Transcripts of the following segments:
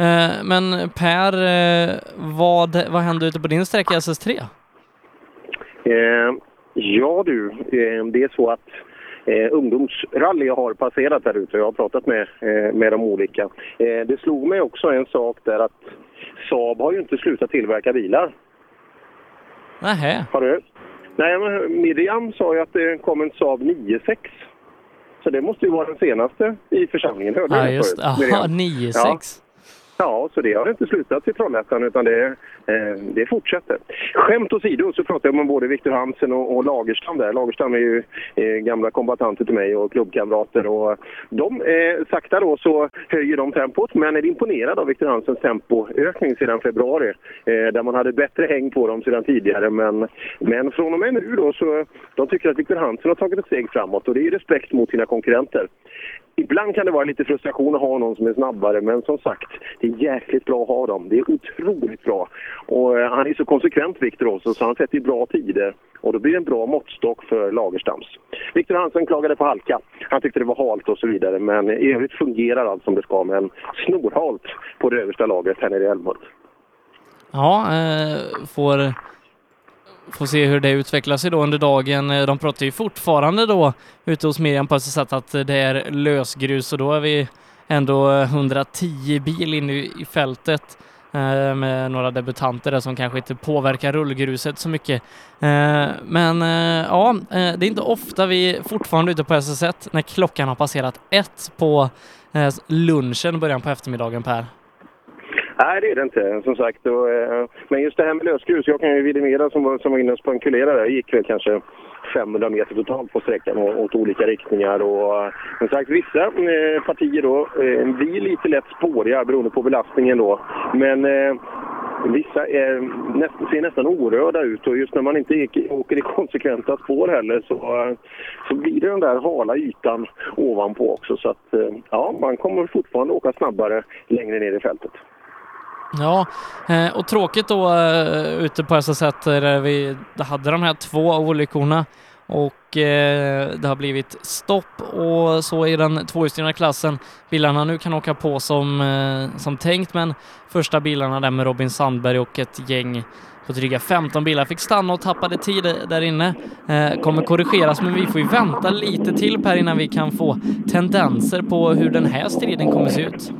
Eh, men Per, eh, vad, vad hände ute på din sträcka i SS3? Eh, ja du, det är så att eh, ungdomsrally har passerat här ute. Jag har pratat med, eh, med de olika. Eh, det slog mig också en sak där att Saab har ju inte slutat tillverka bilar. Nähä. Har du? Nej, men Miriam sa ju att det kom en Saab 9-6. Så det måste ju vara den senaste i församlingen. Hörde Ja, du det just Jaha, Miriam? 9-6. Ja, Ja, så det har inte slutat i Trollhättan utan det, eh, det fortsätter. Skämt åsido så pratar jag om både Viktor Hansen och, och Lagerstam där. Lagerstam är ju eh, gamla kombatanter till mig och klubbkamrater och de, eh, sakta då så höjer de tempot men är imponerad av Viktor Hansens tempoökning sedan februari. Eh, där man hade bättre häng på dem sedan tidigare men, men från och med nu då så de tycker att Viktor Hansen har tagit ett steg framåt och det är ju respekt mot sina konkurrenter. Ibland kan det vara lite frustration att ha någon som är snabbare, men som sagt, det är jäkligt bra att ha dem. Det är otroligt bra. Och eh, han är så konsekvent, Viktor också, så han sätter bra tider. Eh, och då blir det en bra måttstock för Lagerstams. Viktor Hansen klagade på halka. Han tyckte det var halt och så vidare, men i övrigt fungerar allt som det ska Men snorhalt på det översta lagret här nere i Älmhult. Ja, eh, får, får se hur det utvecklar sig då under dagen. Eh, de pratar ju fortfarande då ute hos Miriam på så sätt att eh, det är lösgrus och då är vi ändå eh, 110 bil inne i fältet med några debutanter där som kanske inte påverkar rullgruset så mycket. Men ja, det är inte ofta vi är fortfarande ute på SS1 när klockan har passerat ett på lunchen lunchen början på eftermiddagen Per. Nej, det är det inte, som sagt. Och, eh, men just det här med lösgrus, jag kan ju vidimera som var, som var inne och spankulerade där, gick väl kanske 500 meter totalt på sträckan och åt olika riktningar. Och, eh, som sagt, vissa eh, partier då eh, blir lite lätt spåriga beroende på belastningen då. Men eh, vissa är, näst, ser nästan orörda ut och just när man inte gick, åker i konsekventa spår heller så, eh, så blir det den där hala ytan ovanpå också. Så att eh, ja, man kommer fortfarande åka snabbare längre ner i fältet. Ja, eh, och tråkigt då eh, ute på SS1 där vi hade de här två olyckorna och eh, det har blivit stopp och så i den tvåhjulsdrivna klassen. Bilarna nu kan åka på som, eh, som tänkt men första bilarna där med Robin Sandberg och ett gäng på dryga 15 bilar fick stanna och tappade tid där inne. Eh, kommer korrigeras men vi får ju vänta lite till Per innan vi kan få tendenser på hur den här striden kommer se ut.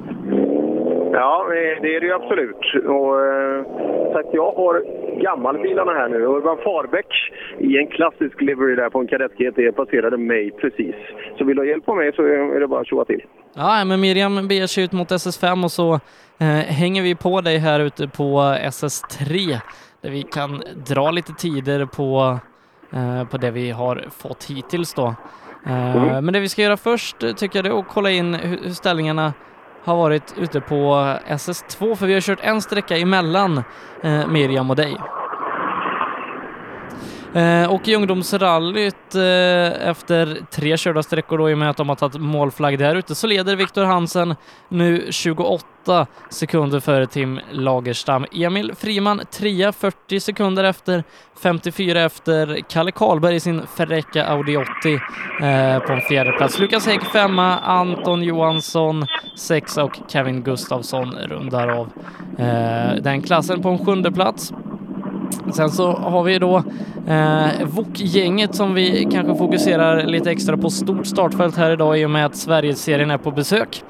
Ja, det är det ju absolut. Och, eh, sagt, jag har gammalbilarna här nu. Urban Farbäck i en klassisk livery där på en Kadett GT passerade mig precis. Så vill du ha hjälp av mig så är det bara att tjoa till. Ja, men Miriam beger sig ut mot SS5 och så eh, hänger vi på dig här ute på SS3 där vi kan dra lite tider på, eh, på det vi har fått hittills då. Eh, Mm. Men det vi ska göra först eh, tycker jag är att kolla in hur ställningarna har varit ute på SS2 för vi har kört en sträcka emellan eh, Miriam och dig. Eh, och i ungdomsrallyt eh, efter tre körda sträckor då i och med att de har tagit målflagg där ute så leder Viktor Hansen nu 28 sekunder före Tim Lagerstam. Emil Friman 3 40 sekunder efter, 54 efter Kalle Karlberg i sin fräcka Audi 80 eh, på en fjärde plats. Lukas Hägg femma, Anton Johansson sexa och Kevin Gustafsson rundar av den klassen på en sjunde plats. Sen så har vi då eh, VOK-gänget som vi kanske fokuserar lite extra på stort startfält här idag i och med att Sverigeserien är på besök.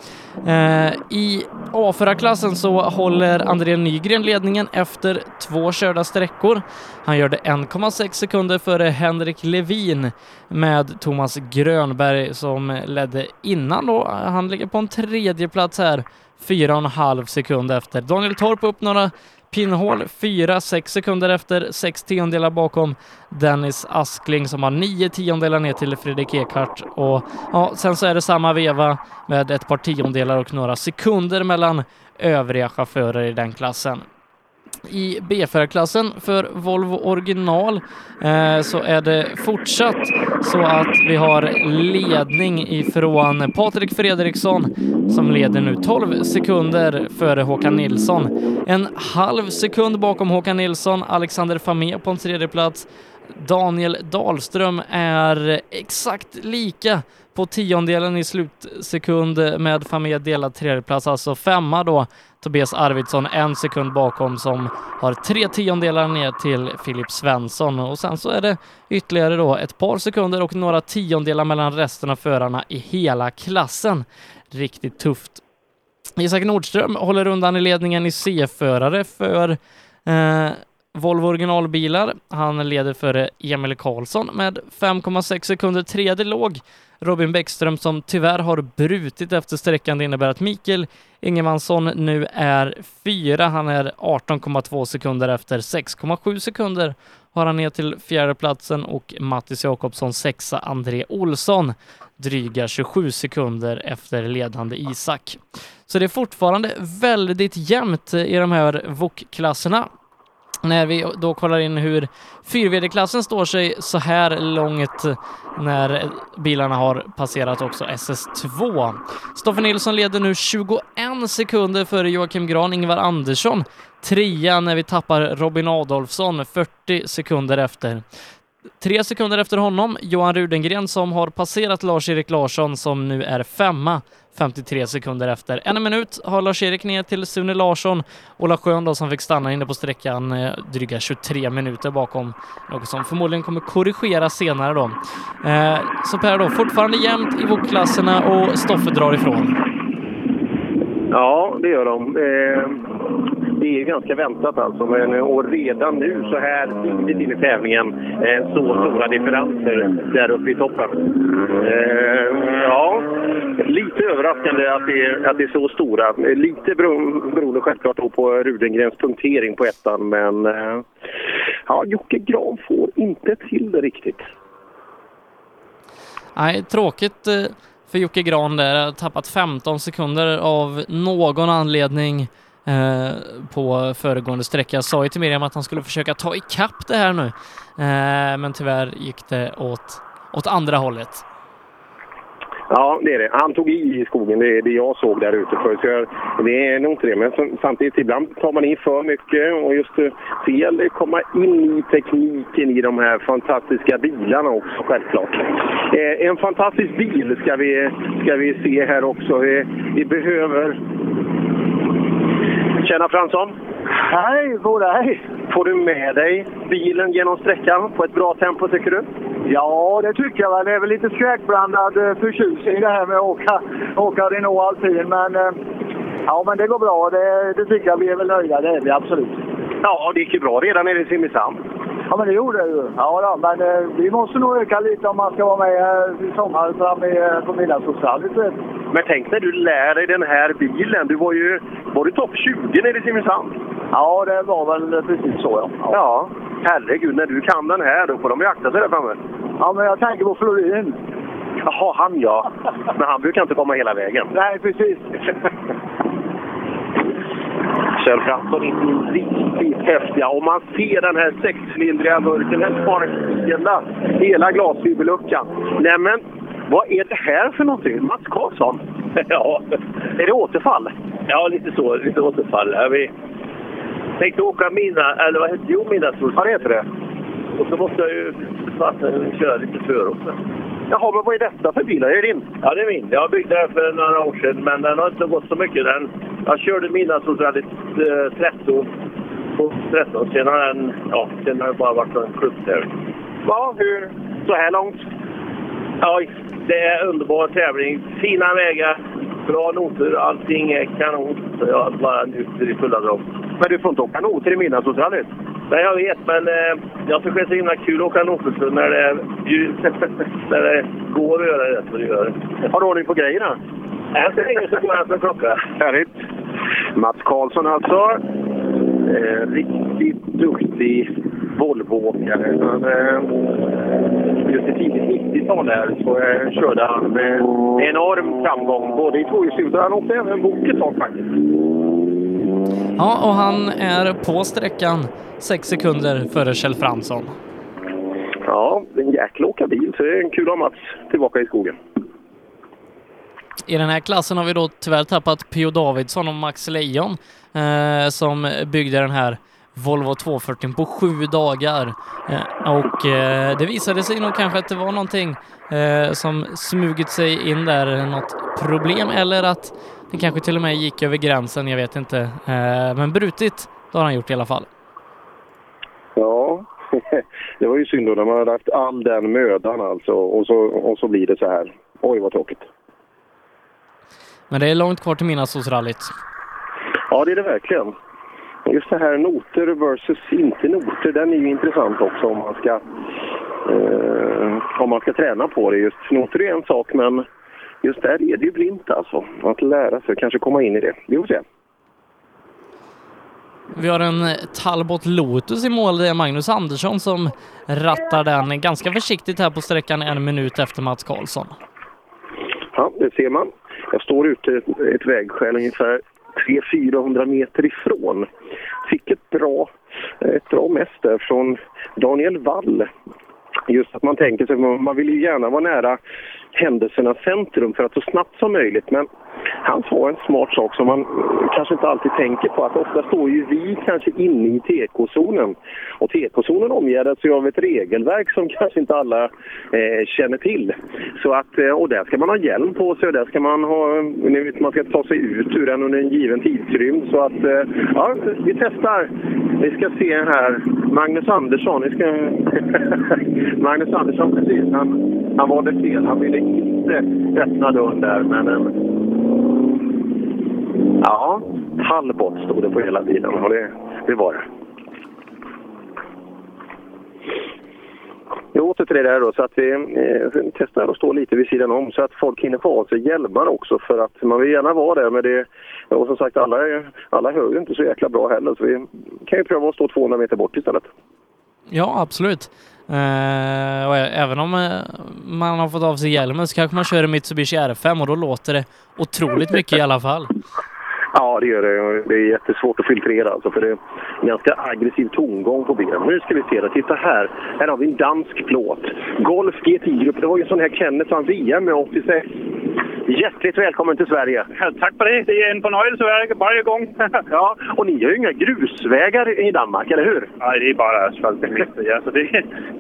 Eh, I A4-klassen så håller André Nygren ledningen efter två körda sträckor. Han gör det 1,6 sekunder före Henrik Levin med Thomas Grönberg som ledde innan då. Han ligger på en tredje plats här, 4,5 sekunder efter. Daniel Torp upp några pinnhål 4-6 sekunder efter, 6 tiondelar bakom Dennis Askling som har 9 tiondelar ner till Fredrik Ekhart och ja, sen så är det samma veva med ett par tiondelar och några sekunder mellan övriga chaufförer i den klassen. I B4-klassen för Volvo original eh, så är det fortsatt så att vi har ledning ifrån Patrik Fredriksson som leder nu 12 sekunder före Håkan Nilsson. En halv sekund bakom Håkan Nilsson, Alexander Famé på en tredje plats. Daniel Dahlström är exakt lika på tiondelen i slutsekund med Famed delad tredjeplats, alltså femma då Tobias Arvidsson en sekund bakom som har tre tiondelar ner till Filip Svensson och sen så är det ytterligare då ett par sekunder och några tiondelar mellan resten av förarna i hela klassen. Riktigt tufft. Isak Nordström håller undan i ledningen i C-förare för eh, Volvo originalbilar. Han leder före Emil Karlsson med 5,6 sekunder. Tredje låg Robin Bäckström som tyvärr har brutit efter sträckan. Det innebär att Mikael Ingemansson nu är fyra. Han är 18,2 sekunder efter 6,7 sekunder har han ner till fjärdeplatsen och Mattis Jakobsson sexa, André Olsson dryga 27 sekunder efter ledande Isak. Så det är fortfarande väldigt jämnt i de här VOK-klasserna när vi då kollar in hur 4VD-klassen står sig så här långt när bilarna har passerat också SS2. Stoffe Nilsson leder nu 21 sekunder före Joakim Gran, Ingvar Andersson trea när vi tappar Robin Adolfsson 40 sekunder efter. Tre sekunder efter honom, Johan Rudengren som har passerat Lars-Erik Larsson som nu är femma 53 sekunder efter. En minut har Lars-Erik ner till Sune Larsson. Ola Schön då som fick stanna inne på sträckan eh, dryga 23 minuter bakom, något som förmodligen kommer korrigeras senare då. Eh, så Per då, fortfarande jämnt i vokklasserna och Stoffe drar ifrån. Ja, det gör de. Eh, det är ganska väntat alltså. Men, och redan nu så här tidigt in i tävlingen eh, så stora differenser där uppe i toppen. Eh, ja, lite överraskande att det, är, att det är så stora. Lite beroende självklart då på Rudengrens punktering på ettan men eh, ja, Jocke Gran får inte till det riktigt. Nej, tråkigt för Jocke Gran där. Har tappat 15 sekunder av någon anledning eh, på föregående sträcka. Jag sa ju till Miriam att han skulle försöka ta ikapp det här nu, eh, men tyvärr gick det åt, åt andra hållet. Ja, det är det. Han tog i i skogen, det är det jag såg där ute förut. Det är nog inte det, men samtidigt ibland tar man i för mycket och just eh, fel komma in i tekniken i de här fantastiska bilarna också självklart. Eh, en fantastisk bil ska vi, ska vi se här också. Vi, vi behöver Tjena Fransson! Hej på dig! Får du med dig bilen genom sträckan på ett bra tempo tycker du? Ja, det tycker jag. Det är väl lite skräckblandad eh, förtjusning det här med att åka, åka Renault Alpin. Men, eh, ja, men det går bra. Det, det tycker jag. Vi är väl nöjda, det är vi absolut. Ja, det gick ju bra redan nere i Simrishamn. Ja, men det gjorde det ju. Ja, då, men eh, vi måste nog öka lite om man ska vara med eh, i sommar fram i, eh, på Midnattssolsrallyt. Men tänk när du lär dig den här bilen. Du var ju var du topp 20 nere i Simrishamn. Ja, det var väl precis så, ja. ja. Ja, herregud. När du kan den här, då får de ju akta sig där framme. Ja, men jag tänker på Florin. Jaha, han ja. Men han brukar inte komma hela vägen. Nej, precis. Kjell Fransson är riktigt häftiga. Och man ser den här sexcylindriga burken, den sparar hela, hela glasfiberluckan. Nämen, vad är det här för någonting? Mats Karlsson? Ja. Är det återfall? Ja, lite så. Lite återfall. Ja, vi tänkte åka mina, eller vad heter det? Jo, midnattssolsken. Det heter det. Och så måste jag ju fasen köra lite för också. Jaha, men vad är detta för bil? Är det din? Ja, det är min. Jag byggde den för några år sedan, men den har inte gått så mycket. Den, jag körde midnattssolsrallyt eh, 13. 13. Sen har den, ja, sen har det bara varit en klubbtävling. Ja, hur? Så här långt? Ja, det är underbar tävling. Fina vägar, bra noter, allting är kanon. Så jag bara njuter i fulla drag. Men du får inte åka noter i midnattssolsrallyt? Nej, jag vet, men eh, jag tycker det är så himla kul att åka noter när det, när det går att göra det så det gör. Har du ordning på grejerna? Än så länge så går jag som klocka. Härligt. Mats Karlsson alltså. Eh, riktigt duktig Volvoåkare. Eh, just i tidigt 90-tal där så eh, körde han med enorm framgång. Både i tvåhjulsdrivet och han åkte även bok ett tag faktiskt. Ja, och han är på sträckan sex sekunder före Kjell Fransson. Ja, det är en jäkla åka bil, så det är kul att ha Mats tillbaka i skogen. I den här klassen har vi då tyvärr tappat Pio Davidsson och Max Lejon eh, som byggde den här Volvo 240 på sju dagar. Eh, och eh, det visade sig nog kanske att det var någonting eh, som smugit sig in där något problem eller att det kanske till och med gick över gränsen, jag vet inte. Eh, men brutit, det har han gjort i alla fall. Ja, det var ju synd då när man hade haft all den mödan alltså och så, och så blir det så här. Oj, vad tråkigt. Men det är långt kvar till Midnattssolsrallyt. Ja, det är det verkligen. Just det här noter versus inte noter, den är ju intressant också om man ska, eh, om man ska träna på det. Just noter är en sak, men just där är det ju blint alltså. Att lära sig, kanske komma in i det. Vi får se. Vi har en Talbot Lotus i mål. Det är Magnus Andersson som rattar den ganska försiktigt här på sträckan en minut efter Mats Karlsson. Ja, det ser man. Jag står ute ett vägskäl ungefär 300-400 meter ifrån. Fick ett bra, ett bra mäss där från Daniel Wall. Just att man tänker sig, man vill ju gärna vara nära händelsernas centrum för att så snabbt som möjligt. Men han sa en smart sak som man kanske inte alltid tänker på. Att ofta står ju vi kanske inne i TK-zonen. Och TK-zonen omgärdas ju av ett regelverk som kanske inte alla eh, känner till. Så att, eh, och där ska man ha hjälm på sig och där ska man ha, ni vet, man ska ta sig ut ur den under en given tidsrymd. Så att, eh, ja, vi testar. Vi ska se här. Magnus Andersson, vi ska... Magnus Andersson, precis. Han, han valde fel. Han ville inte öppna dörren där, men... Eh, ja, Talbot stod det på hela bilen och det, det var det. Jag åter till det där då, så att vi eh, testar att stå lite vid sidan om så att folk hinner få av sig hjälmar också för att man vill gärna vara där med det. Och som sagt, alla, alla hör ju inte så jäkla bra heller så vi kan ju pröva att stå 200 meter bort istället. Ja, absolut. Eh, och även om eh, man har fått av sig hjälmen så kanske man kör en Mitsubishi R5 och då låter det otroligt mycket i alla fall. Ja, det gör det. Det är jättesvårt att filtrera alltså, för det är en ganska aggressiv tongång på bilen. Nu ska vi se det. Titta här. Här har vi en dansk plåt. Golf GTI-grupp. Det var ju en sån här Kenneth vann VM med 86. Hjärtligt välkommen till Sverige! Ja, tack för det! Det är en förnöjelse varje gång. ja, och ni har ju inga grusvägar i Danmark, eller hur? Nej, det är bara asfalt. Ja, så det,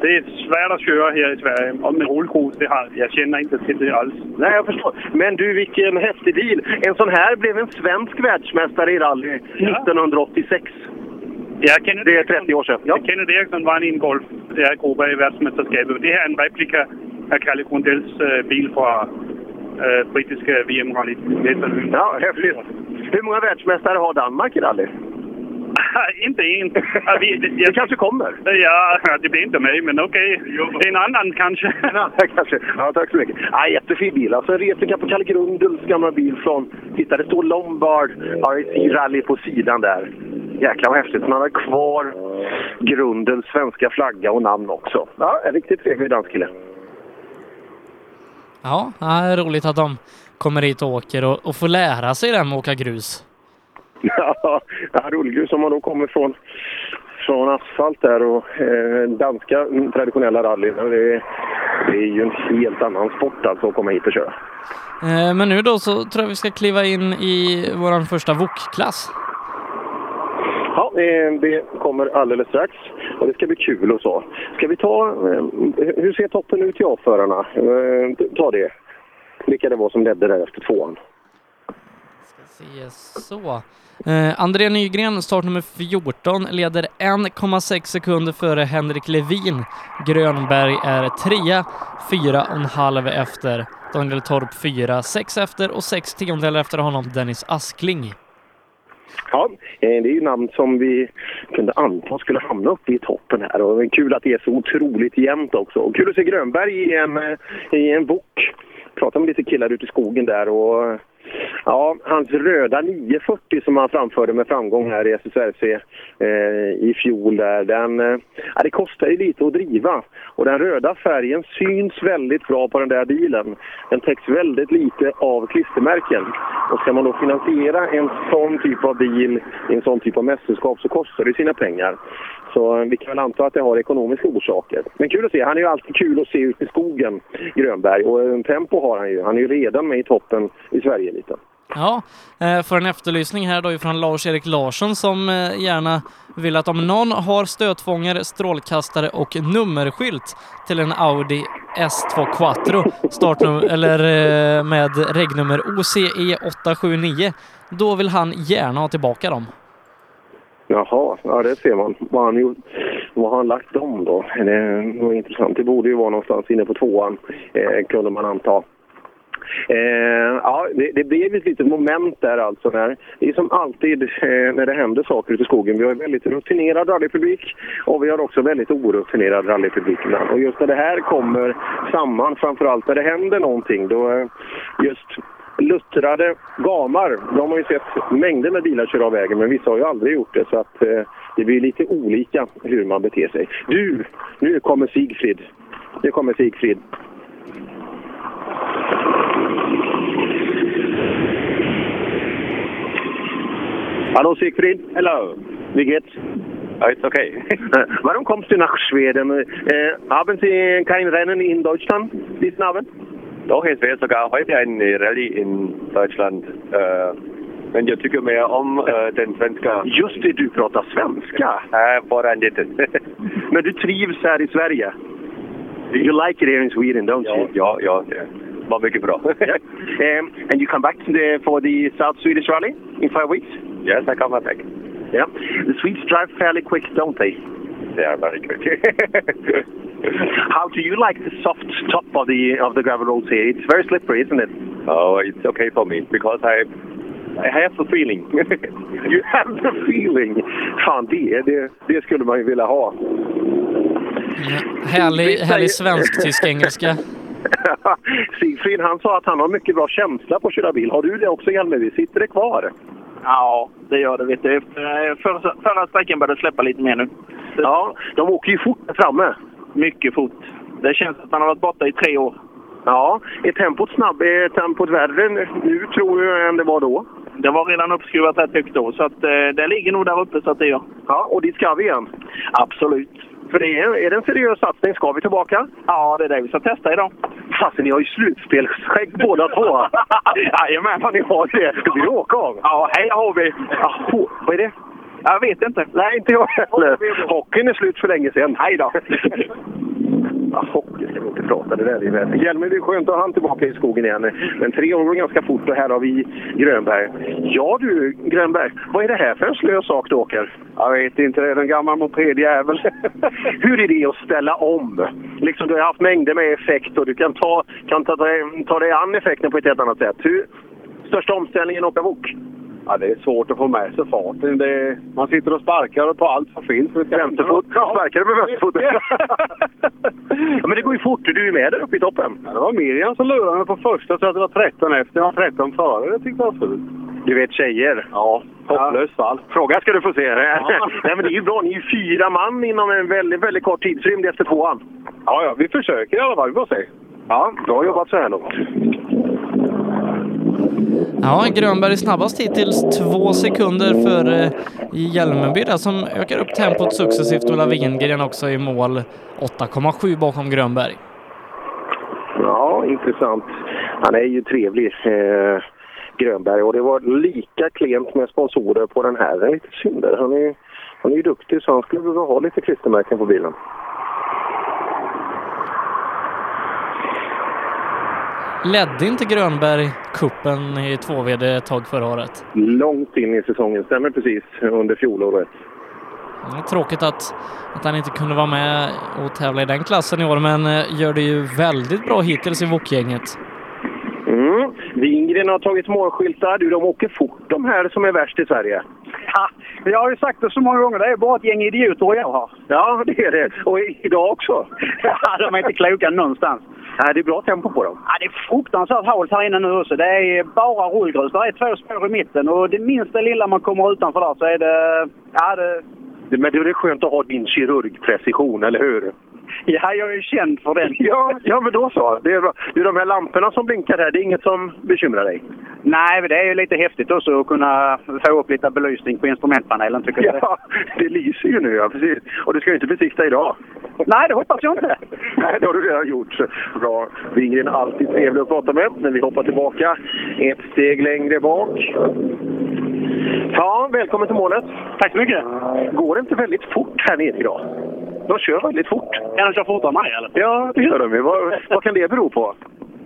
det är svårt att köra här i Sverige. Och med rullgrus, det har, jag känner inte till det alls. Nej, jag förstår. Men du, vilken häftig bil! En sån här blev en svensk världsmästare i rally ja. 1986. Ja, Kenneth det är 30 år sedan. Ja. Kenneth Eriksson vann i en Golf det här i världsmästerskapet. Det här är en replika av Kalle Grundells uh, bil från uh, brittiska VM-rallyt. Ja, häftigt. Hur många världsmästare har Danmark i rally? inte en. Ja, vi, det, det kanske kommer? Ja, det blir inte mig, men okej. Okay. En annan kanske. kanske. Ja, tack så mycket. Ja, jättefin bil. Alltså en replika på Kalle Grundels gamla bil från... Titta, det står Lombard RC Rally på sidan där. Jäklar vad häftigt. Han har kvar Grundels svenska flagga och namn också. Ja, en riktigt trevlig dansk kille. Ja, det är roligt att de kommer hit och åker och, och får lära sig det med att åka grus. Ja, rullgrus om man då kommer från, från asfalt där och eh, danska traditionella rallyn. Det, det är ju en helt annan sport alltså att komma hit och köra. Eh, men nu då så tror jag vi ska kliva in i vår första VOK-klass. Ja, det kommer alldeles strax och det ska bli kul och så. Ska vi ta, eh, hur ser toppen ut i avförarna? Eh, ta det. Vilka det var som ledde där efter tvåan. Ska se så. Eh, André Nygren, startnummer 14, leder 1,6 sekunder före Henrik Levin. Grönberg är trea, fyra och en halv efter. Daniel Torp fyra, sex efter och sex tiondelar efter honom Dennis Askling. Ja, eh, det är ju namn som vi kunde anta skulle hamna uppe i toppen här och kul att det är så otroligt jämnt också. Och kul att se Grönberg i en, eh, i en bok. Pratade med lite killar ute i skogen där och Ja, hans röda 940 som han framförde med framgång här i SSRC eh, i fjol där, den, eh, det kostar ju lite att driva. Och den röda färgen syns väldigt bra på den där bilen. Den täcks väldigt lite av klistermärken. Och ska man då finansiera en sån typ av bil i en sån typ av mästerskap så kostar det sina pengar. Så eh, vi kan väl anta att det har ekonomiska orsaker. Men kul att se. Han är ju alltid kul att se ut i skogen, Grönberg. Och en tempo har han ju. Han är ju redan med i toppen i Sverige lite. Ja, eh, för en efterlysning här då från Lars-Erik Larsson som eh, gärna vill att om någon har stötfångare, strålkastare och nummerskylt till en Audi S2 Quattro startnum eller eh, med regnummer OCE 879, då vill han gärna ha tillbaka dem. Jaha, ja det ser man. Vad har han, gjort, vad han lagt dem då? Det var intressant. Det borde ju vara någonstans inne på tvåan, eh, kunde man anta. Eh, ja, det, det blev ett litet moment där alltså. När, det är som alltid eh, när det händer saker ute i skogen. Vi har en väldigt rutinerad rallypublik och vi har också väldigt orutinerad rallypublik ibland. Och just när det här kommer samman, framförallt när det händer någonting, då eh, just luttrade gamar, de har ju sett mängder med bilar köra av vägen men vissa har ju aldrig gjort det så att eh, det blir lite olika hur man beter sig. Du, nu kommer Sigfrid. Nu kommer Sigfrid. Hallo Siegfried. Hello. Wie geht's? It's okay. Warum kommst du nach Schweden? Äh, haben Sie kein Rennen in Deutschland diesen Abend? Doch, es wäre sogar heute ein Rallye in Deutschland. Äh, men jag tycker mer om äh, den svenska. Just det, du pratar svenska. Äh, bara en liten. Men du trivs här i Sverige? You like it here in Sweden, don't ja, you? ja, ja. Det var mycket bra. um, and you come back to the, for the South Swedish Rally in five weeks? yes, I come back. Yeah. The Swedes drive fairly quick, don't they? They are very quick. How do you like the soft top of the of the gravel roads here? It's very slippery, isn't it? oh, it's okay for me because I I have the feeling. You have the feeling. Fan, det, det, det skulle man ju vilja ha. Härlig, härlig svensk-tysk-engelska. Sigfrid han sa att han har mycket bra känsla på att köra bil. Har du det också Hjelmevi? Sitter det kvar? Ja, det gör det. Vet du. Efter, förra, förra sträckan började släppa lite mer nu. Ja, de åker ju fort där framme. Mycket fort. Det känns att man har varit borta i tre år. Ja, är tempot snabb? Är tempot värre nu tror jag än det var då? Det var redan uppskruvat rätt högt då, så att, eh, det ligger nog där uppe så att det gör. Ja, och dit ska vi igen? Absolut. För det är, är det en seriös satsning? Ska vi tillbaka? Ja, det är det vi ska testa idag. Fasen, ni har ju slutspelsskägg båda två. Jajamän. Ja, ni har det. Ska vi åka av? Ja, hej har vi. Ja, vad är det? Jag vet inte. Nej, inte jag heller. Hockeyn är slut för länge sedan. Hej då. jävla hockey ska vi inte prata, det där är ju. Hjelmer, det är skönt att ha han tillbaka i skogen igen. Men tre år går ganska fort och här har vi Grönberg. Ja du, Grönberg, vad är det här för en slö sak du åker? Jag vet inte, det är en gammal mopedjävel. Hur är det att ställa om? Liksom, du har haft mängder med effekt och du kan ta, kan ta, ta dig an effekten på ett helt annat sätt. Hur, största omställningen att åka? Ja, det är svårt att få med sig farten. Det, man sitter och sparkar på allt som finns. Vänsterfot? Ja. Sparkar med vänsterfoten? ja, men det går ju fort. Du är med där uppe i toppen. Ja, det var Miriam som lurade mig på första så att det var 13 efter. Jag var 13 före. Det tyckte jag var fult. Du vet tjejer. Ja, hopplöst fall. Fråga ska du få se. Ja. Nej, men det är ju bra. Ni är ju fyra man inom en väldigt, väldigt kort tidsrymd efter tvåan. Ja, ja, vi försöker i alla fall. Vi får se. Ja, bra jobbat så här långt. Ja, Grönberg snabbast hittills, två sekunder för eh, Hjälmeby där som ökar upp tempot successivt. Ola Wingren också i mål 8,7 bakom Grönberg. Ja, intressant. Han är ju trevlig, eh, Grönberg. Och det var lika klent med sponsorer på den här. Det är lite synd. Han är, han är ju duktig så han skulle behöva ha lite klistermärken på bilen. Ledde inte Grönberg kuppen i 2VD ett tag förra året? Långt in i säsongen, stämmer precis, under fjolåret. Ja, tråkigt att, att han inte kunde vara med och tävla i den klassen i år, men eh, gör det ju väldigt bra hittills i Wok-gänget. Mm. Wingren har tagit målskyltar. Du, de åker fort de här som är värst i Sverige. Ja, jag har ju sagt det så många gånger. Det är bara ett gäng idioter jag har. Ja, det är det. Och idag också. Ja, de är inte kloka någonstans. Nej, det är bra tempo på dem. Ja, det är fruktansvärt halt här inne nu också. Det är bara rullgrus. Det är två spår i mitten och det minsta lilla man kommer utanför där så är det... Ja, det... Men det är skönt att ha din kirurgprecision, eller hur? Ja, jag är ju känd för den. Ja, ja men då så. Det är, bra. är de här lamporna som blinkar här, det är inget som bekymrar dig? Nej, men det är ju lite häftigt också att kunna få upp lite belysning på instrumentpanelen tycker jag. Ja, det lyser ju nu ja, precis. Och du ska ju inte besikta idag. Nej, det hoppas jag inte. Nej, det har du redan gjort. Bra. Wingren är alltid trevlig att prata med, men vi hoppar tillbaka ett steg längre bak. Ja, välkommen till målet. Tack så mycket. Går det inte väldigt fort här nere idag? De kör väldigt fort. Kan de köra fortare än mig eller? Ja, det gör de ju. Vad, vad kan det bero på?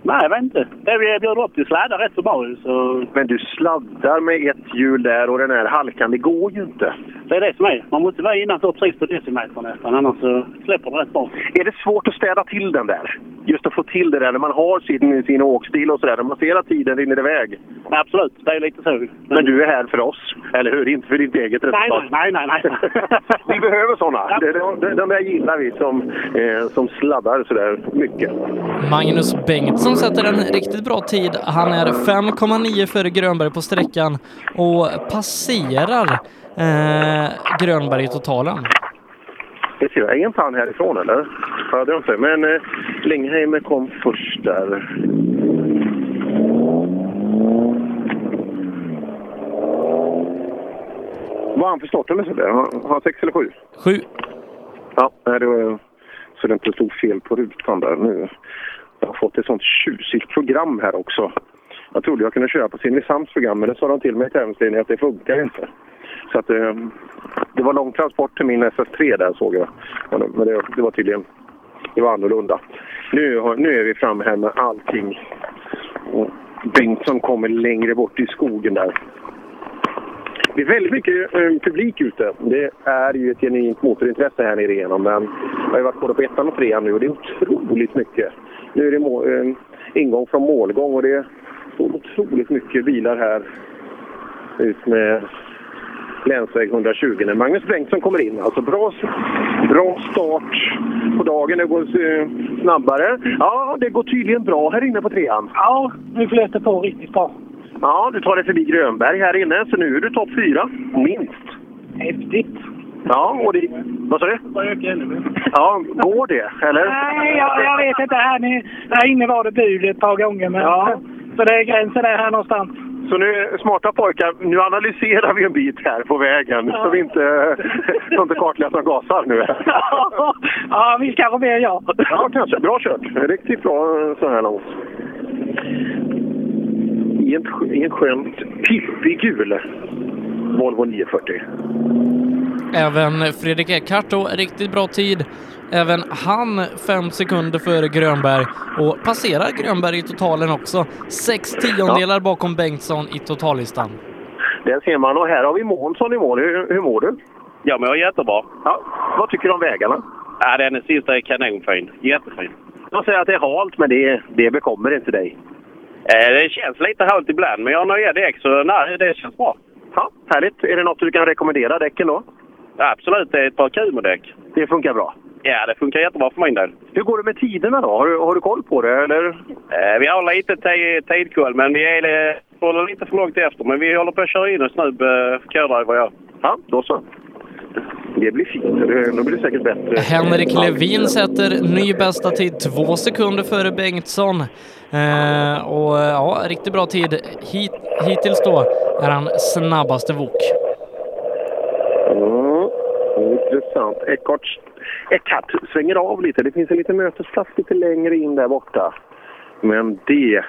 Nej, jag vet inte. Det vi bjöd upp till sladdar rätt så bra så... Men du sladdar med ett hjul där och den här halkan, det går ju inte. Det är det som är. Man måste vara innanför precis på decimetern nästan, annars så släpper det rätt bra. Är det svårt att städa till den där? Just att få till det där när man har sin, sin åkstil och sådär, när man ser att tiden rinner iväg. Nej, absolut, det är lite så. Men, Men du är här för oss, eller hur? Inte för ditt eget resultat. nej, nej, nej. nej. vi behöver sådana. De, de där gillar vi som, eh, som sladdar sådär mycket. Magnus Bengtsson sätter en riktigt bra tid. Han är 5,9 före Grönberg på sträckan och passerar eh, Grönberg i totalen. Det ser jag. Inte han härifrån eller? Ja, det är inte. Men eh, Lingheimer kom först där. Vad han för startnummer? Har han sex eller sju? Sju. Ja, det var, så det inte stod fel på rutan där nu. Jag har fått ett sånt tjusigt program här också. Jag trodde jag kunde köra på Simrishamns program, men det sa de till mig i tävlingsledningen att det funkar inte. Så att, eh, det var lång transport till min SS3 där såg jag. Men det, det var tydligen det var annorlunda. Nu, har, nu är vi framme här med allting. Och Bengtsson kommer längre bort i skogen där. Det är väldigt mycket eh, publik ute. Det är ju ett genuint motorintresse här nere igenom. Men jag har ju varit både på ettan och trean nu och det är otroligt mycket. Nu är det må- eh, ingång från målgång och det står otroligt mycket bilar här ut med länsväg 120 när Magnus Bengtsson kommer in. Alltså bra, bra start på dagen. Det går eh, snabbare. Ja, det går tydligen bra här inne på trean. Ja, nu flöt det på riktigt bra. Ja, du tar dig förbi Grönberg här inne, så nu är du topp fyra. Minst. Häftigt. Ja, och det... Vad sa du? Ja, går det? Eller? Nej, jag, jag vet inte. Här, ni, här inne var det bud ett par gånger. Men, Ja. Så det är gränsen där här någonstans. Så nu, smarta pojkar, nu analyserar vi en bit här på vägen så vi inte, så inte kartläsaren gasar nu. ja, vi kanske mer ja. Ja, kanske. Bra kört. Riktigt bra så här långt. I en, i en skönt pippig gul Volvo 940. Även Fredrik Eckhardt då, riktigt bra tid. Även han fem sekunder före Grönberg och passerar Grönberg i totalen också. Sex tiondelar bakom Bengtsson i totallistan. Där ser man och här har vi Månsson i mål. Hur, hur mår du? Ja, men jag är jättebra. Ja. Vad tycker du om vägarna? Ja, den sista är kanonfin. Jättefin. De säger att det är halt, men det, det bekommer inte dig. Eh, det känns lite halt ibland, men jag har nya däck så nej, det känns bra. Ja, härligt. Är det något du kan rekommendera däcken då? Ja, absolut, det är ett par Kumo-däck. Det funkar bra. Ja, det funkar jättebra för min del. Hur går det med tiderna då? Har du, har du koll på det eller? Eh, vi har lite ti- tidkoll, men vi är, eh, håller lite för långt efter. Men vi håller på att köra in oss nu, eh, co-driver och jag. Ja, då så. Det blir fint. Det- Då blir det säkert bättre. Henrik Levin sätter ny bästa tid, två sekunder före Bengtsson. Eh, och ja, riktigt bra tid. Hit, hittills då är han snabbaste vok. Mm, intressant. Eckart, Eckart svänger av lite. Det finns en liten mötesplats lite längre in där borta. Men det,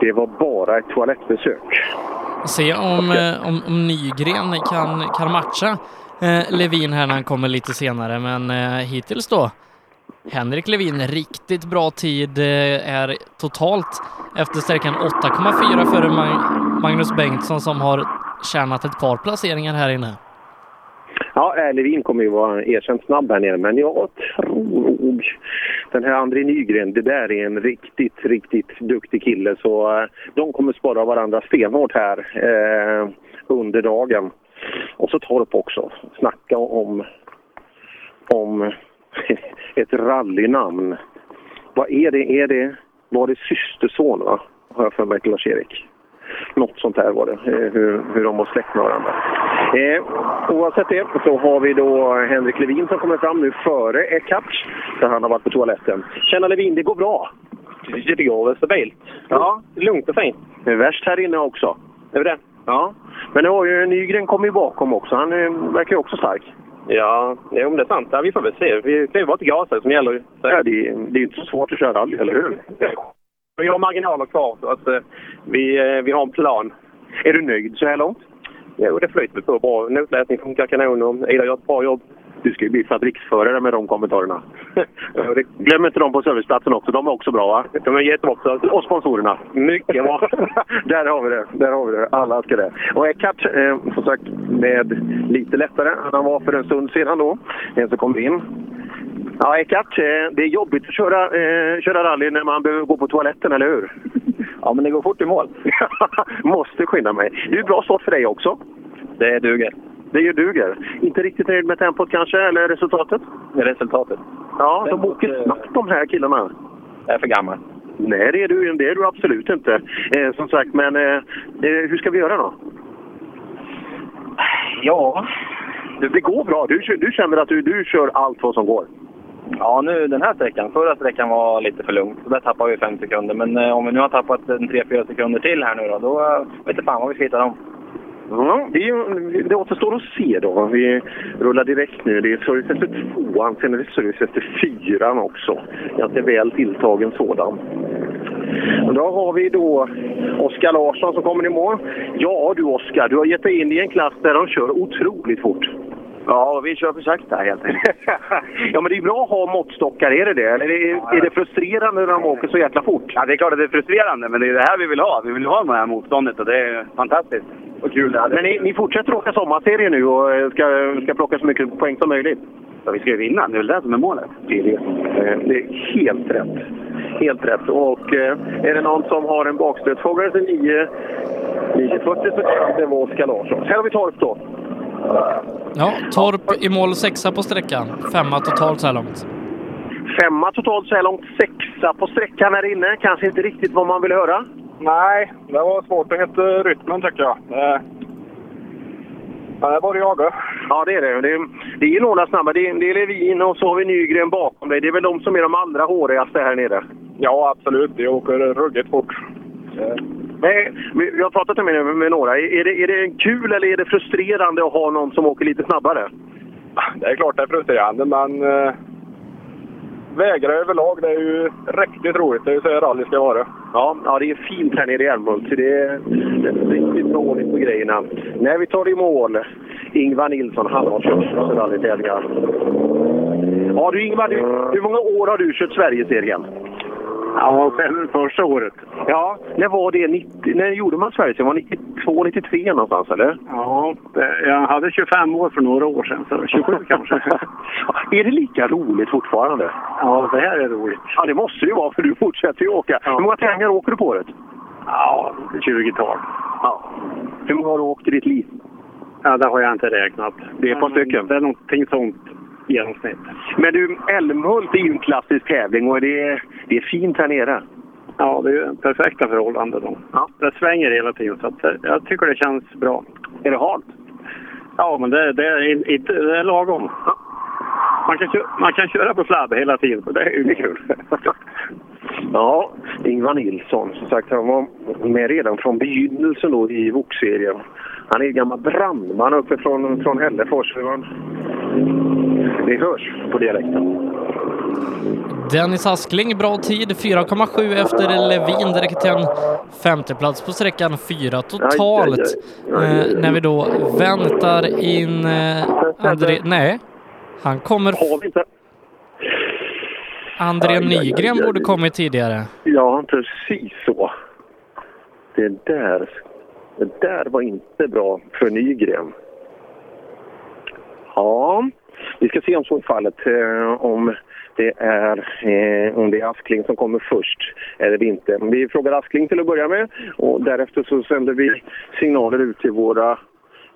det var bara ett toalettbesök. Se om, eh, om, om Nygren kan, kan matcha eh, Levin här när han kommer lite senare, men eh, hittills då Henrik Levin, riktigt bra tid, eh, är totalt efter sträckan 8,4 före Mag- Magnus Bengtsson som har tjänat ett par placeringar här inne. Ja, eh, Levin kommer ju vara erkänt snabb här nere, men jag tror nog den här André Nygren, det där är en riktigt, riktigt duktig kille. Så eh, de kommer spara varandra stenhårt här eh, under dagen. Och så Torp också. Snacka om, om ett rallynamn. Vad är det? Är det var det systerson, va? Har jag för mig till Lars-Erik. Något sånt här var det, eh, hur, hur de var släkt med varandra. Eh, oavsett det så har vi då Henrik Levin som kommer fram nu före Eckart, där han har varit på toaletten. Tjena Levin, det går bra? Det går stabilt. Ja, Lugnt och fint. det är värst här inne också. Är det? Ja, men nu har ju Nygren kommit bakom också. Han eh, verkar ju också stark. Ja, jo, men det är sant. Ja, vi får väl se. Vi, det är bara till gasa som gäller. Så. Ja, det, det är inte så svårt att köra rally, eller hur? Vi har marginaler kvar, så att, eh, vi, eh, vi har en plan. Är du nöjd så här långt? Jo, det flyter på bra. Notläsning funkar kanon och Ida gör ett bra jobb. Du ska ju bli fabriksförare med de kommentarerna. Glöm inte dem på serviceplatsen också. De är också bra, va? De är jättebra. Och sponsorerna. Mycket bra. Där har vi det. Där har vi det. Alla ska det. Och Eckart, eh, som sagt, med lite lättare än han var för en stund sedan då. En som kommer in. Ja, Eckart, eh, det är jobbigt att köra, eh, köra rally när man behöver gå på toaletten, eller hur? Ja, men det går fort i mål. Måste skynda mig. Det är bra start för dig också. Det duger. Det duger. Inte riktigt nöjd med tempot kanske, eller resultatet? Resultatet. Ja, de åker snabbt de här killarna. Jag är för gammal. Nej, det är du, det är du absolut inte. Eh, som sagt, men eh, eh, hur ska vi göra då? Ja. Det, går bra. Du, du känner att du, du kör allt vad som går. Ja, nu den här sträckan. Förra sträckan var lite för lugn. Så där tappade vi fem sekunder. Men eh, om vi nu har tappat en tre, fyra sekunder till här nu då, då eh, vet jag fan vad vi ska hitta dem. Ja, det, är det återstår att se då. Vi rullar direkt nu. Det är service efter tvåan, sen är det service efter fyran också. Ganska väl tilltagen sådan. Och Då har vi då Oskar Larsson som kommer i mål. Ja du Oskar, du har gett dig in i en klass där de kör otroligt fort. Ja, vi kör för sakta helt enkelt. ja, men det är bra att ha måttstockar, är det det? Eller är, är det frustrerande när de åker så jäkla fort? Ja, det är klart att det är frustrerande, men det är det här vi vill ha. Vi vill ha det här motståndet och det är fantastiskt. Och kul. Men ni, ni fortsätter åka sommarserie nu och eh, ska, ska plocka så mycket poäng som möjligt? Ja, vi ska ju vinna. Det är väl det som är målet. Det är det. Eh, Det är helt rätt. Helt rätt. Och eh, är det någon som har en bakstötfågare till 9 940 så kan det vara Oskar Larsson. Här har vi Torp då. Ja, Torp i mål sexa på sträckan. Femma totalt så här långt. Femma totalt så här långt, sexa på sträckan här inne. Kanske inte riktigt vad man vill höra. Nej, det var svårt att hitta rytmen tycker jag. Det, ja, det är bara jaga. Ja, det är det. Det är, det är ju några snabba. Det är, det är Levin och så har vi Nygren bakom dig. Det är väl de som är de allra hårigaste här nere. Ja, absolut. Det åker ruggigt fort. Men, vi har pratat med, med några. Är det, är det kul eller är det frustrerande att ha någon som åker lite snabbare? Det är klart det är frustrerande, men eh, vägar överlag, det är ju riktigt roligt. Det är ju så här rally ska vara. Ja, ja, det är fint här nere i Älmhult. Det är, det är riktigt bra ordning på grejerna. När vi tar i mål, Ingvar Nilsson, han har kört rallytävlingar. Ja du Ingvar, du, hur många år har du kört Sverigeserien? Ja, själv första året. Ja, när var det? 90, när gjorde man? Var det 92, 93 någonstans eller? Ja, jag hade 25 år för några år sedan, så 27 kanske. är det lika roligt fortfarande? Ja, det här är roligt. Ja, det måste det ju vara för du fortsätter ju åka. Hur många tävlingar åker du på året? Ja, 20-tal. Ja. Hur många har du åkt i ditt liv? Ja, det har jag inte räknat. Det är ett par stycken. Det är någonting sånt genomsnitt. Men du, Älmhult är ju en klassisk tävling och det är, det är fint här nere. Ja, det är perfekta förhållanden då. Ja. Det svänger hela tiden, så det- jag tycker det känns bra. Är det halt? Ja, men det, det, är, in- inte, det är lagom. Man kan, köra, man kan köra på sladd hela tiden, det är ju kul. Ja, Ingvar Nilsson, som sagt, han var med redan från begynnelsen då i VOK-serien. Han är gammal brandman uppe från, från Hällefors. Det hörs på dialekten. Dennis Askling, bra tid. 4,7 efter Levin. Det räcker till en femteplats på sträckan. Fyra totalt. Aj, aj, aj. Eh, när vi då väntar in eh, André... Nej, han kommer... André Nygren borde kommit tidigare. Ja, precis så. Det där, det där var inte bra för Nygren. Ja, vi ska se om så är fallet. Eh, om, det är, eh, om det är Askling som kommer först eller inte. Vi frågar Askling till att börja med och därefter så sänder vi signaler ut till våra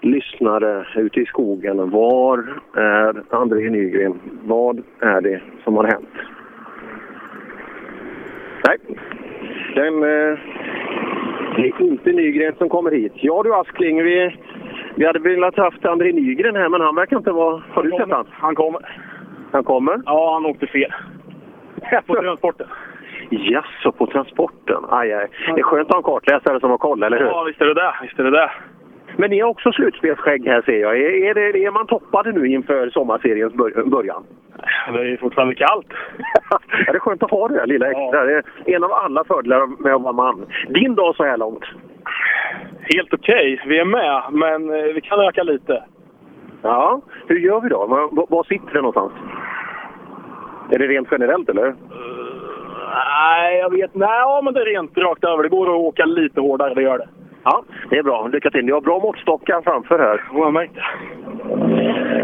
lyssnare ute i skogen. Var är André Nygren? Vad är det som har hänt? Nej, den, eh, det är inte Nygren som kommer hit. Ja du Askling, vi, vi hade velat haft André Nygren här men han verkar inte vara... Har du sett han? Han kommer. Han kommer? Ja, han åkte fel. På transporten. Jaså, på transporten? Aj, aj. Det är skönt att ha en kartläsare som har koll, eller hur? Ja, visst är det det. Visst är det det. Men ni har också slutspelsskägg här ser jag. Är, det, är man toppade nu inför sommarseriens bör, början? Det är fortfarande kallt. ja, det är skönt att ha det där lilla extra. Det är en av alla fördelar med att vara man. Din dag så här långt? Helt okej. Okay. Vi är med, men eh, vi kan öka lite. Ja, hur gör vi då? Var, var sitter det någonstans? Är det rent generellt eller? Uh, nej, jag vet Nej, ja, men det är rent rakt över. Det går att åka lite hårdare, det gör det. Ja, det är bra. Lycka till. Ni har bra måttstockar framför här. Ja, märkt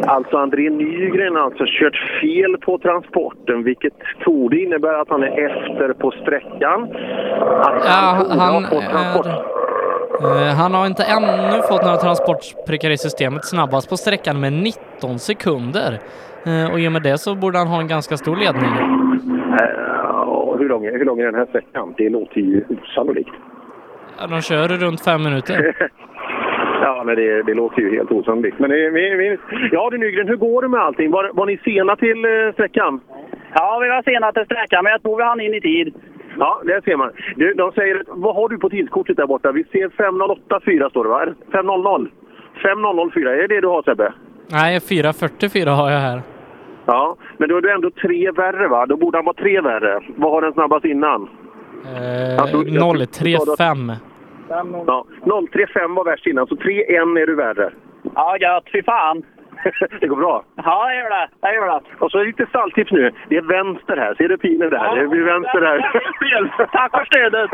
Alltså André Nygren har alltså kört fel på transporten vilket torde innebära att han är efter på sträckan. Att ja, han, transport... är, uh, han har inte ännu fått några transportprickar i systemet snabbast på sträckan med 19 sekunder. Uh, och i och med det så borde han ha en ganska stor ledning. Uh, hur, lång är, hur lång är den här sträckan? Det låter ju osannolikt. Ja, de kör runt fem minuter. ja, men det, det, låter ju helt osannolikt. Men det, vi, vi, ja du Nygren, hur går det med allting? Var, var ni sena till eh, sträckan? Ja, vi var sena till sträckan, men jag tror vi hann in i tid. Ja, det ser man. Du, de säger, vad har du på tidskortet där borta? Vi ser 5.08,4 står det va? 5.00? 5.004, är det det du har Sebbe? Nej, 4.44 har jag här. Ja, men då är du ändå tre värre va? Då borde han vara tre värre. Vad har den snabbast innan? Eh, alltså, 035. Ja, 035 var värst innan, så 3-1 är du värre. Ja, gött. Fy fan. det går bra? Ja, det gör det. det, gör det. Och så lite stalltips nu. Det är vänster här. Ser du pilen där? Ja, det blir vänster här. Tack för stödet!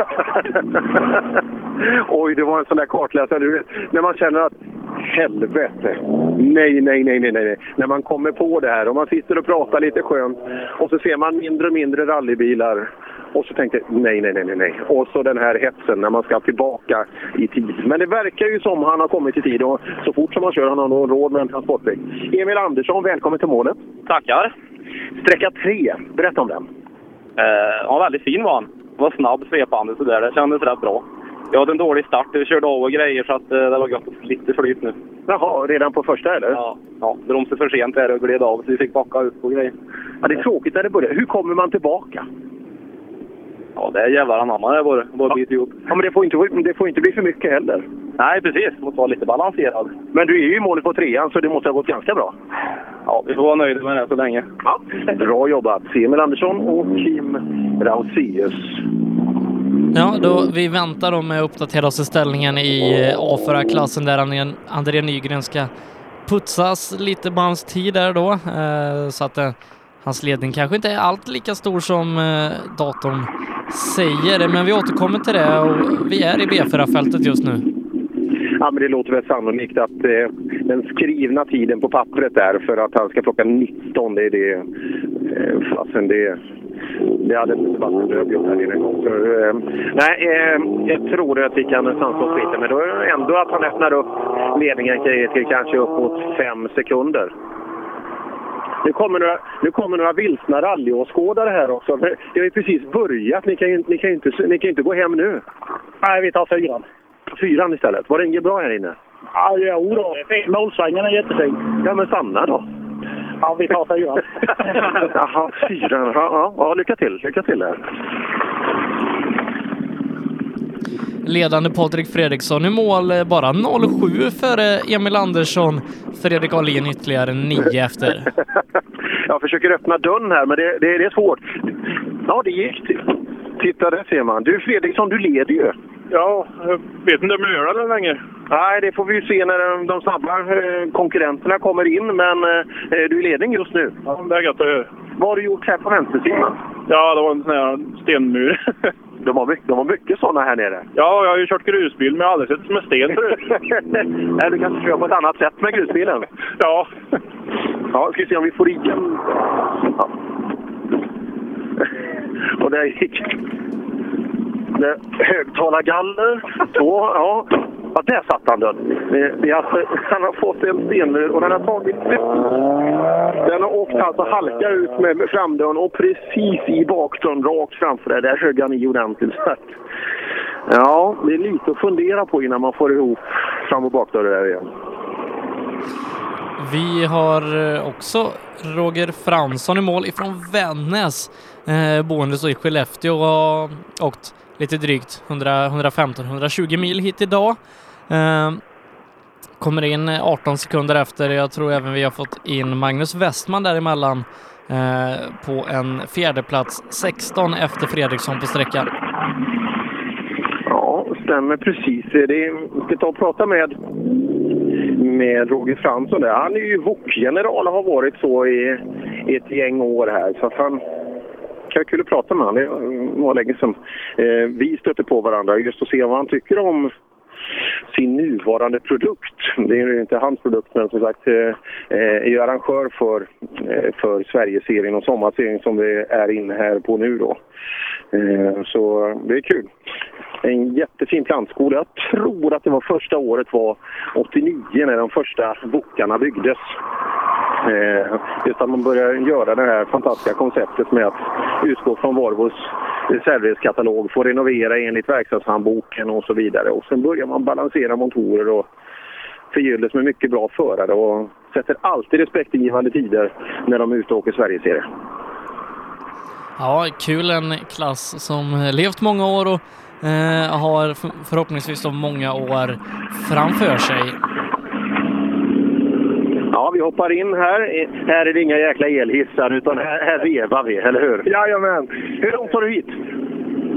Oj, det var en sån där kartläsare. Du vet, när man känner att helvete. Nej, nej, nej, nej, nej. När man kommer på det här och man sitter och pratar lite skönt och så ser man mindre och mindre rallybilar och så tänkte jag nej, nej, nej, nej. Och så den här hetsen när man ska tillbaka i tid. Men det verkar ju som han har kommit i tid och så fort som han kör han har nog råd med en transportväg. Emil Andersson, välkommen till målet. Tackar. Sträcka tre, berätta om den. Eh, ja, väldigt fin var han. Var snabb, svepande sådär. Det kändes rätt bra. Jag hade en dålig start. Jag körde av och grejer så att, eh, det var gott lite flyt nu. Jaha, redan på första eller? Ja, ja bromsade för sent där och gled av så vi fick backa upp och grejer. Ja, det är tråkigt när det börjar. Hur kommer man tillbaka? Ja, det är jävlar anamma det bara, bara bit ihop. Ja, men det får, inte, det får inte bli för mycket heller. Nej, precis. Det måste vara lite balanserad. Men du är ju i målet på trean, så det måste ha gått ganska bra. Ja, vi får vara nöjda med det så länge. Ja, bra jobbat! Emil Andersson och Kim Rauseus. Ja, då, vi väntar då med att uppdatera oss i ställningen i eh, A4-klassen där André Nygren ska putsas lite på hans tid där då. Eh, så att eh, Hans ledning kanske inte är allt lika stor som eh, datorn säger, men vi återkommer till det och vi är i B4-fältet just nu. Ja, men det låter väl sannolikt att eh, den skrivna tiden på pappret är för att han ska plocka 19, det är det. Eh, fasen, det, det hade inte varit en gjort här inne en gång. Eh, nej, eh, jag tror att vi kan sansa oss lite, men då är det ändå att han öppnar upp ledningen till, till kanske uppåt fem sekunder. Nu kommer några, nu kommer några vilsna rallyåskådare här också. Det har ju precis börjat. Ni kan ju, ni kan inte, ni kan inte gå hem nu. Nej, vi tar fyran. Fyran istället. Var det inget bra här inne? Ja, jo då. Målsvängen är jättefin. Ja, men stanna då. Ja, vi tar fyran. Jaha, fyran. Ja, ja, ja, lycka till. Lycka till här. Ledande Patrik Fredriksson i mål, eh, bara 07 före Emil Andersson. Fredrik Ahlin ytterligare 9 efter. Jag försöker öppna dörren här, men det, det, det är svårt. Ja, det gick. Titta, där ser man. Du Fredriksson, du leder ju. Ja, jag vet inte om jag gör det längre. Nej, det får vi ju se när de snabba eh, konkurrenterna kommer in, men eh, du är i ledning just nu. Ja, det är gött att höra. Vad har du gjort här på vänstersidan? Ja, det var en sån här stenmur. De har, mycket, de har mycket sådana här nere. Ja, jag har ju kört grusbil, men jag har aldrig sett som en sten förut. Nej, du kanske kör på ett annat sätt med grusbilen? Ja. Ja, ska vi se om vi får i den. Ja. Och där gick högtalargaller. Så, ja. Ja, där satt han död. Alltså, han har fått en stenmur och den har tagit Den har åkt alltså halka ut med framdörren och precis i bakdörren rakt framför det. Där högg han i ordentligt. Ja, det är lite att fundera på innan man får ihop fram och bakdörren där igen. Vi har eh, också Roger Fransson i mål ifrån Vännäs, eh, boende i Skellefteå och har åkt lite drygt 115-120 mil hit idag. Eh, kommer in 18 sekunder efter. Jag tror även vi har fått in Magnus Westman däremellan eh, på en fjärdeplats 16 efter Fredriksson på sträckan. Ja, stämmer precis. Det, vi ska ta och prata med, med Roger Fransson där. Han är ju VOK-general och har varit så i, i ett gäng år här. Så att han kan vara kul att prata med honom. Det var länge sedan eh, vi stötte på varandra just att se vad han tycker om sin nuvarande produkt. Det är ju inte hans produkt, men som sagt eh, eh, är ju arrangör för, eh, för Sverigeserien och sommarserien som vi är inne här på nu då. Eh, så det är kul. En jättefin plantskola. Jag tror att det var första året var 89 när de första bokarna byggdes. Eh, just att man börjar göra det här fantastiska konceptet med att utgå från Volvos reservdelskatalog, få renovera enligt verkstadshandboken och så vidare. Och sen börjar man balansera motorer och förgylles med mycket bra förare och sätter alltid respektingivande tider när de är ute och åker Sverigeserie. Ja, kul en klass som levt många år och eh, har förhoppningsvis då många år framför sig. Ja, vi hoppar in här. Här är det inga jäkla elhissar, utan här, här vevar vi, eller hur? Jajamän. Hur långt tar du hit?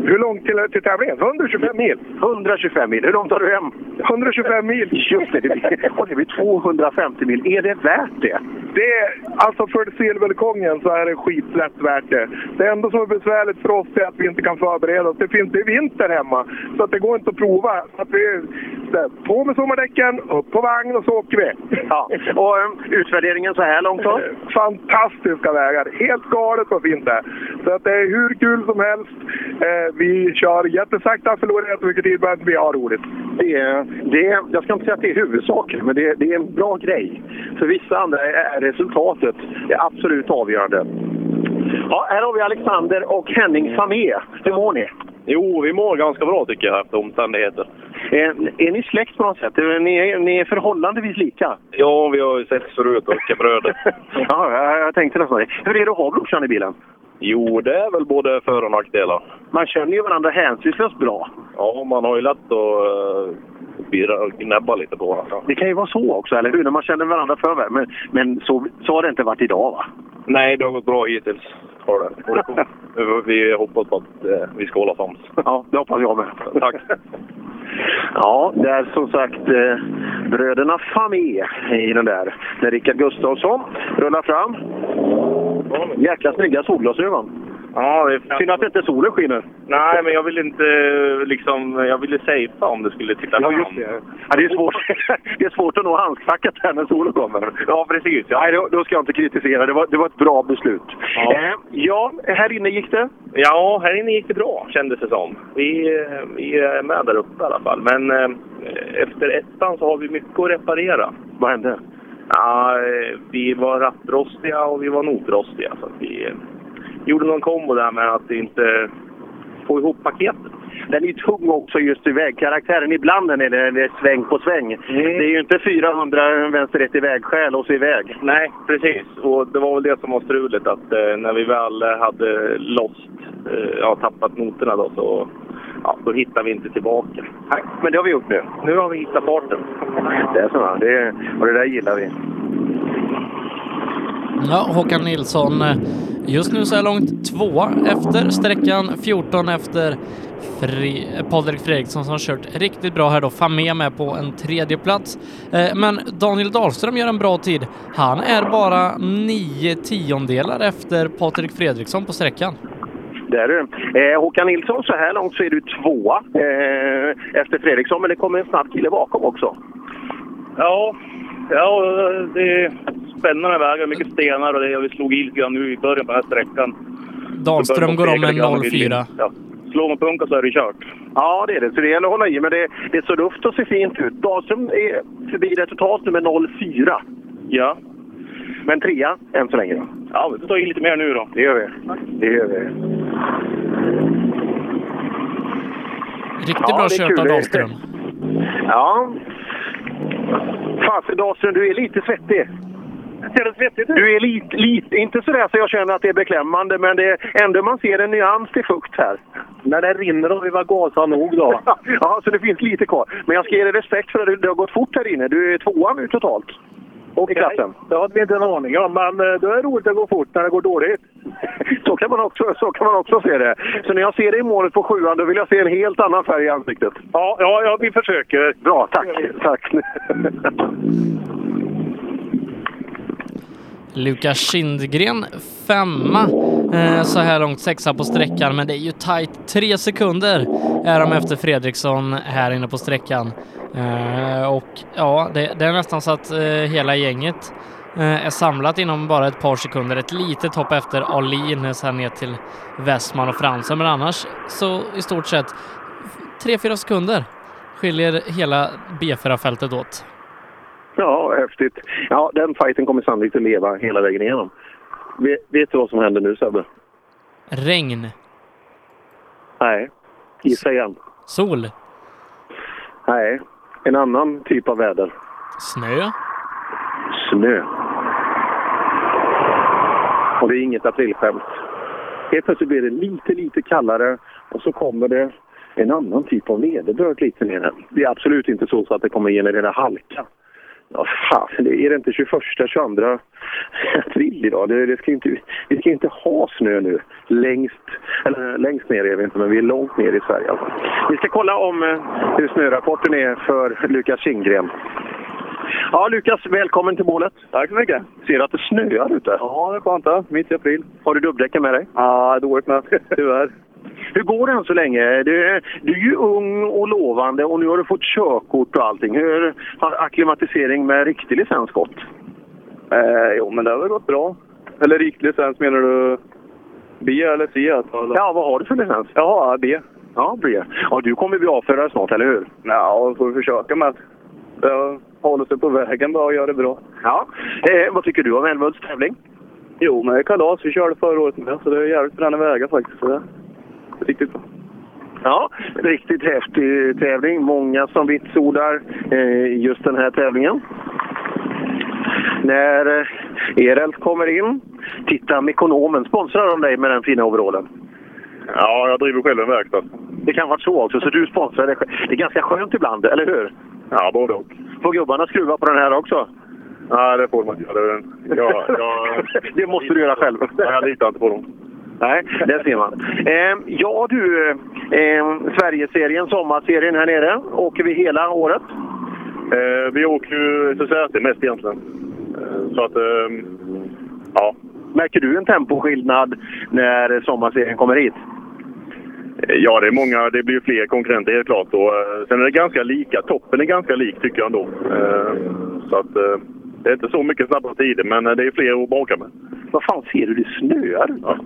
Hur långt till, till tävlingen? 125 mil. 125 mil. Hur långt tar du hem? 125 mil. Just det, det blir, och det blir 250 mil. Är det värt det? Det är, alltså för silverkongen så är det skitlätt värt det. Det enda som är besvärligt för oss är att vi inte kan förbereda oss. Det finns det vinter hemma, så att det går inte att prova. Så att vi, så, på med sommardäcken, upp på vagn och så åker vi. Ja. Och um, utvärderingen så här långt då? Fantastiska vägar. Helt galet vad fint det är. Så att det är hur kul som helst. Eh, vi kör jättesakta, förlorar jättemycket tid, men vi har roligt. Det är, det är, jag ska inte säga att det är huvudsaken, men det, det är en bra grej. För vissa andra är resultatet det absolut avgörande. Ja, här har vi Alexander och Henning Samé. Hur mår ni? Jo, vi mår ganska bra tycker jag efter omständigheter. Är, är ni släkt på något sätt? Är ni, är, ni är förhållandevis lika? Ja, vi har ju sett förut och bröder. ja, jag, jag tänkte nästan det. Hur är det att ha brorsan i bilen? Jo, det är väl både för och nackdelar. Man känner ju varandra hänsynslöst bra. Ja, man har ju lätt att uh, gnäbba lite på varandra. Det kan ju vara så också, eller hur? När man känner varandra för väl. Men, men så, så har det inte varit idag, va? Nej, det har gått bra hittills. Har det. vi hoppas på att eh, vi ska hålla sams. Ja, det hoppas jag med. Tack. Ja, det är som sagt eh, bröderna Famé i den där. När Rickard Gustafsson rullar fram. Jäkla snygga solglasögon. Ja, det Synd att inte solen skiner. Nej, men jag vill inte liksom... Jag ville safea om det skulle titta Ja, fram. just det. Ja, det, är svårt, det är svårt att nå handskfacket här när solen kommer. Ja, precis. Ja. Nej, då, då ska jag inte kritisera. Det var, det var ett bra beslut. Ja. Eh, ja, här inne gick det. Ja, här inne gick det bra kändes det som. Vi, eh, vi är med där uppe i alla fall. Men eh, efter ettan så har vi mycket att reparera. Vad hände? Ja, eh, vi var rattrostiga och vi var notrostiga. Så vi eh, gjorde någon kombo där med att inte få ihop paketet. Den är ju tung också just i vägkaraktären. Ibland är det, det är sväng på sväng. Mm. Det är ju inte 400 vänster rätt i vägskäl och så iväg. Nej, precis. Och det var väl det som var struligt att eh, när vi väl hade lost, eh, ja, tappat noterna då så ja, då hittade vi inte tillbaka. Nej, men det har vi gjort nu. Nu har vi hittat farten. Det är så. Det, och det där gillar vi. Ja, Håkan Nilsson eh, just nu så här långt tvåa efter sträckan, 14 efter Fri Patrik Fredriksson som har kört riktigt bra här då. Famé med på en tredje plats. Eh, men Daniel Dahlström gör en bra tid. Han är bara nio tiondelar efter Patrik Fredriksson på sträckan. Det är du. Eh, Håkan Nilsson, så här långt så är du tvåa eh, efter Fredriksson, men det kommer en snabb kille bakom också. Ja, ja det är spännande vägar, mycket stenar och det. Och vi slog i lite grann nu i början på den här sträckan. Dahlström går om en 04. Ja, slår man punka så är det kört. Ja, det är det. Så det gäller att hålla i, men det, det är så luft och ser fint ut. Dahlström är förbi resultat nummer 04. Ja. Men trea än så länge. Då. Ja, vi får ta i lite mer nu då. Det gör vi. Det gör vi. Riktigt Ja, bra det kört av. Dahlström. Ja. Fasen Dahlström, du är lite svettig. Ser det svettigt ut? Du är lite, lite, inte sådär så jag känner att det är beklämmande, men det är ändå man ser en nyans till fukt här. När det rinner och vi var gasar nog då. ja, så det finns lite kvar. Men jag ska ge dig respekt för att det har gått fort här inne. Du är tvåa nu totalt. Okej, klassen. det hade vi inte en aning om, men eh, det är roligt att gå fort när det går dåligt. Så kan man också, så kan man också se det. Så när jag ser dig i målet på sjuan, då vill jag se en helt annan färg i ansiktet. Ja, ja, ja vi försöker. Bra, tack. tack. Lukas Kindgren femma eh, så här långt, sexa på sträckan, men det är ju tight. Tre sekunder är de efter Fredriksson här inne på sträckan. Eh, och ja, det, det är nästan så att eh, hela gänget eh, är samlat inom bara ett par sekunder. Ett litet hopp efter Alin här ner till Westman och Fransson, men annars så i stort sett tre, fyra sekunder skiljer hela B4-fältet åt. Ja, häftigt. Ja, den fighten kommer sannolikt att leva hela vägen igenom. Vet, vet du vad som händer nu, Sebbe? Regn. Nej. Gissa igen. Sol. Nej. En annan typ av väder. Snö. Snö. Och det är inget aprilskämt. Helt plötsligt blir det lite, lite kallare och så kommer det en annan typ av nederbörd lite ner. Det är absolut inte så, så att det kommer generera halka. Ja, fan, är det inte 21, 22 april idag? Det, det ska inte, vi ska inte ha snö nu. Längst, eller längst ner är vi inte, men vi är långt ner i Sverige. Alltså. Vi ska kolla om eh, hur snörapporten är för Lukas Kindgren. Ja, Lukas, välkommen till målet. Tack så mycket. Ser du att det snöar ute? Ja, det är skönt. Mitt i april. Har du dubbdäcken med dig? Ja, dåligt med. Tyvärr. Hur går det än så länge? Du, du är ju ung och lovande och nu har du fått körkort och allting. Hur har akklimatisering med riktig licens gått? Eh, jo, men det har väl gått bra. Eller riktig licens menar du? B eller C? Alltså. Ja, vad har du för licens? Jaha, B. Ja, B. Ja, du kommer bli avförare snart, eller hur? Ja, får vi försöka med. Jag håller sig på vägen bara och gör det bra. Ja. Eh, vad tycker du om Älmhults tävling? Jo, men det är kalas. Vi körde förra året med, så det är jävligt fräna vägar faktiskt. Så det riktigt bra. Ja, riktigt häftig tävling. Många som vitsordar eh, just den här tävlingen. När eh, Erelt kommer in, titta Mekonomen, sponsrar de dig med den fina overallen? Ja, jag driver själv en verkstad. Det kan vara så också, så du sponsrar dig själv. Det är ganska skönt ibland, eller hur? Ja, både och. Får gubbarna skruva på den här också? Nej, det får man inte göra. Ja, jag... det måste du göra själv. Ja, jag litar inte på dem. Nej, det ser man. Eh, ja du, eh, Sverigeserien, sommarserien här nere, åker vi hela året? Eh, vi åker ju SSRT mest egentligen. Eh, så att, eh, ja. Märker du en temposkillnad när sommarserien kommer hit? Eh, Ja, det är många. Det blir fler konkurrenter helt klart. Och, eh, sen är det ganska lika. Toppen är ganska lik tycker jag ändå. Eh, så att det är inte så mycket snabbare tider, men det är fler att baka med. Vad fan ser du? Det snöar Ja,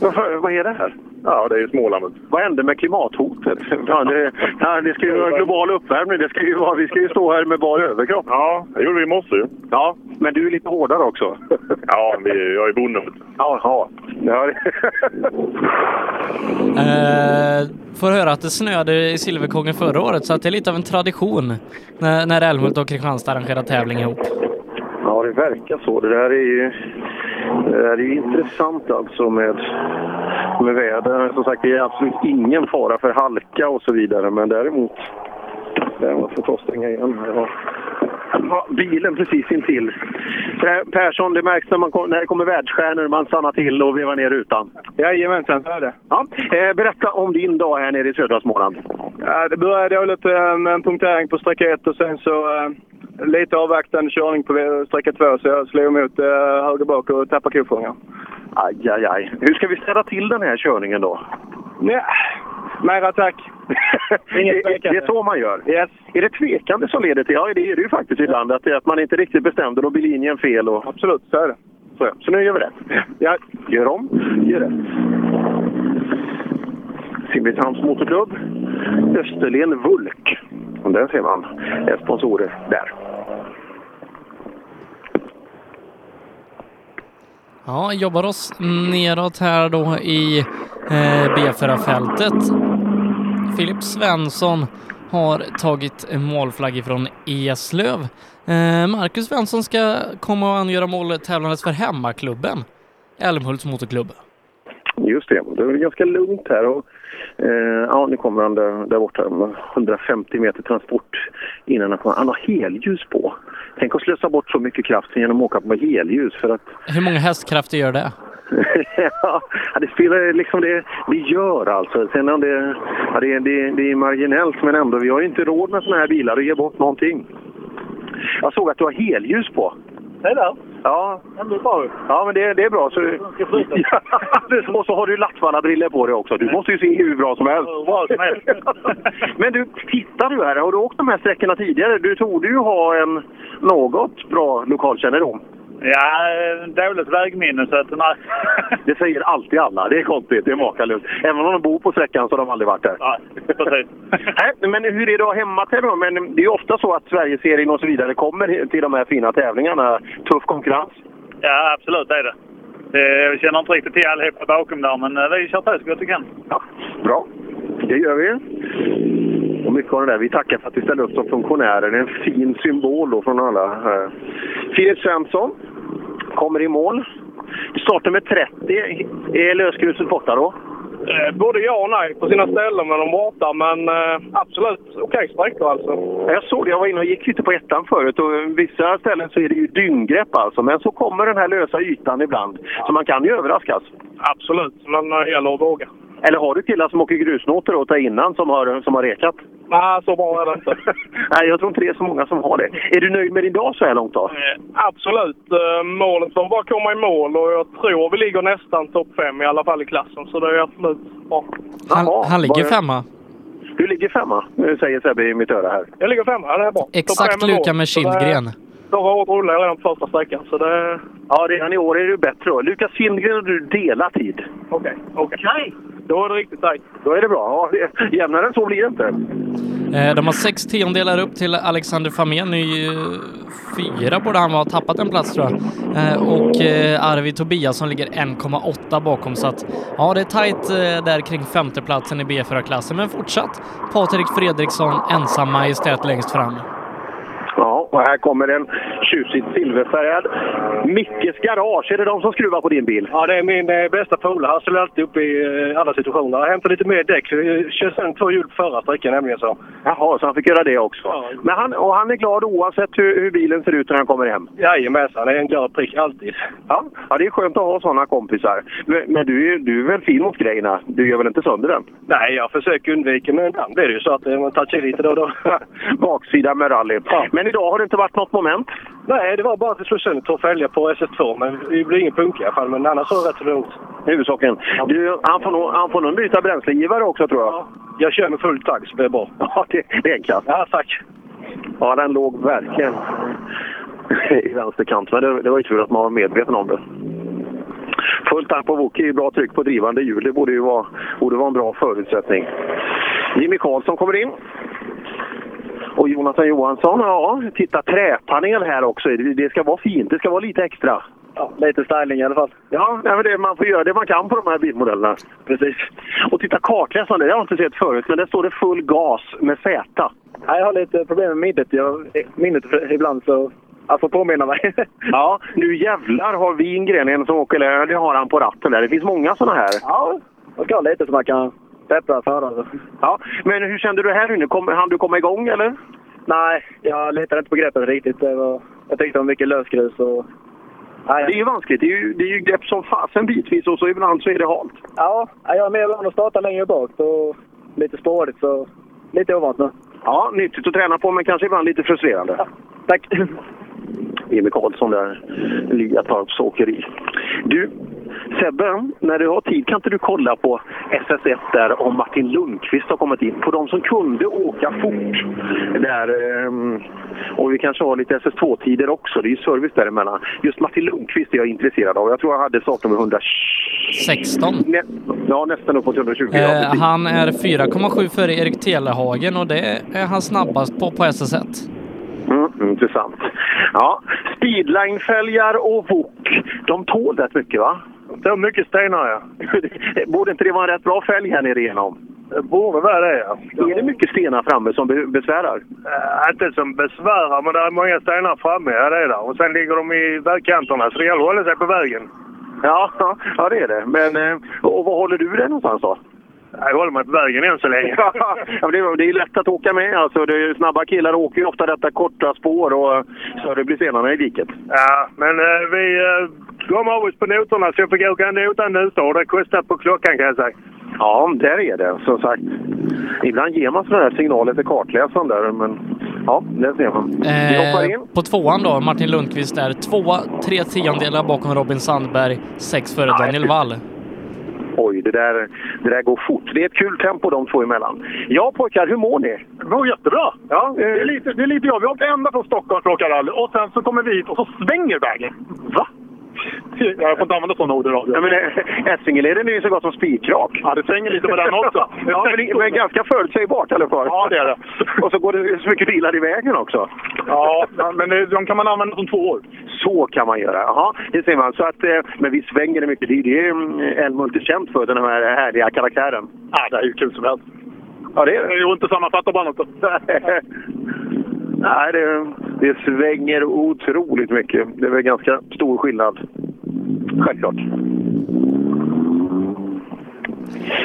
vad, vad är det här? ja det är ju Småland. Vad hände med klimathotet? Ja, det, ja, det ska ju vara global uppvärmning. Det ska ju vara, vi ska ju stå här med bar överkropp. Ja, det gjorde vi i morse ju. Ja, men du är lite hårdare också. Ja, vi, jag är bonde. Jaha. Ja. Eh, får höra att det snöade i Silverkongen förra året, så att det är lite av en tradition när, när Älmhult och Kristianstad arrangerar tävling ihop. ja, det verkar så. Det där är ju, det där är intressant alltså med, med väder. Som sagt, det är absolut ingen fara för halka och så vidare, men däremot... Däremot får jag stänga igen här. Ja. Ja, bilen precis intill. Per- Persson, det märks när, man, kom- när det kommer världsstjärnor, man stannar till och vevar ner rutan. Jajamensan, så är det. Ja, eh, berätta om din dag här nere i södra Småland. Ja, det började eh, med en punktering på sträcka 1 och sen så eh, lite avvaktande körning på sträcka 2 så jag slog emot eh, höger bak och tappade kofångaren. Aj, aj, aj. Hur ska vi ställa till den här körningen då? Nej, mer attack. Inget det, det är så man gör? Yes. Är det tvekande som leder till... Ja, det är det ju faktiskt ibland. Att, det, att man inte riktigt bestämde, då blir linjen fel. Och... Absolut, så är det. Så, så nu gör vi rätt. Ja, gör om, gör rätt. Simrishamns Motorklubb, Österlen Vulk. Och där ser man är sponsorer där. Ja, jobbar oss neråt här då i eh, B4-fältet. Filip Svensson har tagit målflagg ifrån Eslöv. Eh, Marcus Svensson ska komma och angöra mål tävlandes för hemmaklubben, Älmhults motorklubb. Just det, det är väl ganska lugnt här. Och, eh, ja, nu kommer han där, där borta, 150 meter transport innan han kommer. Han har helljus på. Tänk att slösa bort så mycket kraft genom att åka på helljus för att Hur många hästkrafter gör det? ja, det spelar liksom det, det gör alltså. Sen om det, ja, det, det, det är marginellt men ändå, vi har ju inte råd med såna här bilar och ge bort någonting. Jag såg att du har helljus på. Där. Ja. Det blir bra. Ja, men det, det är bra. Så, och så har du Lattmannabriller på dig också. Du måste ju se hur bra som helst. Bra som helst. men du, tittar du här? Har du åkt de här sträckorna tidigare? Du torde ju ha en något bra lokalkännedom. Ja, dåligt vägminne så att nej. Det säger alltid alla. Det är konstigt. Det är makalöst. Även om de bor på sträckan så har de aldrig varit där. Ja, precis. Nej, men hur är det att ha hemmatävling då? Men det är ju ofta så att Sverigeserien och så vidare kommer till de här fina tävlingarna. Tuff konkurrens. Ja, absolut det är det. Jag känner inte riktigt till allihopa bakom där, men eh, vi kör på så gott vi kan. Bra. Det gör vi. Och mycket av det där. Vi tackar för att vi ställer upp som funktionärer. Det är en fin symbol då från alla. Filip Svensson kommer i mål. Startar med 30. Är lösgruset borta då? Eh, Både ja och nej på sina ställen med de borta, men eh, absolut okej sträckor alltså. Jag såg det. Jag var inne och gick lite på ettan förut och vissa ställen så är det ju dynggrepp alltså. Men så kommer den här lösa ytan ibland. Så man kan ju överraskas. Absolut, men det gäller att våga. Eller har du killar som åker grusnåtor åt dig innan som har, som har rekat? Nej, så bra är det inte. Nej, jag tror inte det är så många som har det. Är du nöjd med din dag så här långt då? Eh, Absolut. Eh, Målet var bara komma i mål och jag tror vi ligger nästan topp fem i alla fall i klassen. Så det är absolut bra. Han, Jaha, han ligger bara- femma. Du ligger femma, nu säger Sebbe i mitt öra här. Jag ligger femma, det är bra. Exakt lika med Kindgren. Förra året rullade jag redan på första sträckan, så det... Ja, redan i år är du bättre då. Lukas Kindgren och du delar tid. Okej, okej. Då är det riktigt tajt. Då är det bra. Ja, jämnare än så blir det inte. Eh, de har sex tiondelar upp till Alexander Famén. Ny fyra borde han ha tappat en plats tror jag. Eh, och eh, Arvid Tobiasson ligger 1,8 bakom så att ja, det är tajt där kring femteplatsen i B4-klassen. Men fortsatt Patrik Fredriksson ensam majestät längst fram. Ja, och här kommer en tjusigt silverfärgad Mickes Garage. Är det de som skruvar på din bil? Ja, det är min eh, bästa polare. Han ställer alltid upp i eh, alla situationer. Jag hämtar lite mer däck. Jag kör sen två hjul på förra sträckan nämligen så. Jaha, så han fick göra det också. Men han, och han är glad oavsett hur, hur bilen ser ut när han kommer hem? Jajamensan, det är en glad prick alltid. Ja, ja det är skönt att ha sådana kompisar. Men, men du, är- du är väl fin mot grejerna? Du gör väl inte sönder den? Nej, jag försöker undvika, men ibland blir det ju så att eh, man touchar lite då och då. Baksida med rally. Men idag har det inte varit något moment? Nej, det var bara att vi slog sönder två fälgar på SS2, men det blir ingen punka i alla fall. Men annars var det rätt så lugnt. Huvudsaken. Du, han, får nog, han får nog byta bränslegivare också tror jag. Jag kör med full tagg så det är bra. Ja, det, det är enkelt. Ja, tack. Ja, den låg verkligen i vänsterkant. Men det, det var ju tur att man var medveten om det. Fullt tank på Wookie är bra tryck på drivande hjul. Det borde ju vara, borde vara en bra förutsättning. Jimmy Karlsson kommer in. Och Jonathan Johansson, ja, titta träpanel här också. Det, ska vara fint, det ska vara lite extra. Ja, lite styling i alla fall. Ja, nej, det, man får göra det man kan på de här bilmodellerna. Precis. Och titta kartläsaren, det har jag inte sett förut, men där står det full gas med Z. Nej, jag har lite problem med minnet. Jag, minnet ibland så... Får påminna mig. Ja, nu jävlar har Wingren en som åker, eller det har han på ratten där. Det finns många sådana här. Ja, man ska ha lite så man kan peppra föraren. Ja, men hur kände du här inne? Kom, hann du komma igång eller? Nej, jag litade inte på greppet riktigt. Det var, jag tyckte var mycket lösgrus och... Nej, Det är ju vanskligt. Det är ju, det är ju grepp som fasen bitvis och så ibland så är det halt. Ja, jag är mer van att starta längre bak. Då lite spårigt så... Lite ovant nu. Ja, nyttigt att träna på men kanske ibland lite frustrerande. Tack. Emil Karlsson där, Liatorps åkeri. Du, Sebbe, när du har tid kan inte du kolla på SS1 där om Martin Lundqvist har kommit in? På de som kunde åka fort. Där, ehm, och vi kanske har lite SS2-tider också. Det är ju service däremellan. Just Martin Lundqvist är jag intresserad av. Jag tror jag hade startnummer 116. 16. Nä, ja, nästan uppåt 120. ja, Eh, precis. han är 4,7 före Erik Telehagen och det är han snabbast på på SS1. Mm, intressant. Ja, speedline-fälgar och wok, de tål rätt mycket va? Det var mycket stenar ja. Borde inte det vara en rätt bra fälg här nere igenom? Det borde vara det, ja. Är det mycket stenar framme som be- besvärar? Äh, inte som besvärar, men det är många stenar framme. Ja, det är där. Och sen ligger de i vägkanterna, så det gäller att hålla sig på vägen. Ja, ja det är det. Men, eh, och var håller du dig någonstans då? Jag håller mig på vägen än så länge. ja, det, är, det är lätt att åka med. Alltså, det är, snabba killar åker ju ofta detta korta spår och större blir stenarna i diket. Ja, men eh, vi eh, kom av oss på noterna så jag fick åka en nota nu och det kostar på klockan kan jag säga. Ja, där är det. Som sagt, ibland ger man sådana här signaler till kartläsaren där, men ja, där ser man. Vi hoppar in. Eh, på tvåan då, Martin Lundqvist är tvåa, tre tiondelar bakom Robin Sandberg, sex före Daniel Wall. Oj, det där, det där går fort. Det är ett kul tempo de två emellan. Ja pojkar, hur mår ni? Det går jättebra. Ja, det, är lite, det är lite jobbigt. Vi åkte ända från Stockholm för att åka rally och sen så kommer vi hit och så svänger vägen. Va? Jag får inte använda sådana ord i radio. Ja, men eh, Essingeleden är ju så gott som spikrak. Ja, det svänger lite på den också. ja, men, men ganska förutsägbart i alla fall. Ja, det är det. Och så går det så mycket bilar i vägen också. Ja, men det, de kan man använda som två år. Så kan man göra. Jaha, det ser man. Så att, eh, men vi svänger det mycket. Det, är mm, Älmhult är känt för, den här härliga karaktären. Ja, det är ju kul som helst. Ja, det är det. Går inte sammanfatta bara något. Nej, det, det svänger otroligt mycket. Det är väl ganska stor skillnad. Självklart.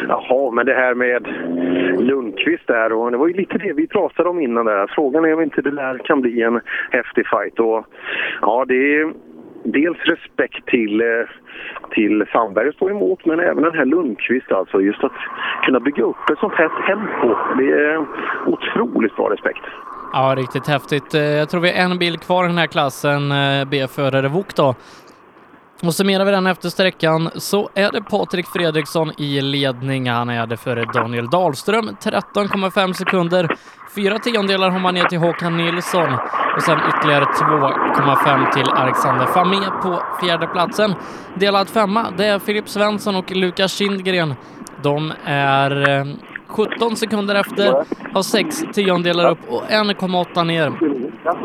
Jaha, men det här med Lundqvist där och det var ju lite det vi pratade om innan där. Frågan är om inte det där kan bli en häftig fight och ja, det är dels respekt till, eh, till Sandberg att stå emot men även den här Lundqvist alltså. Just att kunna bygga upp ett sånt här tempo. Det är otroligt bra respekt. Ja, riktigt häftigt. Eh, jag tror vi har en bil kvar i den här klassen, eh, B-förare Wok då. Och summerar vi den efter sträckan så är det Patrik Fredriksson i ledning. Han är det före Daniel Dahlström, 13,5 sekunder. Fyra tiondelar har man ner till Håkan Nilsson och sen ytterligare 2,5 till Alexander Famé på fjärde platsen. Delad femma, det är Filip Svensson och Lukas Kindgren. De är eh, 17 sekunder efter, har 6 tiondelar upp och 1,8 ner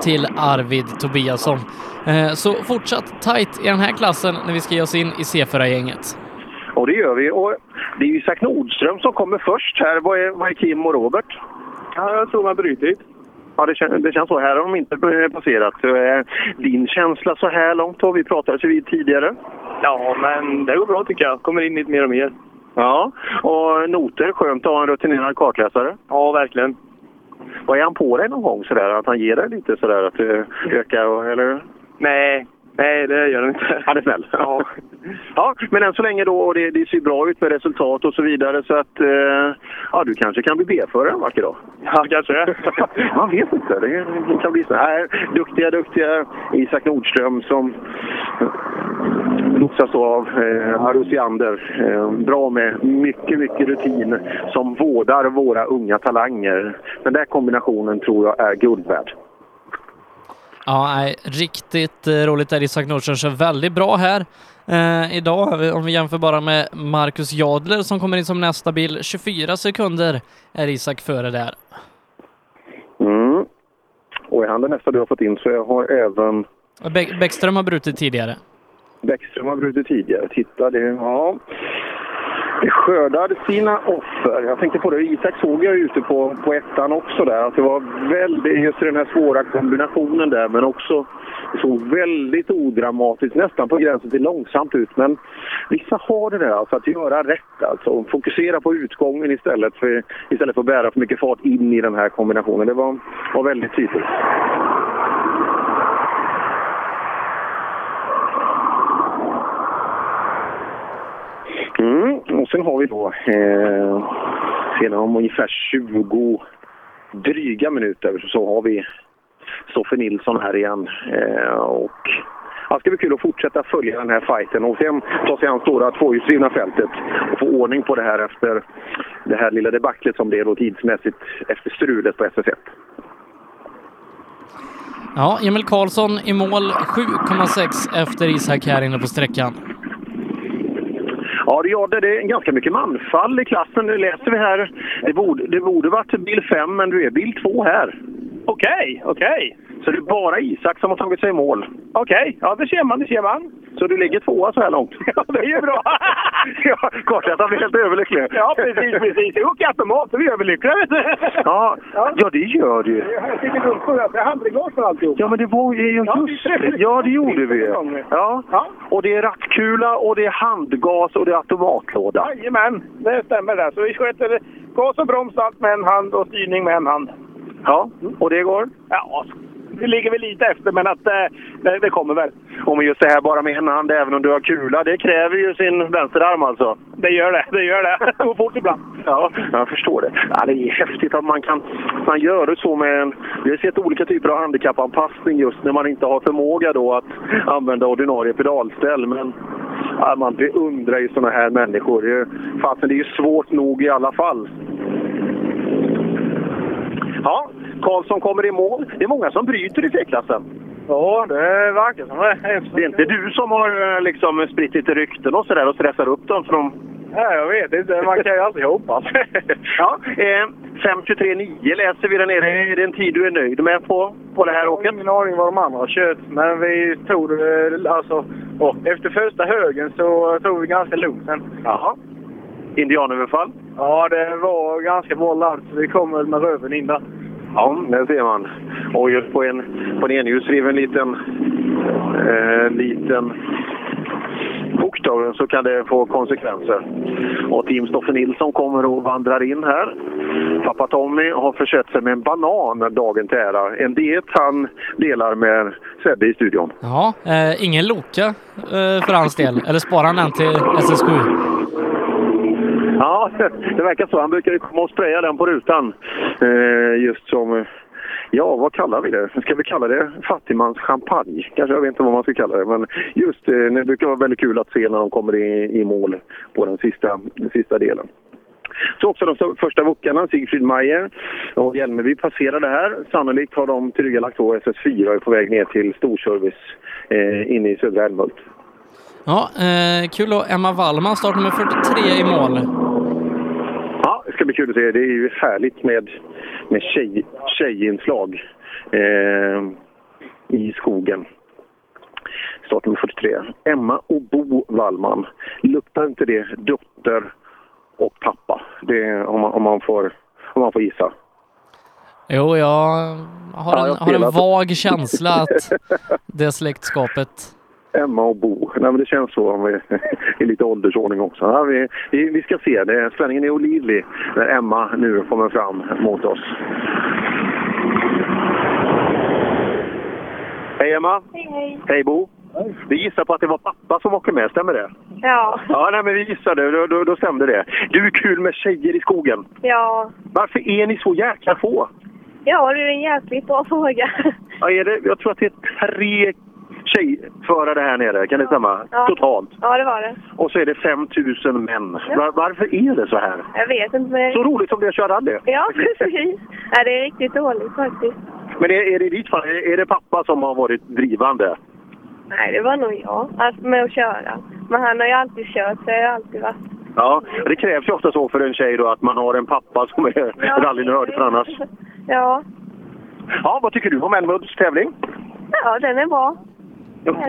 till Arvid Tobiasson. Eh, Så fortsatt tight i den här klassen när vi ska ge oss in i C4-gänget. Och det gör vi. Och det är Isak Nordström som kommer först här. Vad är, vad är Kim och Robert? Ja, jag tror man brutit. Ja, det, kän, det känns så. Här har de inte passerat. Eh, Din känsla så här långt har vi pratat vid tidigare. Ja, men det går bra tycker jag. Kommer in lite mer och mer. Ja, och noter. Skönt att ha en rutinerad kartläsare. Ja, verkligen. Vad är han på dig någon gång sådär? Att han ger dig lite sådär att uh, öka och, eller? Nej, nej det gör han inte. Han är snäll. Ja. ja, men än så länge då och det, det ser bra ut med resultat och så vidare så att eh, ja, du kanske kan bli B-förare en vacker dag. Ja, kanske. Man vet inte. Det, det kan bli så här. Duktiga, duktiga Isak Nordström som lotsas av eh, Arusiander. Eh, bra med mycket, mycket rutin som vårdar våra unga talanger. Den där kombinationen tror jag är guld värd. Ja, nej, riktigt eh, roligt där. Isak Nordström kör väldigt bra här eh, idag. Om vi jämför bara med Marcus Jadler som kommer in som nästa bil. 24 sekunder är Isak före där. Mm. Och är han den nästa du har fått in så jag har även Bäckström har brutit tidigare. Bäckström har brutit tidigare. Titta, det, ja det skördar sina offer. Jag tänkte på det, Isak såg jag ute på, på ettan också där. Att det var väldigt, just den här svåra kombinationen där, men också det såg väldigt odramatiskt, nästan på gränsen till långsamt ut. Men vissa har det där, alltså att göra rätt alltså. Fokusera på utgången istället för, istället för att bära för mycket fart in i den här kombinationen. Det var, var väldigt tydligt. Mm. Och sen har vi då, eh, sedan om ungefär 20 dryga minuter så har vi Stoffe Nilsson här igen. Eh, och ja, det ska bli kul att fortsätta följa den här fighten och sen ta sig an stora tvåhjulsdrivna fältet och få ordning på det här efter det här lilla debaclet som blev då tidsmässigt efter strulet på SS1. Ja, Emil Karlsson i mål 7,6 efter Isak här inne på sträckan. Ja, det gör det. Det är ganska mycket manfall i klassen. Nu läser vi här. Det borde, det borde varit bil 5, men du är bil 2 här. Okej, okej. Så det är bara Isak som har tagit sig i mål. Okej, ja det ser man, det ser man. Så du ligger tvåa så här långt? Ja, det är ju bra. ja, kartläsaren blir helt överlycklig. Ja, precis, precis. Det åker automat och vi är överlyckliga, vet du. Ja, ja det gör det ju. Jag sitter dumt på det. Jag handglas för alltihop. Ja, men det var ju just det. Ja, det gjorde vi. Ja. Och det är rattkula och det är handgas och det är automatlåda. Jajamän, det stämmer det. Så vi sköter gas och broms allt med en hand och styrning med en hand. Ja, och det går? Ja, det ligger väl lite efter, men att eh, det, det kommer väl. Och med just det här bara med en hand, även om du har kula, det kräver ju sin vänsterarm alltså. Det gör det, det gör det. Det går fort ibland. Ja, jag förstår det. Ja, det är häftigt att man kan man gör det så med en... Vi har sett olika typer av handikappanpassning just när man inte har förmåga då att använda ordinarie pedalställ. Men ja, man beundrar ju sådana här människor. Det är- Fasen, det är ju svårt nog i alla fall. Ja, Karlsson kommer i mål. Det är många som bryter i C-klassen. Ja, det verkar som det. Det är inte du som har eh, liksom spritt lite rykten och sådär och stressar upp dem från... Ja, jag vet inte. Man kan ju alltid hoppas. ja, eh, 5.23,9 läser vi där nere. Är det en tid du är nöjd med på, på det här åket? Jag har ingen aning vad de andra har kört, men vi tog det alltså... åh, efter första högen så tog vi ganska lugnt sen. Jaha. Indianöverfall? Ja, det var ganska bra ladd, så vi kom väl med röven in där. Ja, det ser man. Och just på en, på en enhjulsdriven liten, eh, liten bokstav så kan det få konsekvenser. Och Team Stoffe Nilsson kommer och vandrar in här. Pappa Tommy har försett sig med en banan dagen till ära. En diet han delar med Sebbe i studion. Ja, eh, ingen Loka eh, för hans del. Eller sparar han den till SS7? Det verkar så. Han brukar ju komma och spraya den på rutan. Eh, just som, eh, ja vad kallar vi det? Ska vi kalla det fattigmans champagne? Kanske, jag vet inte vad man ska kalla det. Men just eh, det brukar vara väldigt kul att se när de kommer i, i mål på den sista, den sista delen. Så också de första wokarna, Sigfrid Mayer och Hjälmeby passerade här. Sannolikt har de tillryggalagt SS4 och är på väg ner till storservice eh, inne i södra Älmhult. Ja, eh, kul och Emma Wallman startnummer 43 i mål. Ja, bli kul att se. Det är ju härligt med, med tjej, tjejinslag eh, i skogen. Startnummer 43. Emma och Bo Wallman. Luktar inte det dotter och pappa? Det, om, man, om, man får, om man får gissa. Jo, jag har Ja, en, jag har en vag känsla att det släktskapet... Emma och Bo. Nej, men det känns så om vi, i lite åldersordning också. Ja, vi, vi, vi ska se. Det, spänningen är olidlig när Emma nu kommer fram mot oss. Hej Emma! Hej, hej. Hej Bo! Vi gissar på att det var pappa som åker med, stämmer det? Ja. Ja, nej, men vi gissade. Då, då, då stämde det. Du är kul med tjejer i skogen. Ja. Varför är ni så jäkla få? Ja, det är en jäkligt bra fråga. Ja, är det, jag tror att det är tre tjejförare här nere, kan det stämma? Ja. Totalt. Ja, det var det. Och så är det 5000 män. Var, varför är det så här? Jag vet inte. Men... Så roligt som det är att köra rally. Ja, precis. Ja, det är riktigt dåligt faktiskt. Men är, är det i ditt fall, är, det pappa som har varit drivande? Nej, det var nog jag. Alltså med att köra. Men han har ju alltid kört, så det har alltid varit. Ja, det krävs ju ofta så för en tjej då att man har en pappa som är Ja. rallynörd för annars. Ja. Ja, vad tycker du om Älmhults tävling? Ja, den är bra.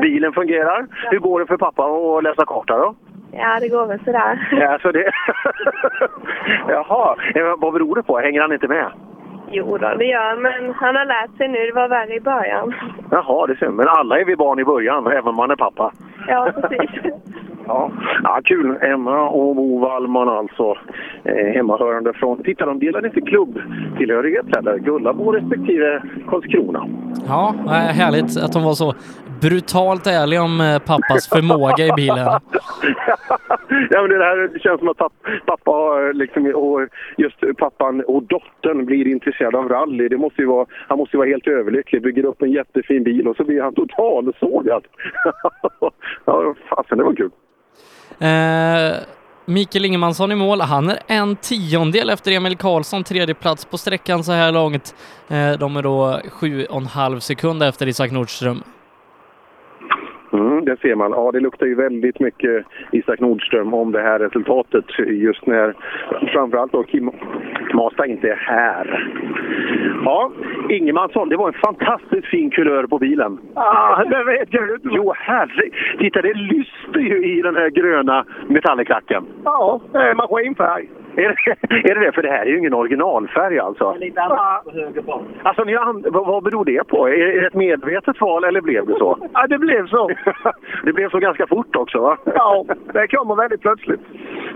Bilen fungerar. Hur går det för pappa att läsa karta då? Ja, det går väl sådär. Ja, alltså det... Jaha, Eh, vad beror det på? Hänger han inte med? Jo då, det gör men han har lärt sig nu. Det var värre i början. Jaha, det ser Men alla är vi barn i början, även om man är pappa. Ja, precis. Ja, ja kul. Emma och Bo Wallman alltså. Eh, hemmahörande från... Titta, de delade inte klubbtillhörighet heller. Gullabo respektive Karlskrona. Ja, eh, härligt att de var så brutalt ärliga om eh, pappas förmåga i bilen. ja, men det, här, det känns som att papp, pappa har liksom, och just pappan och dottern blir intresserade av rally. Det måste ju vara, han måste ju vara helt överlycklig. Bygger upp en jättefin bil och så blir han totalsågad. ja, fasen, det var kul. Eh, Mikael Ingemansson i mål. Han är en tiondel efter Emil Karlsson, tredje plats på sträckan så här långt. Eh, de är då sju och en halv sekund efter Isak Nordström. Mm, det ser man. Ja, det luktar ju väldigt mycket Isak Nordström om det här resultatet just när framförallt då Kim Masta inte är här. Ja, Ingemansson, det var en fantastiskt fin kulör på bilen. Ah, det vet jag inte. Jo, herre. Titta, det lyster ju i den här gröna metallklacken. Ja, det är maskinfärg. Är det, är det det? För det här är ju ingen originalfärg alltså. Lite annat på höger bak. Alltså, ni vad, vad beror det på? Är, är det ett medvetet val eller blev det så? Ja, det blev så. det blev så ganska fort också va? Ja, det kommer väldigt plötsligt.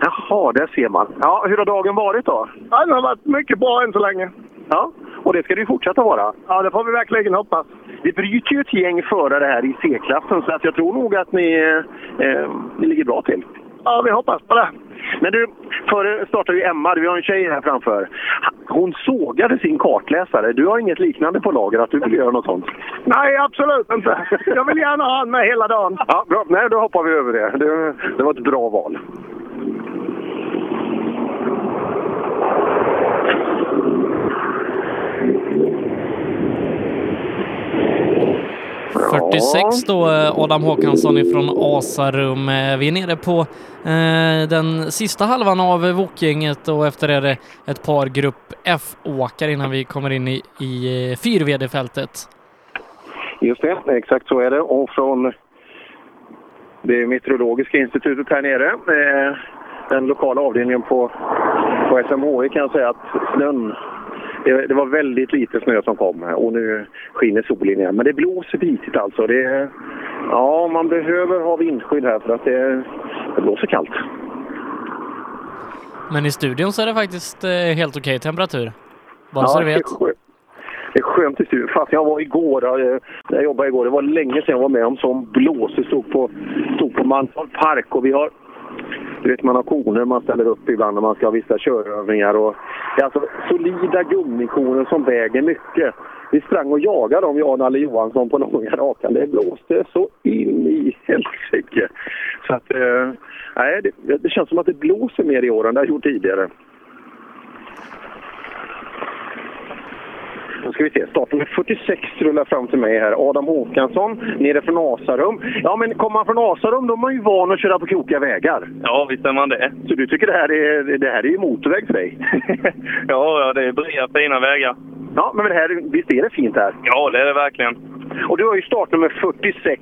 Jaha, där ser man. Ja, hur har dagen varit då? Ja, det har varit mycket bra än så länge. Ja, och det ska det ju fortsätta vara. Ja, det får vi verkligen hoppas. Det bryter ju ett gäng förare här i C-klassen så att jag tror nog att ni, eh, ni ligger bra till. Ja, vi hoppas på det. Men du, före startar ju Emma, vi har en tjej här framför. Hon sågade sin kartläsare. Du har inget liknande på lager, att du vill göra något sånt? Nej, absolut inte. Jag vill gärna ha han med hela dagen. Ja, bra. Nej, då hoppar vi över det. Det, det var ett bra val. Ja. 46 då, eh, Adam Håkansson ifrån Asarum. Eh, vi är nere på eh, den sista halvan av Wok-gänget och efter är det ett par Grupp F-åkare innan vi kommer in i, i eh, fyrvd-fältet. Just det, exakt så är det. Och från det meteorologiska institutet här nere, den lokala avdelningen på, på SMHI kan jag säga att snön det, det var väldigt lite snö som kom och nu skiner solen igen. Men det blåser bitigt alltså. Det, ja, man behöver ha vindskydd här för att det, det blåser kallt. Men i studion så är det faktiskt eh, helt okej temperatur. Bara så du vet. Det är skönt i studion. Fast jag var igår, eh, jag jobbade igår, det var länge sedan jag var med om sån blås. Det stod på, stod på Mantorp Park och vi har du vet, man har koner man ställer upp ibland när man ska ha vissa körövningar. Och, det är alltså solida gummikoner som väger mycket. Vi sprang och jagade dem, jag och Nalle Johansson, på långa rakan. Det blåste så in i helsike. Så att, eh, nej, det, det känns som att det blåser mer i år än det har gjort tidigare. Ska vi se, startnummer 46 rullar fram till mig här. Adam Håkansson, nere från Asarum. Ja, men kommer man från Asarum då är man ju van att köra på krokiga vägar. Ja, visst är man det. Så du tycker det här är, det här är ju motorväg för dig? Ja, ja, det är breda, fina vägar. Ja, men det här, visst är det fint här? Ja, det är det verkligen. Och du har ju startnummer 46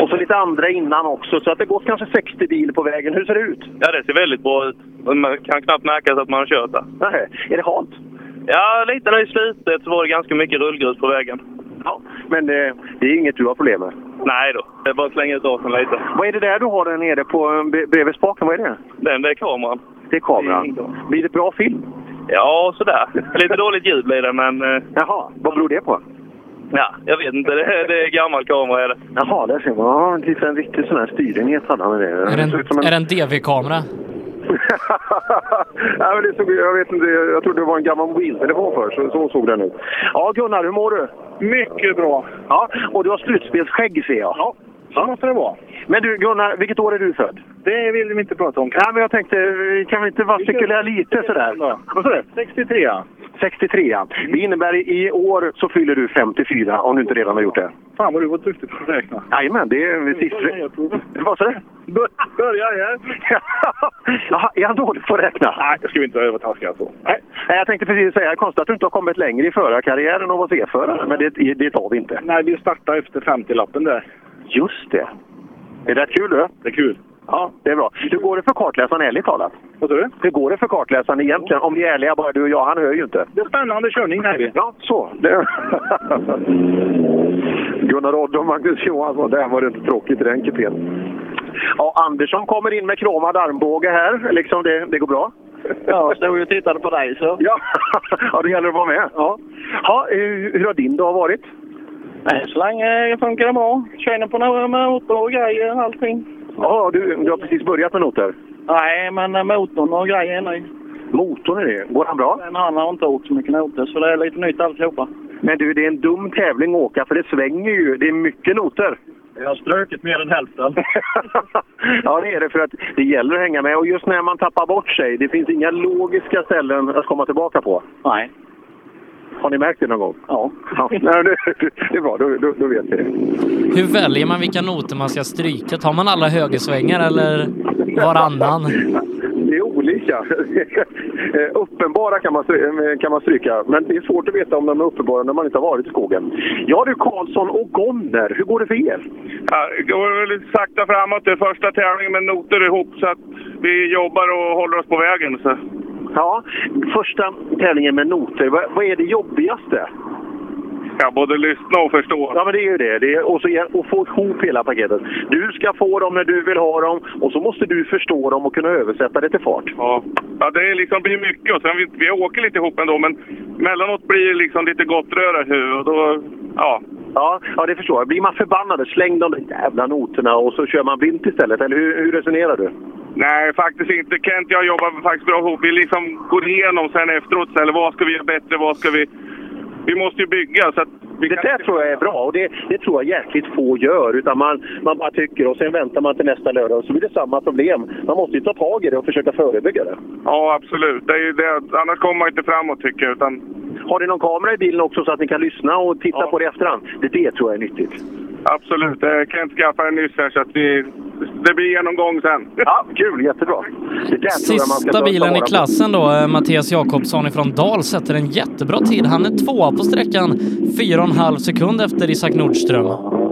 och så lite andra innan också, så att det går kanske 60 bil på vägen. Hur ser det ut? Ja, det ser väldigt bra ut. Man kan knappt märka att man har kört där. Nej, är det halt? Ja, lite nu i slutet så var det ganska mycket rullgrus på vägen. Ja, men eh, det är inget du har problem med? Nej då, det är bara att slänga ut gasen lite. Vad är det där du har där nere på eh, bre- bredvid spaken? Vad är det? Den, det är kameran. Det är kameran. Blir det bra film? Ja, sådär. Lite dåligt ljud blir det, men... eh, Jaha, vad beror det på? Ja, jag vet inte. Det är, det är gammal kamera är det. Jaha, där ser man. Ja, det är en riktig sån här styrenhet hade han med det. Är det en, en- är det en DV-kamera? ja, men det såg, jag vet inte, jag trodde det var en gammal mobiltelefon för så, så såg den ut. Ja, Gunnar, hur mår du? Mycket bra. Ja, och du har slutspelsskägg ser jag. Ja, så måste det vara. Men du Gunnar, vilket år är du född? Det vill vi inte prata om. Nej, men jag tänkte, kan vi inte bara spekulera lite sådär? Vad sa du? 63. 63 ja. Det innebär i i år så fyller du 54 om du inte redan har gjort det. Fan vad du var duktig på att räkna. Jajamän, det är siffror. Vad sa du? Börja igen. Jaha, är han dålig på att räkna? Nej, det ska vi inte övertaska så. Nej, Nej, jag tänkte precis säga, konstigt att du inte har kommit längre i förarkarriären och var C-förare, men det, det tar vi inte. Nej, vi startar efter 50-lappen där. Just det. Är det kul du? Det är kul. Ja, det är bra. Hur går det för kartläsaren ärligt talat? Vad sa du? Hur går det för kartläsaren egentligen? Om vi är ärliga bara du och jag, han hör ju inte. Det är spännande körning här vi. Ja, så. Det... Gunnar Odd och Magnus Johansson, där var det inte tråkigt i den kupén. Ja, Andersson kommer in med kromad armbåge här. Liksom det, det går bra? Ja, jag stod ju och tittade på dig så. Ja, ja det gäller att vara med. Ja. Ja, hur, hur har din dag varit? Nej, så länge funkar det bra. Känner på några motor och grejer och allting. Ja, du, du har precis börjat med noter. Nej, men eh, motorn och grejer är ny. Motorn är det. Går han bra? Men han har inte åkt så mycket noter, så det är lite nytt alltihopa. Men du, det är en dum tävling att åka för det svänger ju. Det är mycket noter. Jag har strökit mer än hälften. ja, det är det för att det gäller att hänga med. Och just när man tappar bort sig, det finns inga logiska ställen att komma tillbaka på. Nej. Har ni märkt det någon gång? Ja. ja nej, det, det är bra, då, då, då vet vi det. Hur väljer man vilka noter man ska stryka? Tar man alla högersvängar eller varannan? Det är olika. Eh, uppenbara kan man, stry- kan man stryka, men det är svårt att veta om de är uppenbara när man inte har varit i skogen. Ja du Karlsson och Gonner, hur går det för er? Ja, det går väl lite sakta framåt. Det är första tävlingen med noter ihop så att vi jobbar och håller oss på vägen. Så. Ja, första tävlingen med noter, vad, vad är det jobbigaste? Ja, både lyssna och förstå. Ja, men det är ju det. det är, och, så, och få ihop hela paketet. Du ska få dem när du vill ha dem och så måste du förstå dem och kunna översätta det till fart. Ja, ja det är liksom blir mycket och sen vi, vi åker lite ihop ändå men mellanåt blir det liksom lite gott röra och då, ja. Ja, ja, det förstår jag. Blir man förbannad, släng de där jävla noterna och så kör man blint istället. Eller hur, hur resonerar du? Nej, faktiskt inte. Kent och jag jobbar faktiskt bra ihop. Vi liksom går igenom sen efteråt, eller vad ska vi göra bättre, vad ska vi... Vi måste ju bygga så att... Det där tror jag är bra och det, det tror jag jäkligt få gör. Utan man, man bara tycker och sen väntar man till nästa lördag och så blir det samma problem. Man måste ju ta tag i det och försöka förebygga det. Ja, absolut. Det är det. Annars kommer man inte framåt tycker jag. Utan... Har ni någon kamera i bilen också så att ni kan lyssna och titta Ja. på det i efterhand? Det, det tror jag är nyttigt. Absolut. Eh, Kent skaffade nyss här så att vi... Det blir genomgång sen. Ja, kul. Jättebra. Jag Sista ta bilen i klassen då, eh, Mattias Jakobsson ifrån Dal, sätter en jättebra tid. Han är tvåa på sträckan, fyra och en halv sekund efter Isak Nordström.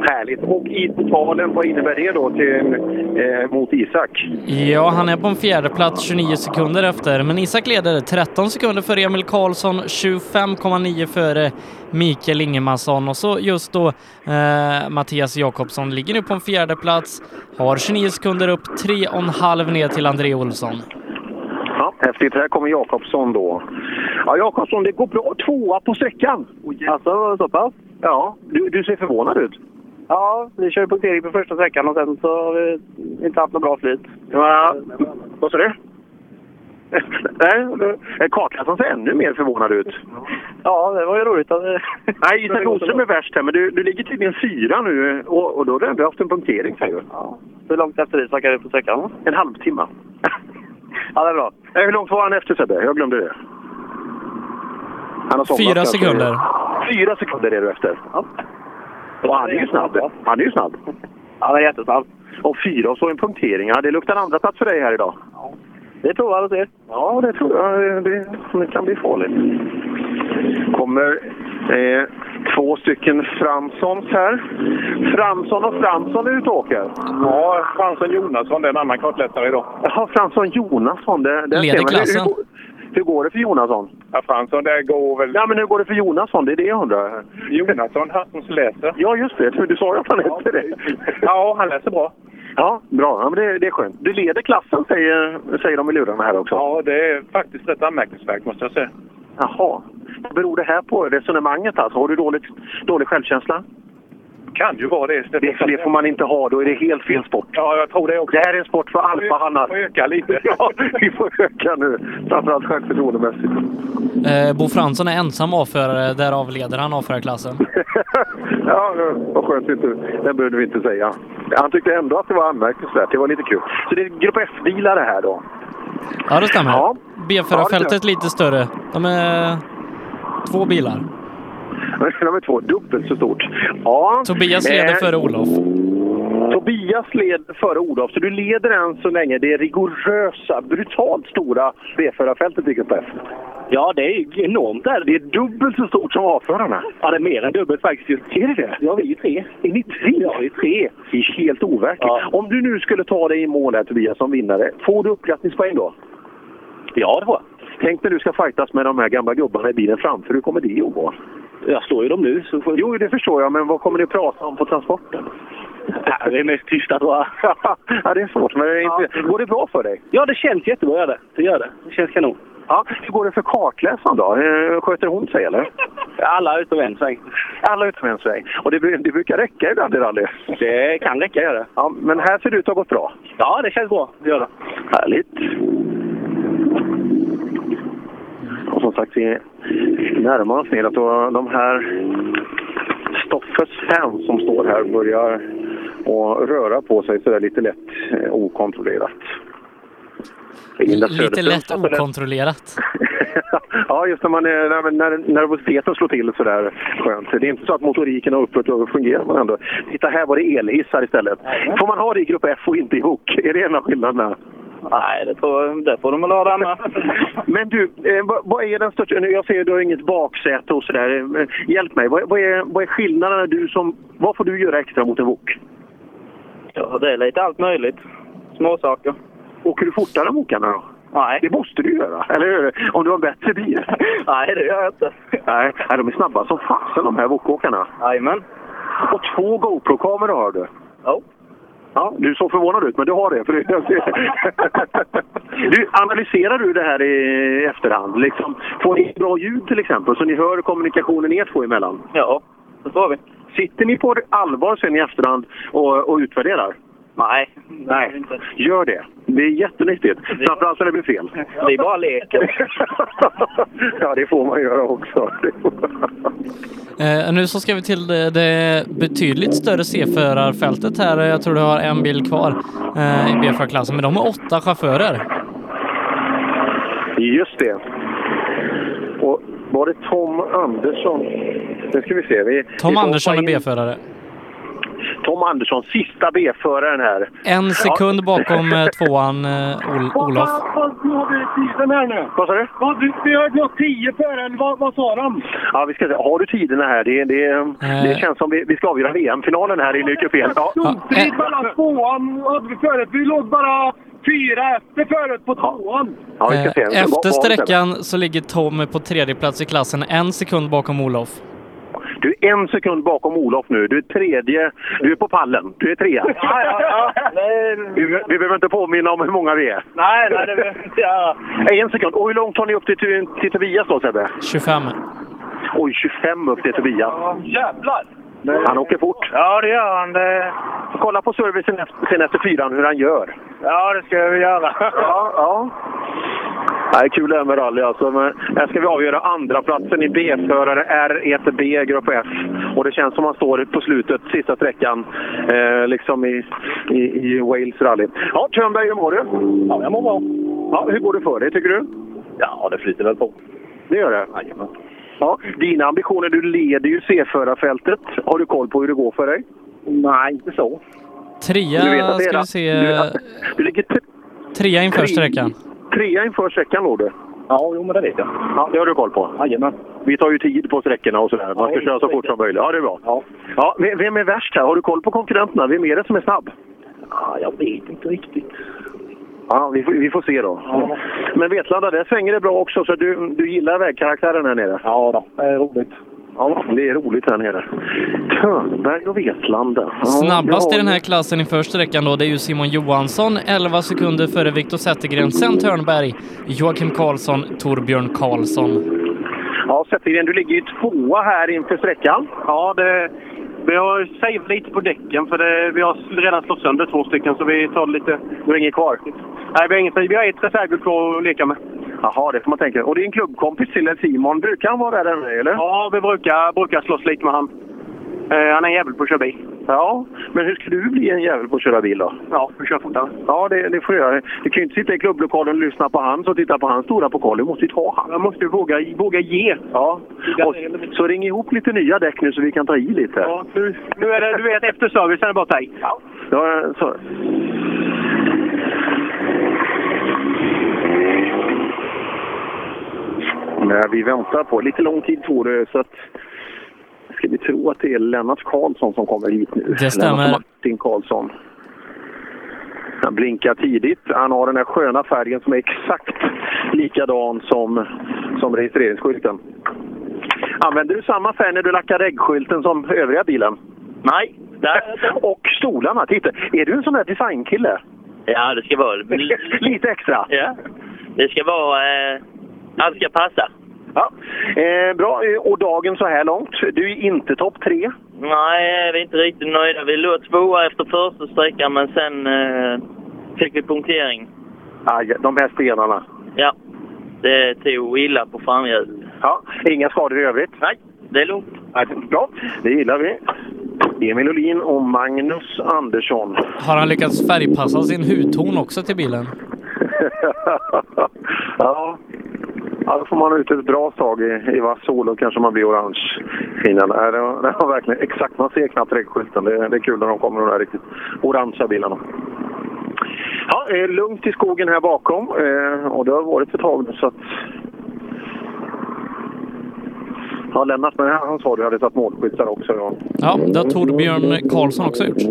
Härligt. Och i totalen, vad innebär det då till, eh, mot Isak? Ja, han är på en fjärde plats 29 sekunder efter, men Isak leder 13 sekunder före Emil Karlsson, 25,9 före Mikael Ingemansson och så just då eh, Mattias Jakobsson ligger nu på en fjärde plats, har 29 sekunder upp, 3,5 ner till André Olsson. Ja, häftigt. Här kommer Jakobsson då. Ja, Jakobsson, det går bra. Tvåa på sträckan. Alltså, så pass? Ja, du, du ser förvånad ut. Ja, vi kör punktering på första sträckan och sen så har vi inte haft något bra flyt. Ja, vad sa du? Nej, kartläsaren ser ännu mer förvånad ut. Ja, det var ju roligt. Att... Nej, Isak Nordström är värst här, men du, du ligger tydligen fyra nu och, och då har du ändå haft en punktering, säger du. Ja. Hur långt efter Isak är du på sträckan? En halvtimme. Ja, det är bra. Hur långt var han efter Sebbe? Jag glömde det. Han har somnat, Fyra sekunder. Fyra sekunder är du efter. Ja. Och han är ju snabb. Han är ju snabb. Han är jättesnabb. Och fyra och så en punktering. Ja, det luktar andra plats för dig här idag. Det provar och ser. Ja, det tror jag. Det, det kan bli farligt. kommer eh, två stycken Franssons här. Fransson och Fransson är ute och åker. Ja, Fransson Jonasson, det är en annan kartläsare idag. Jaha, Fransson Jonasson. Det, det Leder klassen. Hur, hur, hur går det för Jonasson? Ja, Fransson, det går väl... Ja, men hur går det för Jonasson? Det är det jag undrar. Jonasson, han som läser. Ja, just det. Du sa ju att han hette det. Ja, han läser bra. Ja, bra. Ja, men det, det är skönt. Du leder klassen, säger, säger de i lurarna här också. Ja, det är faktiskt rätt anmärkningsvärt måste jag säga. Jaha. Vad beror det här på? Resonemanget alltså? Har du dåligt, dålig självkänsla? Kan ju vara det. Det, det får man inte ha. Då är det helt fel sport. Ja, jag tror det också. Det här är en sport för alfahannar. Vi får öka lite. Ja, vi får öka nu. Framförallt självförtroendemässigt. Eh, Bo Fransson är ensam avförare, därav leder han avförarklassen. Ja, vad skönt. Inte. Det behövde vi inte säga. Han tyckte ändå att det var anmärkningsvärt. Det var lite kul. Så det är grupp F-bilar det här då? Ja, det stämmer. Ja. B-förarfältet Ja, lite större. De är två bilar. Är två, dubbelt så stort. Ja. Tobias leder Eh, före Olof. Tobias leder före Olof, så du leder än så länge det rigorösa, brutalt stora B-förarfältet i Grupp F. Ja, det är enormt där. Det är dubbelt så stort som A-förarna. Ja, det är mer än dubbelt faktiskt. Är det det? Ja, vi är tre. Är ni tre? Ja, vi är tre. Det är helt overkligt. Om du nu skulle ta dig i mål här Tobias som vinnare, får du uppskattningspoäng då? Ja, det får jag. Tänk när du ska fightas med de här gamla gubbarna i bilen framför. Hur kommer det att gå? Jag slår ju dem nu. Så. Jo, det förstår jag, men vad kommer ni att prata om på transporten? Ja, det är mest tysta tror jag. ja, det är svårt, men det är inte... går det bra för dig? Ja, det känns jättebra. Gör det. det gör det. Det känns kanon. Ja, hur går det för kartläsaren då? Eh, Sköter hon sig eller? Alla utom en sväng. Alla utom en sväng. Och det, det brukar räcka ibland i rally? Det kan räcka, gör det. Ja, men här ser det ut att ha gått bra. Ja, det känns bra. Det gör det. Härligt. Och som sagt, vi närmar oss neråt och de här Stoffes fans som står här börjar att röra på sig sådär lite lätt eh, okontrollerat. Lite lätt okontrollerat. Ja, just när, man är, när, när nervositeten slår till sådär skönt. Det är inte så att motoriken har upphört att fungera, men ändå. Titta, här var det elhissar istället. Får man ha det i grupp F och inte i HOK? Är det en av skillnaderna? Nej, det, tror, det får de väl ha där med. Men du, eh, vad, är den största... Jag ser att du har inget baksäte och sådär. Eh, Hjälp mig. Vad, vad, är, vad är skillnaden? Du som, vad får du göra extra mot en VOK? Ja, det är lite allt möjligt. Små saker. Åker du fortare än VOKarna då? Nej. Det måste du göra, eller hur? Om du har en bättre bil. Nej, det gör jag inte. Nej, de är snabba som fasen de här VOK-åkarna. Jajamän. Och två GoPro-kameror har du. Ja. Ja, du såg förvånad ut, men du har det. För du, analyserar du det här i efterhand? Liksom, får ni bra ljud till exempel, så ni hör kommunikationen er två emellan? Ja, det får vi. Sitter ni på allvar sen i efterhand och, och utvärderar? Nej. Nej, gör det. Det är jättenyttigt. Framförallt när det blir fel. Det är bara leker. ja, det får man göra också. Eh, nu så ska vi till det, det betydligt större C-förarfältet här. Jag tror du har en bil kvar eh, i B-förarklassen, men de är åtta chaufförer. Just det. Och var det Tom Andersson? Nu ska vi se. Vi, Tom vi Andersson är in. B-förare. Tom Andersson, sista B-föraren här. En sekund bakom eh, tvåan eh, Ol- Olof. Vad har vi tiden här nu? Vad sa du? Vad, vi, vi har nått tio före, vad, vad sa de? Ja, vi ska se. Har du tiderna här? Det, det, det känns som vi, vi ska avgöra VM-finalen här i Nykupén. Ja. Domstrid mellan tvåan hade vi förut. Vi låg bara fyra efter förut på tvåan. Ja, vi ska se. Eh, Vad- Efter sträckan så ligger Tom på tredje plats i klassen, en sekund bakom Olof. Du är en sekund bakom Olof nu. Du är tredje. Du är på pallen. Du är trea. Ja, ja, ja. Nej, Vi, vi behöver inte påminna om hur många vi är. nej, nej, det behöver vi inte göra. En sekund. Och hur långt tar ni upp till, till, till Tobias då, Sebbe? 25. Oj, 25 upp till Tobias. Jävlar! Han åker fort. Ja, det gör han. Det... Kolla på servicen efter, sen efter fyran hur han gör. Ja, det ska vi göra. Ja, ja. Det är kul det här med rally alltså. Men här ska vi avgöra andra platsen i B-förare R1B Grupp F. Och det känns som man står på slutet, sista sträckan, eh, liksom i, i, i Wales rally. Ja, Törnberg, hur mår du? Ja, jag mår bra. Ja, hur går det för dig, tycker du? Ja, det flyter väl på. Det gör det? Jajamän. Ja, dina ambitioner, du leder ju C-förarfältet. Har du koll på hur det går för dig? Nej, inte så. Trea Du vet att det är ska vi se. Du, du ligger tre, Trea inför tre- sträckan. trea inför sträckan låg du. Ja, jo, men det vet jag. Ja, det har du koll på? Jajamän. Vi tar ju tid på sträckorna och sådär. Man ska Ja, köra så fort som möjligt. Ja, det är bra. Ja. Ja, vem vem är värst här? Har du koll på konkurrenterna? Vem är det som är snabb? Ja, jag vet inte riktigt. Ja, vi får, vi får se då. Men Vetlanda, där svänger det bra också, så du, du gillar vägkaraktären här nere? Ja, då. det är roligt. Ja, det är roligt här nere. Törnberg och Vetlanda. Ja, Snabbast i ja. den här klassen inför sträckan då, det är ju Simon Johansson, 11 sekunder före Viktor Zettergren, sen Törnberg, Joakim Karlsson, Torbjörn Karlsson. Ja, Zettergren, du ligger ju tvåa här inför sträckan. Ja, det, vi har saveat lite på däcken för det, vi har redan slått sönder två stycken så vi tar lite... Du har inget kvar? Nej, vi har, inget, vi har ett reservhjul kvar att leka med. Jaha, det får man tänka. Och det är en klubbkompis till Simon. Brukar han vara där eller? Ja, vi brukar, brukar slåss lite med han. Eh, han är en jävel på att köra bil. Ja, men hur ska du bli en jävel på att köra bil då? Ja, vi kör fortare. Ja, det, det får du göra. Du kan ju inte sitta i klubblokalen och lyssna på hans och titta på hans stora pokal. Du måste ju ta han. Jag måste ju våga, våga ge. Ja. Och, så ring ihop lite nya däck nu så vi kan ta i lite. Ja, nu, nu är det, du vet, efter servicen är det bara att ta i. Ja. Ja, så. Nej, vi väntar på. Lite lång tid tog det, så att... Ska vi tro att det är Lennart Karlsson som kommer hit nu? Det stämmer. Lennart Martin Karlsson. Han blinkar tidigt. Han har den här sköna färgen som är exakt likadan som, som registreringsskylten. Använder du samma färg när du lackar reggskylten som övriga bilen? Nej. Och stolarna, titta. Är du en sån där designkille? Ja, det ska vara... Lite extra? Ja. Det ska vara... Eh, allt ska passa. Ja. Eh, bra, Eh, och dagen så här långt. Du är inte topp tre. Nej, vi är inte riktigt nöjda. Vi låg tvåa efter första sträckan, men sen eh, fick vi punktering. Aj, de här stenarna. Ja, det tog illa på framhjulet. Ja, inga skador i övrigt? Nej, det är lugnt. Nej, bra, det gillar vi. Emil Olin och Magnus Andersson. Har han lyckats färgpassa sin hudton också till bilen? ja ja, då får man ut ett bra tag i, i vass sol och kanske man blir orange fina. Nej, det, var, det var verkligen exakt. Man ser knappt regskylten. Det, det är kul när de kommer de där riktigt orangea bilarna. Ja, eh, lugnt i skogen här bakom eh, och det har varit ett tag nu så att... Ja, Lennart, men han sa du hade satt målskytt där också. Ja. Ja, det har Torbjörn Karlsson också gjort.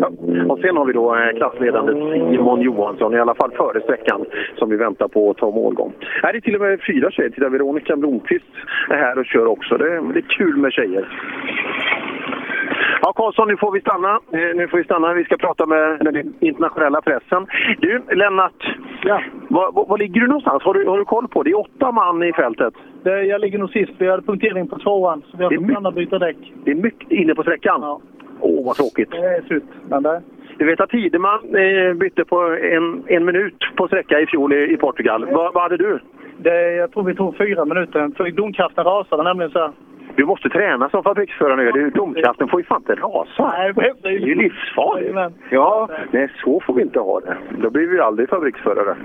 Ja. Och sen har vi då eh, klassledande Simon Johansson, i alla fall före sträckan, som vi väntar på att ta målgång. Här är till och med fyra tjejer. Titta, Veronica Blomqvist är här och kör också. Det är, det är kul med tjejer. Ja, Karlsson, nu får vi stanna. Eh, Nu får vi stanna. Vi ska prata med den internationella pressen. Du, Lennart. Ja. Var, var, var ligger du någonstans? Har du, har du koll på? Det är åtta man i fältet. Det, jag ligger nog sist. Vi hade punktering på tvåan, så vi har fått byta däck. Det är mycket inne på sträckan. Åh, oh, vad tråkigt. Det är slut. Men det, Du vet att Tideman eh, bytte på en, en minut på sträcka i fjol i, i Portugal. Vad, vad hade du? det, jag tror vi tog fyra minuter, för domkraften rasade nämligen så här. Du måste träna som fabriksförare nu. Domkraften får ju fan inte rasa. Nej, Det är ju livsfarligt. Ja, nej, så får vi inte ha det. Då blir vi aldrig fabriksförare.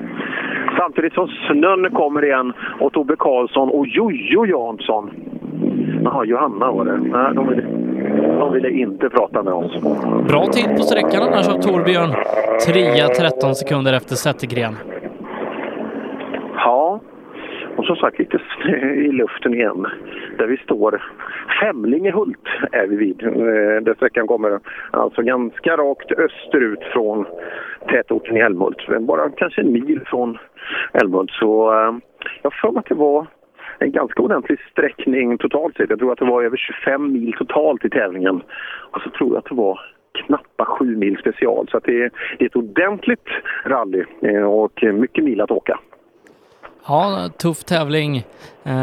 Samtidigt som snön kommer igen och Tobbe Karlsson och Jojo Jansson. Jaha, Johanna var det. Nej, de ville, de ville inte prata med oss. Bra tid på sträckan annars av Torbjörn. Trea 13 sekunder efter Zettergren. Ja, och som sagt lite snö i luften igen. Där vi står. Femlingehult är vi vid. eh, Där sträckan kommer alltså ganska rakt österut från tätorten i Älmhult. Bara kanske en mil från Älmhult. Så eh, jag har för mig att det var en ganska ordentlig sträckning totalt sett. Jag tror att det var över 25 mil totalt i tävlingen. Och så tror jag att det var knappa 7 mil special. Så det, är, det är ett ordentligt rally eh, och mycket mil att åka. Ja, tuff tävling eh,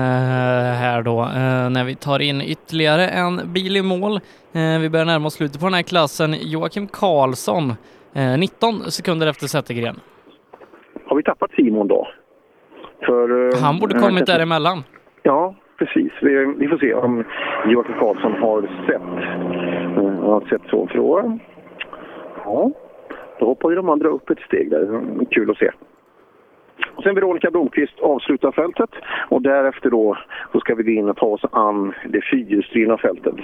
här då eh, när vi tar in ytterligare en bil i mål. Eh, vi börjar närma oss slutet på den här klassen. Joakim Karlsson, eh, 19 sekunder efter Zettergren. Har vi tappat Simon då? För, eh, Han borde kommit kanske- däremellan. Ja, precis. Vi, vi får se om Joakim Karlsson har sett, eh, har sett så. Då, ja, då hoppar ju de andra upp ett steg där. Kul att se. Och sen Veronica Blomqvist avslutar fältet och därefter då så ska vi gå in och ta oss an det fyrhjulsdrivna fältet.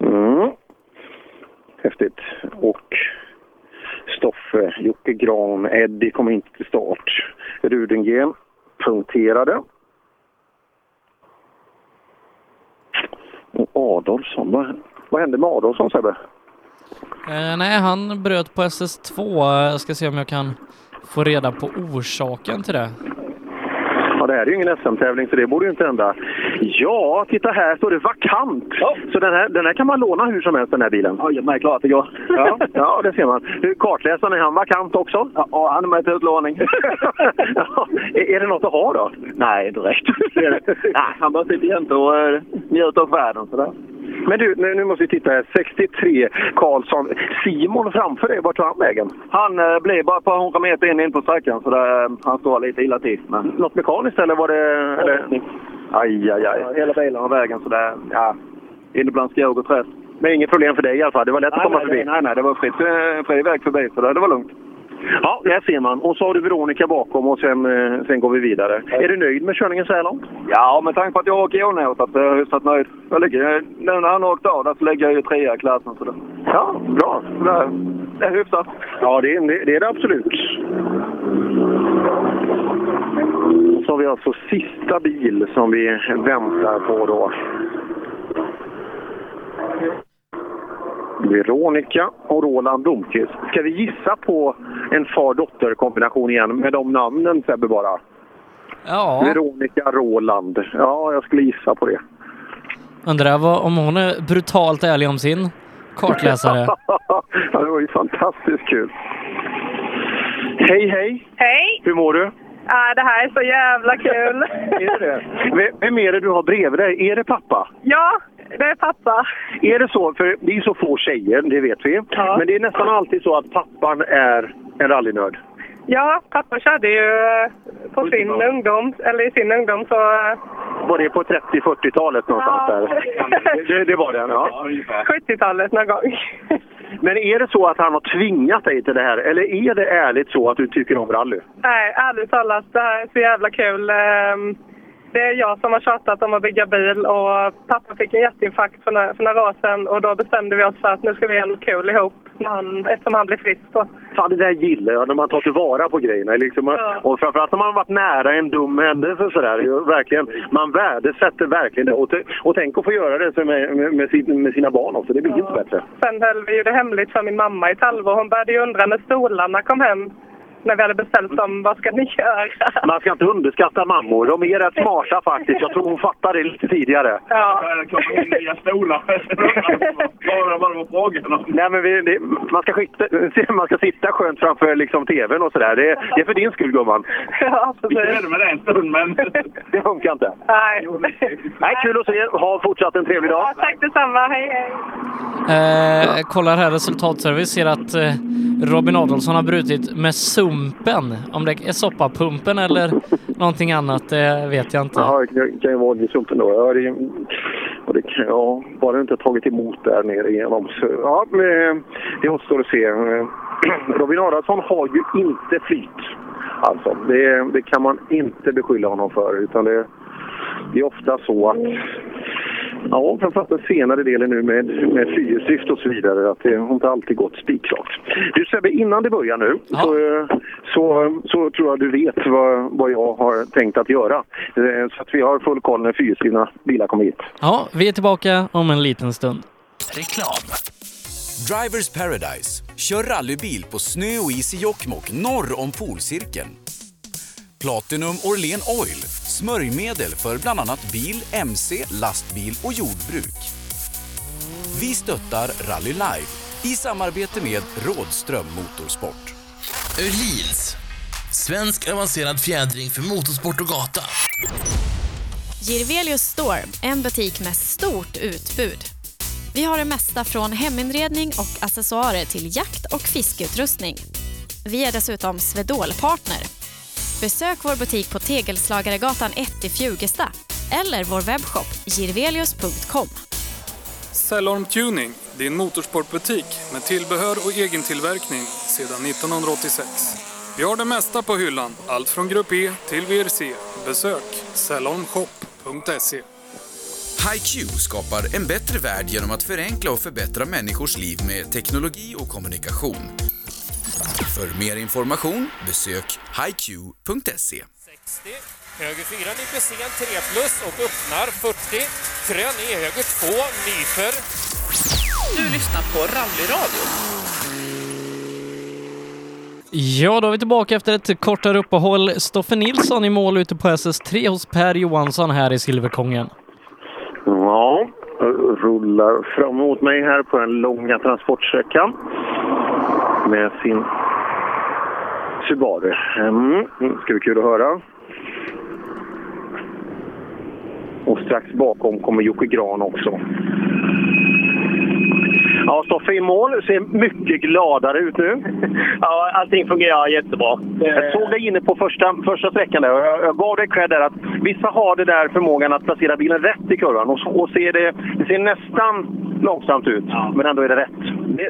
Mm. Häftigt. Och Stoffe, Jocke Gran, Eddie kom inte till start. Rudengren punkterade. Och Adolfsson, vad, vad hände med Adolfsson Sebbe? Eh, nej, han bröt på SS2. Jag ska se om jag kan få reda på orsaken till det. Ja, det här är ju ingen SM-tävling så det borde ju inte hända. Ja, titta här står det vakant. Så den här, den här kan man låna hur som helst den här bilen. Ja, jag är klar att det går. Ja, ja, det ser man. Kartläsaren, är han vakant också? Ja, han är med till utlåning. ja, är, det något att ha då? Nej, direkt. Nej, han bara sitter jämte och uh, njuter av världen sådär. Men du, nu, måste vi titta här. 63, Karlsson. Simon framför dig, vart tar han vägen? Han eh, blev bara ett par hundra meter in, in på sträckan så där, eh, han står lite illa till. Men... Något mekaniskt eller var det... Eller? Aj, aj, aj. Hela bilen har vägen så där, ja, inne bland skog och träd. Men inget problem för dig i alla fall? Det var lätt att nej, komma nej, förbi? Nej, nej, det var fritt, eh, fri väg förbi så det, det var lugnt. Ja, där ser man. Och så har du Veronica bakom och sen, eh, sen går vi vidare. Är du nöjd med körningen så här långt? Ja, med tanke på att jag åker onotat så är jag hyfsat nöjd. Jag ligger, nu när han har åkt av där så ligger jag ju trea i klassen. Så det, ja, bra. Det är, det är hyfsat. Ja, det är det, det, är det absolut. Så har vi alltså sista bil som vi väntar på då. Veronica och Roland Blomqvist. Ska vi gissa på en far-dotter-kombination igen med de namnen Sebbe bara? Ja. Veronica Roland. Ja, jag skulle gissa på det. Undrar vad, om hon är brutalt ärlig om sin kartläsare. ja, det var ju fantastiskt kul. Hej, hej! Hej! Hur mår du? Ja, det här är så jävla kul. Är det Vem- Vem är det du har bredvid dig? Är det pappa? Ja, det är pappa. Är det så? För det är så få tjejer, det vet vi. Men det är nästan alltid så att pappan är en rallynörd. Ja, pappa körde ju eh, på sin ungdom, eller i sin ungdom så... eh, Var det på 30-40-talet någonstans Ja. där? Det, det var det, ja. 70-talet någon gång. Men är det så att han har tvingat dig till det här? Eller är det ärligt så att du tycker om rally? Nej, ärligt talat, det här är så jävla kul. Det är jag som har tjatat om att bygga bil och pappa fick en hjärtinfarkt för några, för några år sedan och då bestämde vi oss för att nu ska vi göra något kul ihop han, eftersom han blev frisk då. Fan, det där gillar jag, när man tar tillvara på grejerna. Liksom. Och framförallt när man har varit nära en dum händelse sådär. Verkligen, man värdesätter verkligen det. Och, och tänk att få göra det med, med, med, sin, med sina barn också. Det blir inte bättre. Sen höll vi ju det hemligt för min mamma i ett halvår. Hon började ju undra när stolarna kom hem. När vi hade beställt dem, vad ska ni göra? Man ska inte underskatta mammor. De är rätt smarta faktiskt. Jag tror hon fattar det lite tidigare. Ja. Det kommer in nya stolar. Vad var frågan om. Nej, men vi, det, man, ska skita, man ska sitta skönt framför liksom, tvn och sådär. Det, det är för din skull gumman. Ja, Vi körde med det en stund men... Det funkar inte. Nej. Nej, kul att se er. Ha fortsatt en trevlig dag. Ja, tack detsamma. Hej, hej. Eh, kollar här resultatservice, ser att eh, Robin Adolfsson har brutit med pumpen. Om det är soppapumpen eller någonting annat, det vet jag inte. Ja, det kan- ju vara oljesumpen då. Ja, det, och det kan, ja, bara inte tagit emot där nere igenom. Så, ja, det återstår att se. Eh, Robin Adolfsson har ju inte flyt. Alltså, det, det kan man inte beskylla honom för. Utan det, det är ofta så att Ja, framförallt den senare delen nu med, med fyrhjulsdrift och så vidare, att det har inte alltid gått spikklart. Du Sebbe, innan det börjar nu så, så, så tror jag du vet vad, vad jag har tänkt att göra. Eh, Så att vi har full koll när fyrhjulsdrivna bilar kommer hit. Ja, vi är tillbaka om en liten stund. Reklam. Drivers Paradise. Kör rallybil på snö och is i Jokkmokk norr om polcirkeln. Platinum Orlen Oil. Smörjmedel för bland annat bil, mc, lastbil och jordbruk. Vi stöttar Rally Live i samarbete med Rådström Motorsport. Öhlins. Svensk avancerad fjädring för motorsport och gata. Girvelius Store, en butik med stort utbud. Vi har det mesta från heminredning och accessoarer till jakt och fiskeutrustning. Vi är dessutom Swedol-partner. Besök vår butik på Tegelslagaregatan 1 i Fjugesta eller vår webbshop girvelius.com. Cellorm Tuning, din motorsportbutik med tillbehör och egen tillverkning sedan 1986. Vi har det mesta på hyllan, allt från Grupp E till VRC. Besök cellormshop.se. HiQ skapar en bättre värld genom att förenkla och förbättra människors liv med teknologi och kommunikation. För mer information besök hiq.se. Höger 4 nyper sen 3 plus och öppnar 40. Krön i höger 2 nyper. Du lyssnar på Rallyradio. Ja, då är vi tillbaka efter ett kortare uppehåll. Stoffe Nilsson i mål ute på SS3 hos Per Johansson här i Silverkongen. Ja, rullar fram emot mig här på den långa transportsträckan med sin Subaru. Mm, det ska bli kul att höra. Och strax bakom kommer Jocke Gran också. Ja, Stoffe i mål ser mycket gladare ut nu. Ja, allting fungerar jättebra. Jag såg dig inne på första, första sträckan där jag, jag gav dig cred där att vissa har det där förmågan att placera bilen rätt i kurvan och, så- och ser det, det ser nästan långsamt ut, men ändå är det rätt.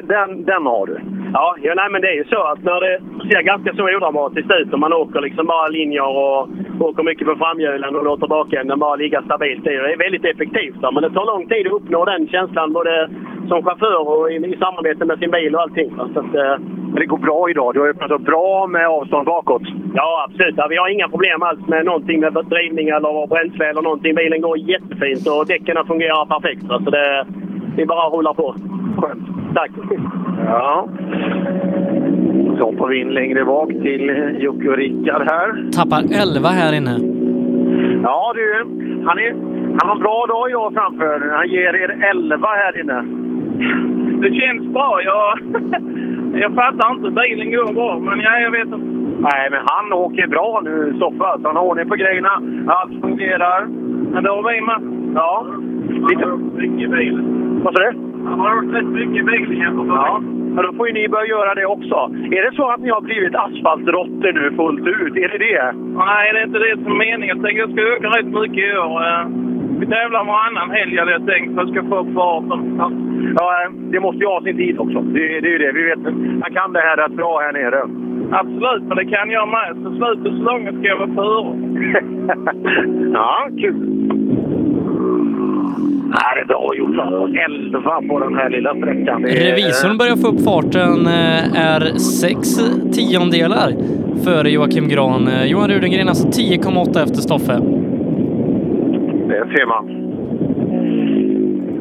Den, den har du. Ja, ja nej, men det är ju så att när det ser ganska så odramatiskt ut och man åker liksom bara linjer och åker mycket på framhjulen och låter bakänden bara ligga stabilt i. Det är väldigt effektivt. Men det tar lång tid att uppnå den känslan både som chaufför och i, i samarbete med sin bil och allting. Så att, eh, Men det går bra idag. Du har öppnat upp bra med avstånd bakåt. Ja, absolut. Ja, vi har inga problem alls med någonting med drivning eller bränsle eller någonting. Bilen går jättefint och däcken fungerar perfekt. Så det, vi bara rullar på. Skönt. Tack. Ja. Så hoppar vi in längre bak till Jocke och Rickard här. Tappar 11 här inne. Ja du, han, är, han har en bra dag idag framför. Han ger er 11 här inne. Det känns bra. Jag, jag fattar inte. Bilen går bra, men ja, jag vet inte. Nej, men han åker bra nu, alltså. Han har ordning på grejerna. Allt fungerar. Men det har vi med. Ja. Lite... Mycket bil. Vad sa du? Han har åkt rätt mycket bil jämfört med Ja. Då får ju ni börja göra det också. Är det så att ni har blivit asfaltråttor nu fullt ut? Är det det? Nej, det är inte det som är meningen. Jag tänker jag ska öka rätt mycket i år. Eh, Vi tävlar varannan helg hade jag tänkt för att jag ska få upp farten. Ja, ja, det måste ju ha sin tid också. Det, det är ju det. Vi vet, jag kan det här rätt bra här nere. Absolut, men det kan jag med. Så slutet så långt ska jag vara före. ja, kul. Ja, det är bra gjort. 11 på den här lilla sträckan. Är- Revisorn börjar få upp farten, eh, är sex tiondelar före Joakim Gran. Eh, Johan Rudengren alltså 10,8 efter Stoffe. Det ser man.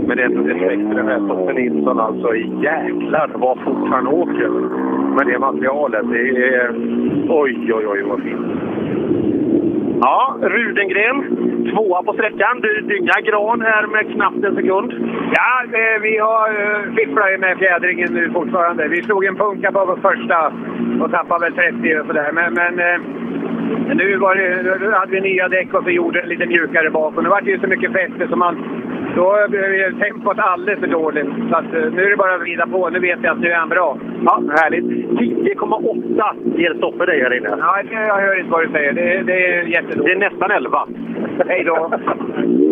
Men det är inte respekt för den här Stoffe Nilsson alltså. Jäklar vad fort han åker med det materialet. Det är... Oj, oj, oj vad fint. Ja, Rudengren. Tvåa på sträckan. Du dyngar Gran här med knappt en sekund. Ja, vi har eh, fifflat ju med fjädringen nu fortfarande. Vi slog en punka på vår första och tappade väl 30 och sådär. Men, men eh, nu, var det, hade vi nya däck och så gjorde det lite mjukare bak. Och nu var det ju så mycket fäste så man... Då blev tempot alldeles för dåligt. Så att, eh, nu är det bara att vrida på. Nu vet jag att nu är han bra. Ja, härligt. 10,8 ger Stoffe dig här inne. Ja, det, jag hör inte vad du säger. Det, det är jättedåligt. Det är nästan 11. Hej då!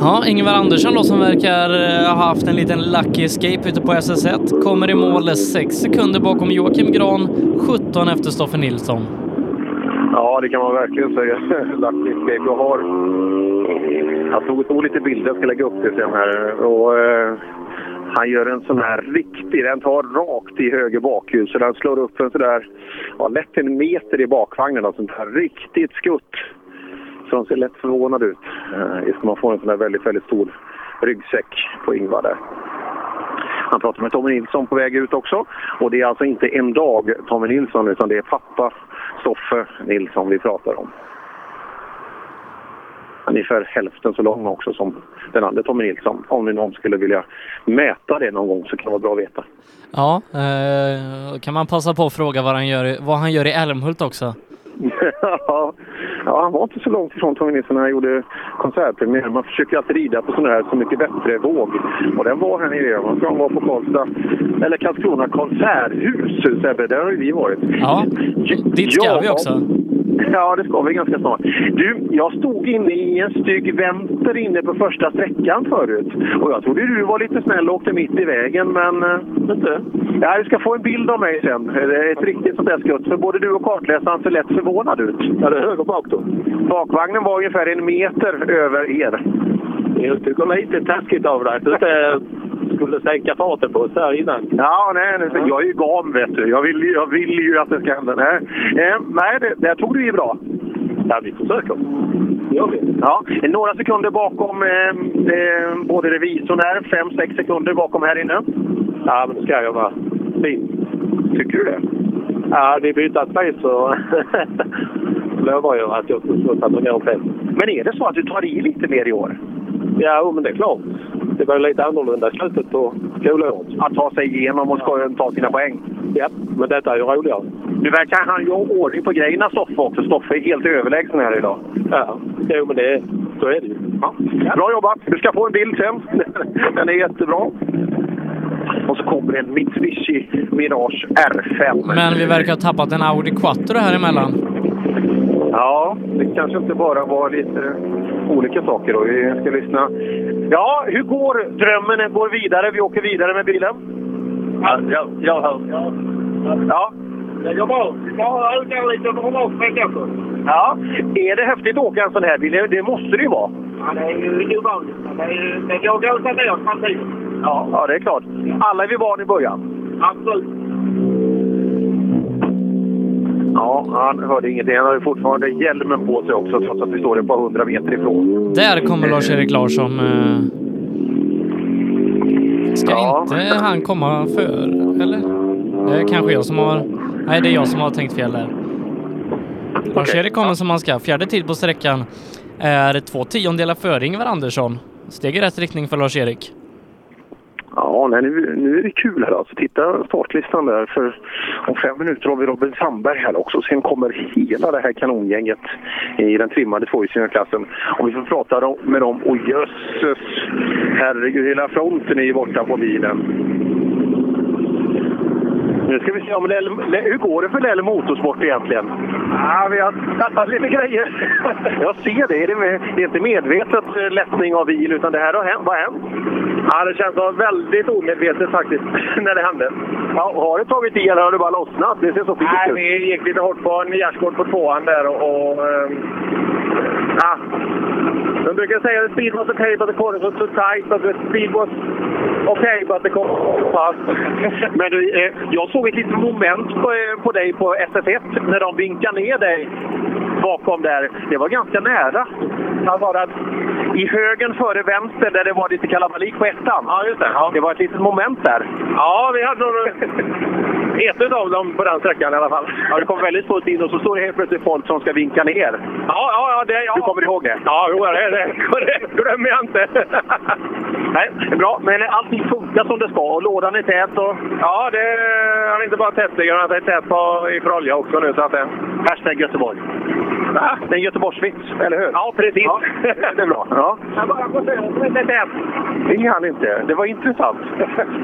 Ja, Ingvar Andersson då som verkar eh, ha haft en liten lucky escape ute på SS1 kommer i mål 6 sekunder bakom Joakim Gran, 17 efter Stoffe Nilsson. Ja, det kan man verkligen säga. Lucky escape. Jag har... Jag tog, tog lite bilder, jag ska lägga upp det sen här. Och, eh, han gör en sån här riktig, den tar rakt i höger bakhjul så den slår upp en sådär, ja, lätt en meter i bakvagnen. Alltså, sånt här riktigt skutt. Så de ser lätt förvånad ut. Eh, just man får en sån där väldigt, väldigt stor ryggsäck på Ingvar där. Han pratar med Tommy Nilsson på väg ut också. Och det är alltså inte en dag Tommy Nilsson utan det är pappa Stoffe Nilsson vi pratar om. Ungefär hälften så lång också som den andra Tommy Nilsson. Om ni någon skulle vilja mäta det någon gång så kan det vara bra att veta. Ja, eh, kan man passa på att fråga vad han gör, vad han gör i Älmhult också? Ja, ja, han var inte så långt ifrån Tommy Nilsson när han gjorde konsertpremiär. Man försöker alltid rida på sån här Så mycket bättre våg. Och den var här nere. Man ska vara på Karlstad, eller Karlskrona konserthus, Sebbe. Där har ju vi varit. Ja, dit ska Ja. vi också. Ja, det ska vi ganska snart. Du, jag stod inne i en stygg vänster inne på första sträckan förut. Och jag trodde du var lite snäll och åkte mitt i vägen, men... eh, du? Ja, du ska få en bild av mig sen. Det är ett riktigt sånt där skutt. För både du och kartläsaren ser lätt förvånad ut. Ja, det är höger bak då. Bakvagnen var ungefär en meter över er. Jag tycker lite taskigt av dig du inte skulle sänka farten på oss här innan. Ja, nej, nej, jag är ju gam vet du. Jag vill, ju- jag vill ju att det ska hända. Nej, eh, nej det, det tog du ju bra. Ja, vi försöker. vi. Ja, några sekunder bakom eh, eh, både revisorn här, fem sex sekunder bakom här inne. Ja, men det ska jag vara. Fint. Tycker du det? Ja, vi bytte adress så lovar jag att jag ska ta mig ner själv. Men är det så att du tar i lite mer i år? Ja, men det är klart. Det var lite annorlunda i slutet på skolåret. Att ta sig igenom och ska ta sina poäng? Ja, men detta är ju roligare. Nu verkar han ju ha ordning på grejerna, Stoffe också. Stoffe är helt överlägsen här idag. Ja, jo, men det, så är det ju. Ja. Bra jobbat! Du ska få en bild sen. Den är jättebra. Och så kommer en Mitsubishi Mirage R5. Men vi verkar ha tappat en Audi Quattro här emellan. Ja, det kanske inte bara var lite olika saker då. Vi ska lyssna. Ja, hur går drömmen? Går vidare? Vi åker vidare med bilen? Ja, jag, jag hör. Ja. Det går bra. Vi bara ökar lite på. Ja. Är det häftigt att åka en sån här bil? Det måste det ju vara. Ja, det är ju ovanligt. Det, går att gasa ner framtiden. Ja. ja, det är klart. Alla är vi van i början. Absolut. Ja, han hörde ingenting. Han har ju fortfarande hjälmen på sig också trots att vi står ett par hundra meter ifrån. Där kommer Lars-Erik Larsson. eh. Ska Ja. inte han komma för, eller? Det är kanske jag som har... Nej, det är jag som har tänkt fel där. Lars-Erik kommer som han ska. Fjärde tid på sträckan är två tiondelar före Ingvar Andersson. Steg i rätt riktning för Lars-Erik. Ja, nej, nu, nu är det kul här alltså. Titta startlistan där. För om fem minuter har vi Robin Sandberg här också. Sen kommer hela det här kanongänget i den trimmade tvåhjulsklassen. Och vi får prata med dem. Och jösses! Herregud, hela fronten är ju borta på bilen. Nu ska vi se om Lell, Le- hur går det för Lell Motorsport egentligen? Ja, vi har tappat lite grejer. Jag ser det. Det är, med, det är inte medvetet eh, lättning av bil, utan det här har hänt. Vad har hänt? Ja, det känns väldigt omedvetet faktiskt, när det hände. Ja, har det tagit i eller har det bara lossnat? Det ser så fint Nej, ut. vi gick lite hårt på en gärdsgård på tvåan där och... och ehm, ja. De brukar säga att speed was okay but the corners was too tight. But the speed was okay the corners was too fast. Men du, eh, jag såg ett litet moment på, eh, på dig på SF1 när de vinkade ner dig bakom där. Det var ganska nära. Han var där i högen före vänster där det var lite kalabalik på ettan. Ja, just det. Ja. Det var ett litet moment där. Ja, vi hade nog ett av dem på den sträckan i alla fall. Ja, det kom väldigt fullt in och så står det helt plötsligt folk som ska vinka ner. Ja, ja, ja. Det, ja. Du kommer ihåg det? Ja, jo, det, det, det glömmer jag inte. Nej, det är bra. Men allting funkar som det ska och lådan är tät. Och... Ja, det, är inte bara tätliggare, han är tät på, i för olja också nu. Så att det... Hashtag Göteborg. Va? Det är en Göteborgsvits, eller hur? Ja, precis. Ja, det är bra. Ja. Jag bara får säga som inte är tät. Det är han inte. Det var intressant.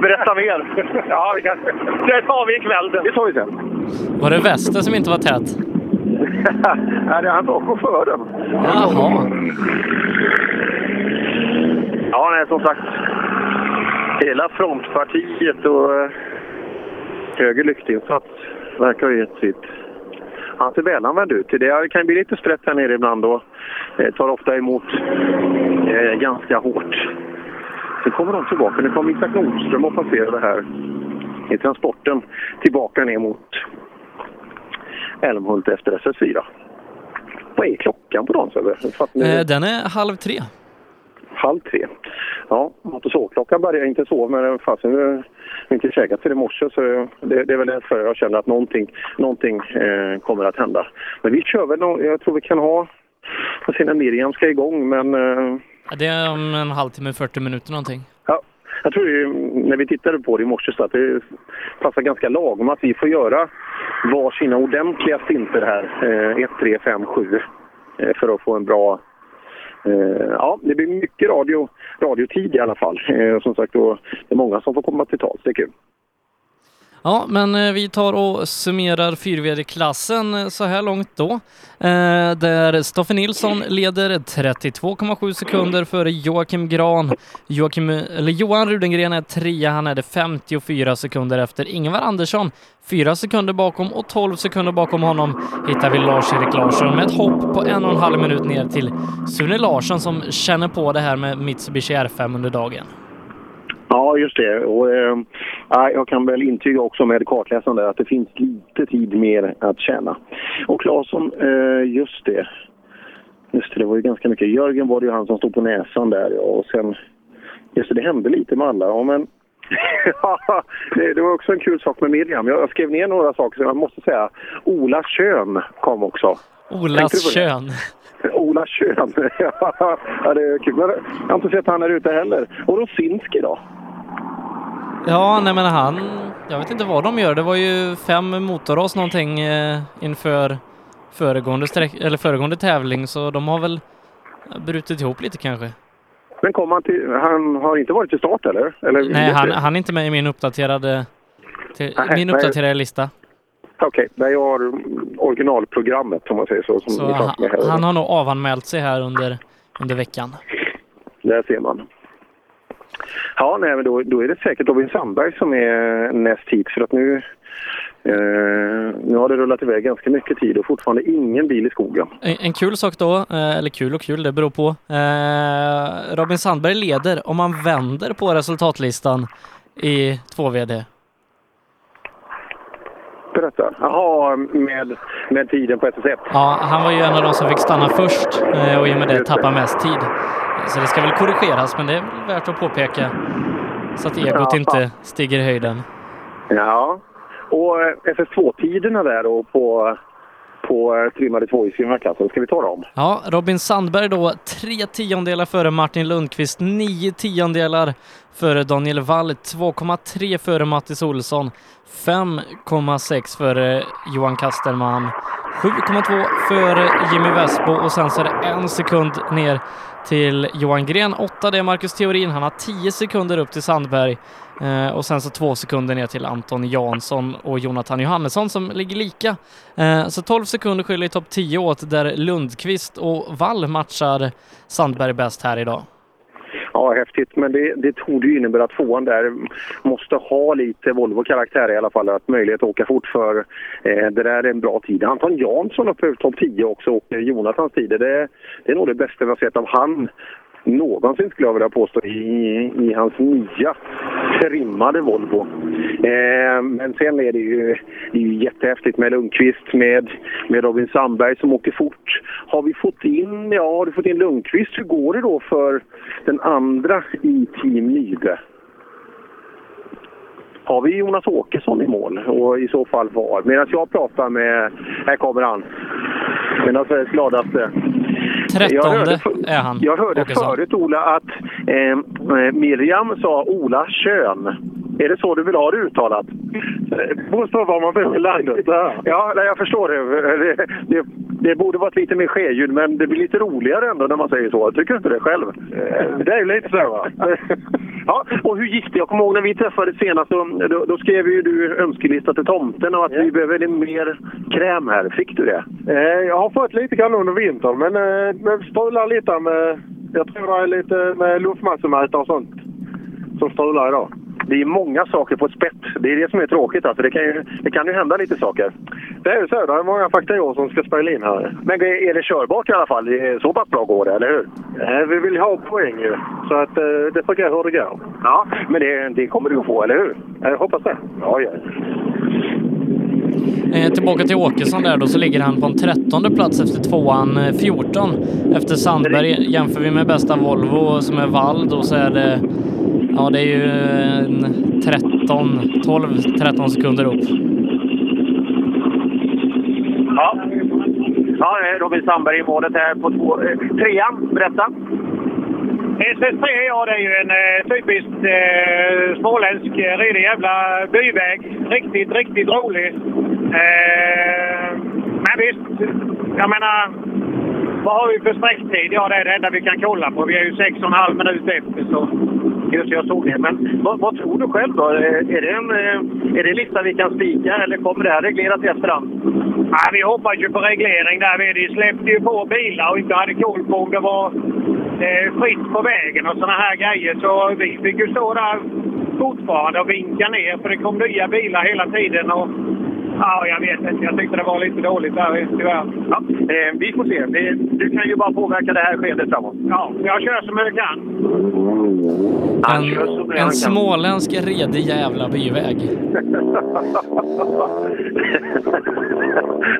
Berätta mer. Ja, vi kan... det tar vi ikväll. Det tar vi sen. Var det västen som inte var tät? Nej, det är han var chauffören. Jaha. Ja, nej, som sagt. Hela frontpartiet och eh, höger lyktinsats verkar ha gett sitt. Han ser välanvänd ut. Det kan bli lite sprätt här nere ibland och eh, tar ofta emot eh, ganska hårt. Sen kommer de tillbaka. Nu kommer Isak Nordström och passerar här i transporten tillbaka ner mot Älmhult efter SS4. Vad är klockan på dagen Sebbe? Jag. Eh, den är halv tre. Halv tre. Ja, mat och sovklockan börjar inte sova men fasen vi har inte käkat till i morse så det, det är väl därför jag känner att någonting, någonting eh, kommer att hända. Men vi kör väl, jag tror vi kan ha, jag ser när Miriam ska igång men eh, Det är om en halvtimme, 40 minuter någonting jag tror ju, när vi tittade på det i morse så att det passar ganska lagom att vi får göra var sina ordentliga stinter här, eh, 1, 3, 5, 7 eh, för att få en bra Eh, ja, det blir mycket radio, radiotid i alla fall. Eh, som sagt, då, det är många som får komma till tals. Det är kul. Ja, men eh, vi tar och summerar 4 klassen eh, så här långt då. Eh, där Stoffe Nilsson leder 32,7 sekunder före Joakim Gran. Joakim, eller Johan Rudengren är trea, han är det 54 sekunder efter Ingvar Andersson. Fyra sekunder bakom och 12 sekunder bakom honom hittar vi Lars-Erik Larsson med ett hopp på en och en halv minut ner till Sune Larsson som känner på det här med Mitsubishi R5 under dagen. Ja, just det. Och, eh, ja, jag kan väl intyga också med kartläsaren där att det finns lite tid mer att tjäna. Och Claesson, eh, just det. Just det, det var ju ganska mycket. Jörgen var det ju han som stod på näsan där. ja, Och sen, just det, det hände lite med alla. Ja, men det, det var också en kul sak med Miriam. Jag, jag skrev ner några saker som jag måste säga. Ola Kön kom också. Olas kön. Ola Kön. ja, det är kul. Men jag har inte sett han här ute heller. Och Rosinski då? Ja, nej men han, jag vet inte vad de gör. Det var ju fem motorras någonting eh, inför föregående, sträck, eller föregående tävling, så de har väl brutit ihop lite kanske. Men kom han till... Han har inte varit till start eller? eller Nej, han, han är inte med i min uppdaterade, till, Nej, min nej. uppdaterade lista. Okej, nej, jag har originalprogrammet om man säger så. Så han, han har nog avanmält sig här under, under veckan. Där ser man. Ja, nej, men då, då är det säkert Robin Sandberg som är näst hit. För att nu, eh, nu har det rullat iväg ganska mycket tid och fortfarande ingen bil i skogen. En, en kul sak då, eh, eller kul och kul, det beror på. Eh, Robin Sandberg leder om man vänder på resultatlistan i 2VD. Berätta. Jaha, med, med tiden på SS1. Ja, han var ju en av de som fick stanna först eh, och i och med det tappa mest tid. Så det ska väl korrigeras, men det är väl värt att påpeka så att egot Ja. inte stiger i höjden. Ja, och eh, SS2-tiderna där och på, på eh, trimmade tvåhjulsdrivna så ska vi ta dem? Ja, Robin Sandberg då tre tiondelar före Martin Lundqvist, nio tiondelar före Daniel Wall, 2,3 före Mattis Olsson, 5,6 före Johan Kasterman, 7,2 före Jimmy Vesbo och sen så är det en sekund ner till Johan Gren. 8 det är Marcus Theorin, han har 10 sekunder upp till Sandberg eh, och sen så två sekunder ner till Anton Jansson och Jonathan Johannesson som ligger lika. Eh, så 12 sekunder skiljer i topp 10 åt där Lundqvist och Wall matchar Sandberg bäst här idag. Ja, häftigt. Men det, det tog ju innebära att tvåan där måste ha lite Volvo-karaktär i alla fall. Att möjlighet att åka fort för eh, det där är en bra tid. Anton Jansson uppe över topp 10 också och Jonathans tider. Det, det är nog det bästa vi har sett av han någonsin skulle jag vilja påstå i, i hans nya trimmade Volvo. Eh, men sen är det ju, det är ju jättehäftigt med Lundqvist, med, med Robin Sandberg som åker fort. Har vi fått in, ja har du fått in Lundqvist, hur går det då för den andra i Team Nybe? Har vi Jonas Åkesson i mål och i så fall var? Medan jag pratar med, här kommer han, medan Sveriges gladaste Trettonde är han. Jag hörde Åkesson. förut Ola att eh, Miriam sa Ola Kön. Är det så du vill ha det uttalat? Det beror på var man i landet. Ja, nej, jag förstår det. Det, det. det borde vara ett lite mer skeljud, men det blir lite roligare ändå när man säger så. Tycker du inte det själv? Det är ju lite så. Va? ja, och hur gick det? Jag kommer ihåg när vi träffades senast. Då, då, då skrev ju du önskelista till tomten och att vi behöver lite mer kräm här. Fick du det? Jag har fått lite grann under vintern, men, eh, men strular lite med... Jag tror det är lite med luftmassemätare och sånt som strular idag. Det är många saker på ett spett. Det är det som är tråkigt. Alltså. Det, kan ju, det kan ju hända lite saker. Det är ju så. Det är många faktorer som ska spela in här. Men är det körbart i alla fall? Det är Så pass bra går det, eller hur? Eh, Vi vill ha poäng ju. Så att eh, det får gå hur det går. Ja, men det, det kommer du att få, eller hur? Jag hoppas det. Ja, ja. Eh, tillbaka till Åkesson där då så ligger han på en trettonde plats efter tvåan eh, 14 efter Sandberg. Jämför vi med bästa Volvo som är Wald och så är det Ja, det är ju en 13, 12-13 sekunder upp. Ja. Ja, det är Robin Sandberg i målet här på två, eh, trean. Berätta. SS3, ja det är ju en eh, typiskt eh, småländsk eh, redig jävla byväg. Riktigt, riktigt rolig. Eh, men visst, jag menar, vad har vi för sträcktid? Ja, det är det enda vi kan kolla på. Vi är ju sex och en halv minut efter. Så. Just jag såg det. Men vad, vad tror du själv då? Är det, en, eh, är det en lista vi kan spika eller kommer det här regleras i efterhand? Nej, vi hoppas ju på reglering där. Vi släppte ju på bilar och inte hade koll på om det var eh, fritt på vägen och sådana här grejer. Så vi fick ju stå där fortfarande och vinka ner för det kom nya bilar hela tiden. Och, ja, jag vet inte. Jag tyckte det var lite dåligt där tyvärr. Ja, eh, vi får se. Det, du kan ju bara påverka det här skedet framåt. Ja, jag kör som jag kan. En, en småländsk redig jävla byväg.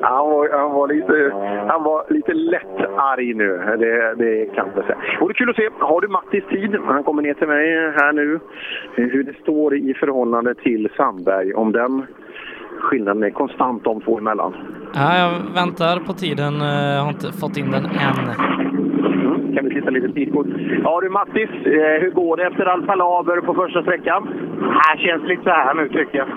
han, var, han, var lite, han var lite lätt arg nu, det, det kan jag säga. Och det är kul att se. Har du Mattis tid? Han kommer ner till mig här nu. Hur det står i förhållande till Sandberg. Om den skillnaden är konstant de två emellan. Ja, jag väntar på tiden. Jag har inte fått in den än. Mm, kan vi titta lite tidkort. Ja du Mattis, eh, hur går det efter all palaver på första sträckan? Det känns lite så här nu tycker jag.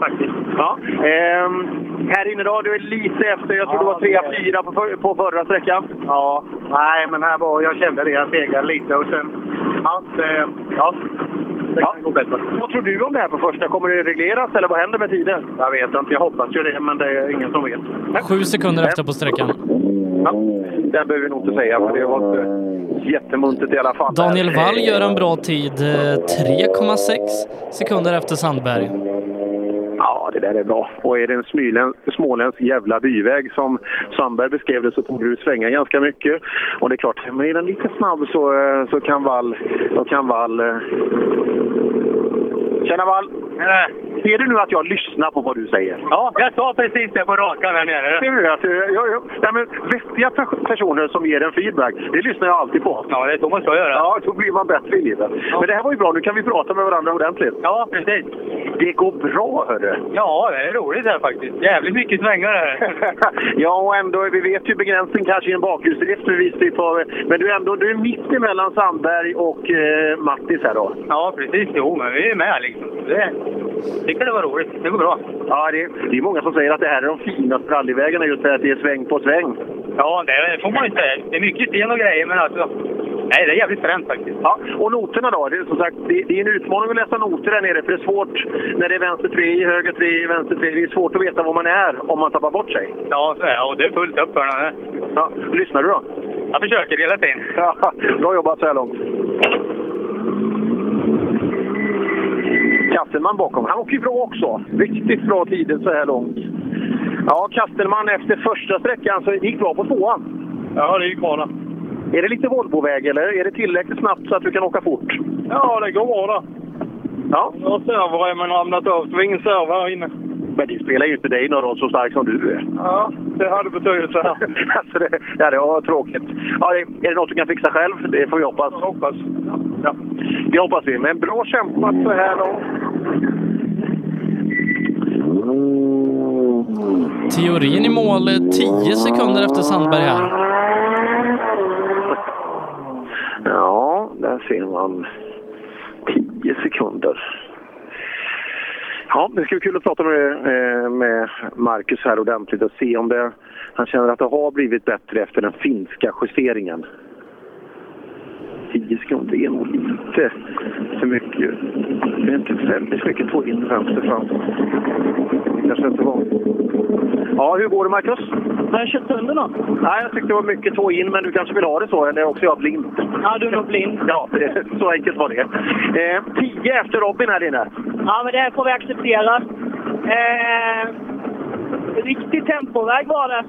Faktiskt. Ja. Ehm, här inne då, du är lite efter. Jag tror Ja, du var 3-4 på, för, på förra sträckan. Ja, nej men här var, jag kände det. Jag segade lite och sen... Ja, det, ja. Det kan gå bättre. Vad tror du om det här på första? Kommer det regleras eller vad händer med tiden? Jag vet inte. Jag hoppas ju det, men det är ingen som vet. Sju sekunder efter på sträckan. Ja, den behöver vi nog inte säga, för det var inte jättemuntet i alla fall. Daniel Wall gör en bra tid. eh, 3,6 sekunder efter Sandberg. Ja, det där är bra. Och är det en småländsk jävla byväg som Sandberg beskrev det så tog du svänga ganska mycket. Och det är klart, men är den lite snabb så, eh, så kan Wall... Så kan Wall. Eh, Tjena Wall! Ser du nu att jag lyssnar på vad du säger? Ja, jag sa precis det på rakan här nere. Ser du det? Att, eh, jag, jag, nej, men vettiga pers- personer som ger en feedback, det lyssnar jag alltid på. Ja, det är så man ska göra. Ja, då blir man bättre i livet. Men det här var ju bra. Nu kan vi prata med varandra ordentligt. Ja, precis. Det går bra, hörru. Ja, det är roligt här faktiskt. Jävligt mycket svängar här. ja, och ändå, vi vet ju begränsningen kanske i en bakhjulsdrift. Men du är ändå du är mitt emellan Sandberg och eh, Mattis här då. Ja, precis. Jo, men vi är med liksom. Det tycker det var roligt. Det går bra. Ja, det, det är många som säger att det här är de finaste rallyvägarna just för att det är sväng på sväng. Ja, det får man inte säga. Det är mycket sten och grejer, men alltså... Nej, det är jävligt fränt faktiskt. Ja, och noterna då? Det, är som sagt, det, det är en utmaning att läsa noter där nere för det är svårt när det är vänster 3, höger 3, vänster 3. Det är svårt att veta var man är om man tappar bort sig. Ja, så är. Och det är fullt upp för den. Ja, lyssnar du då? Jag försöker hela tiden. Ja, bra jobbat så här långt. Kastelman bakom. Han åker ju bra också. Riktigt bra tider så här långt. Ja, Kastelman efter första sträckan så gick bra på tvåan. Ja, det gick bra då. Är det lite Volvoväg eller är det tillräckligt snabbt så att du kan åka fort? Ja, det går bra då. Ja. Och servoremmen ramlat av, så det var ingen servo här inne. Men det spelar ju inte dig någon roll så stark som du är. Ja, det hade betydelse. alltså det, ja, det var tråkigt. Ja, det, är det något du kan fixa själv? Det får vi hoppas. Jag hoppas. Ja, det hoppas vi. Men bra kämpat så här långt. Teorin i mål 10 sekunder efter Sandberg här. Ja, där ser man 10 sekunder. Ja, det ska bli kul att prata med, eh, med Marcus här ordentligt och se om det, han känner att det har blivit bättre efter den finska justeringen. 10 sekunder är nog lite för mycket. Det är inte väldigt mycket två in vänster fram. Kanske inte var. Ja, hur går det Marcus? Har jag kört sönder något? Nej, jag tyckte det var mycket två in, men du kanske vill ha det så, eller är också jag blind? Ja, du är nog blind. Ja, det- så enkelt var det. Eh, tio efter Robin här inne. Ja, men det här får vi acceptera. Eh, riktig tempoväg var det.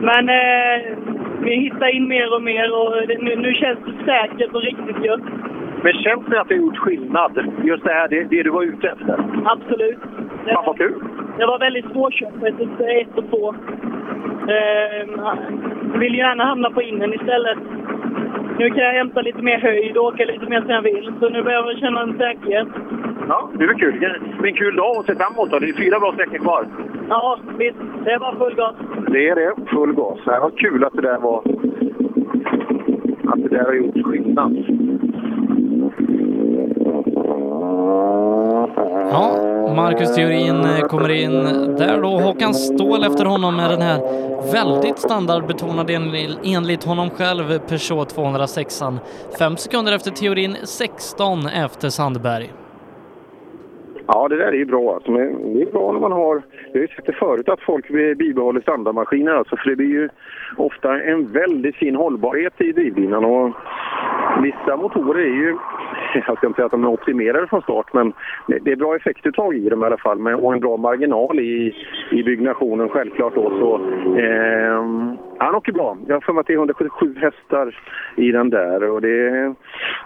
Men eh, vi hittar in mer och mer och nu, nu känns det säkert och riktigt gött. Men känns det att det har gjort skillnad? Just det här, det, det du var ute efter? Absolut. Det, Fan, vad kul! det var väldigt svårkört på ett, och två. Eh, vill gärna hamna på innen istället. Nu kan jag hämta lite mer höjd och åka lite mer som jag vill. Så nu börjar jag känna en säkerhet. Ja, det är väl kul. Det blir en kul dag att se fram emot. Det är fyra bra sträckor kvar. Ja, visst. Det är bara full gas. Det är det. Full gas. Det var kul att det där var... Att det där har gjort skillnad. Ja, Marcus Theorin eh, kommer in där då. Håkan Ståhl efter honom med den här väldigt standardbetonade enli- enligt honom själv Peugeot 206. Fem sekunder efter Theorin, 16 efter Sandberg. Ja, det där är ju bra. Alltså, men det är bra när man har... Vi har ju sett det förut att folk bibehåller standardmaskiner. Alltså, för det blir ju ofta en väldigt fin hållbarhet i drivlinan. Och vissa motorer är ju... Jag ska inte säga att de är optimerade från start, men det är bra effektuttag i dem i alla fall. Men, och en bra marginal i, i byggnationen självklart. Då, så, eh, han åker bra. Jag har för mig att det är 177 hästar i den där. Och det,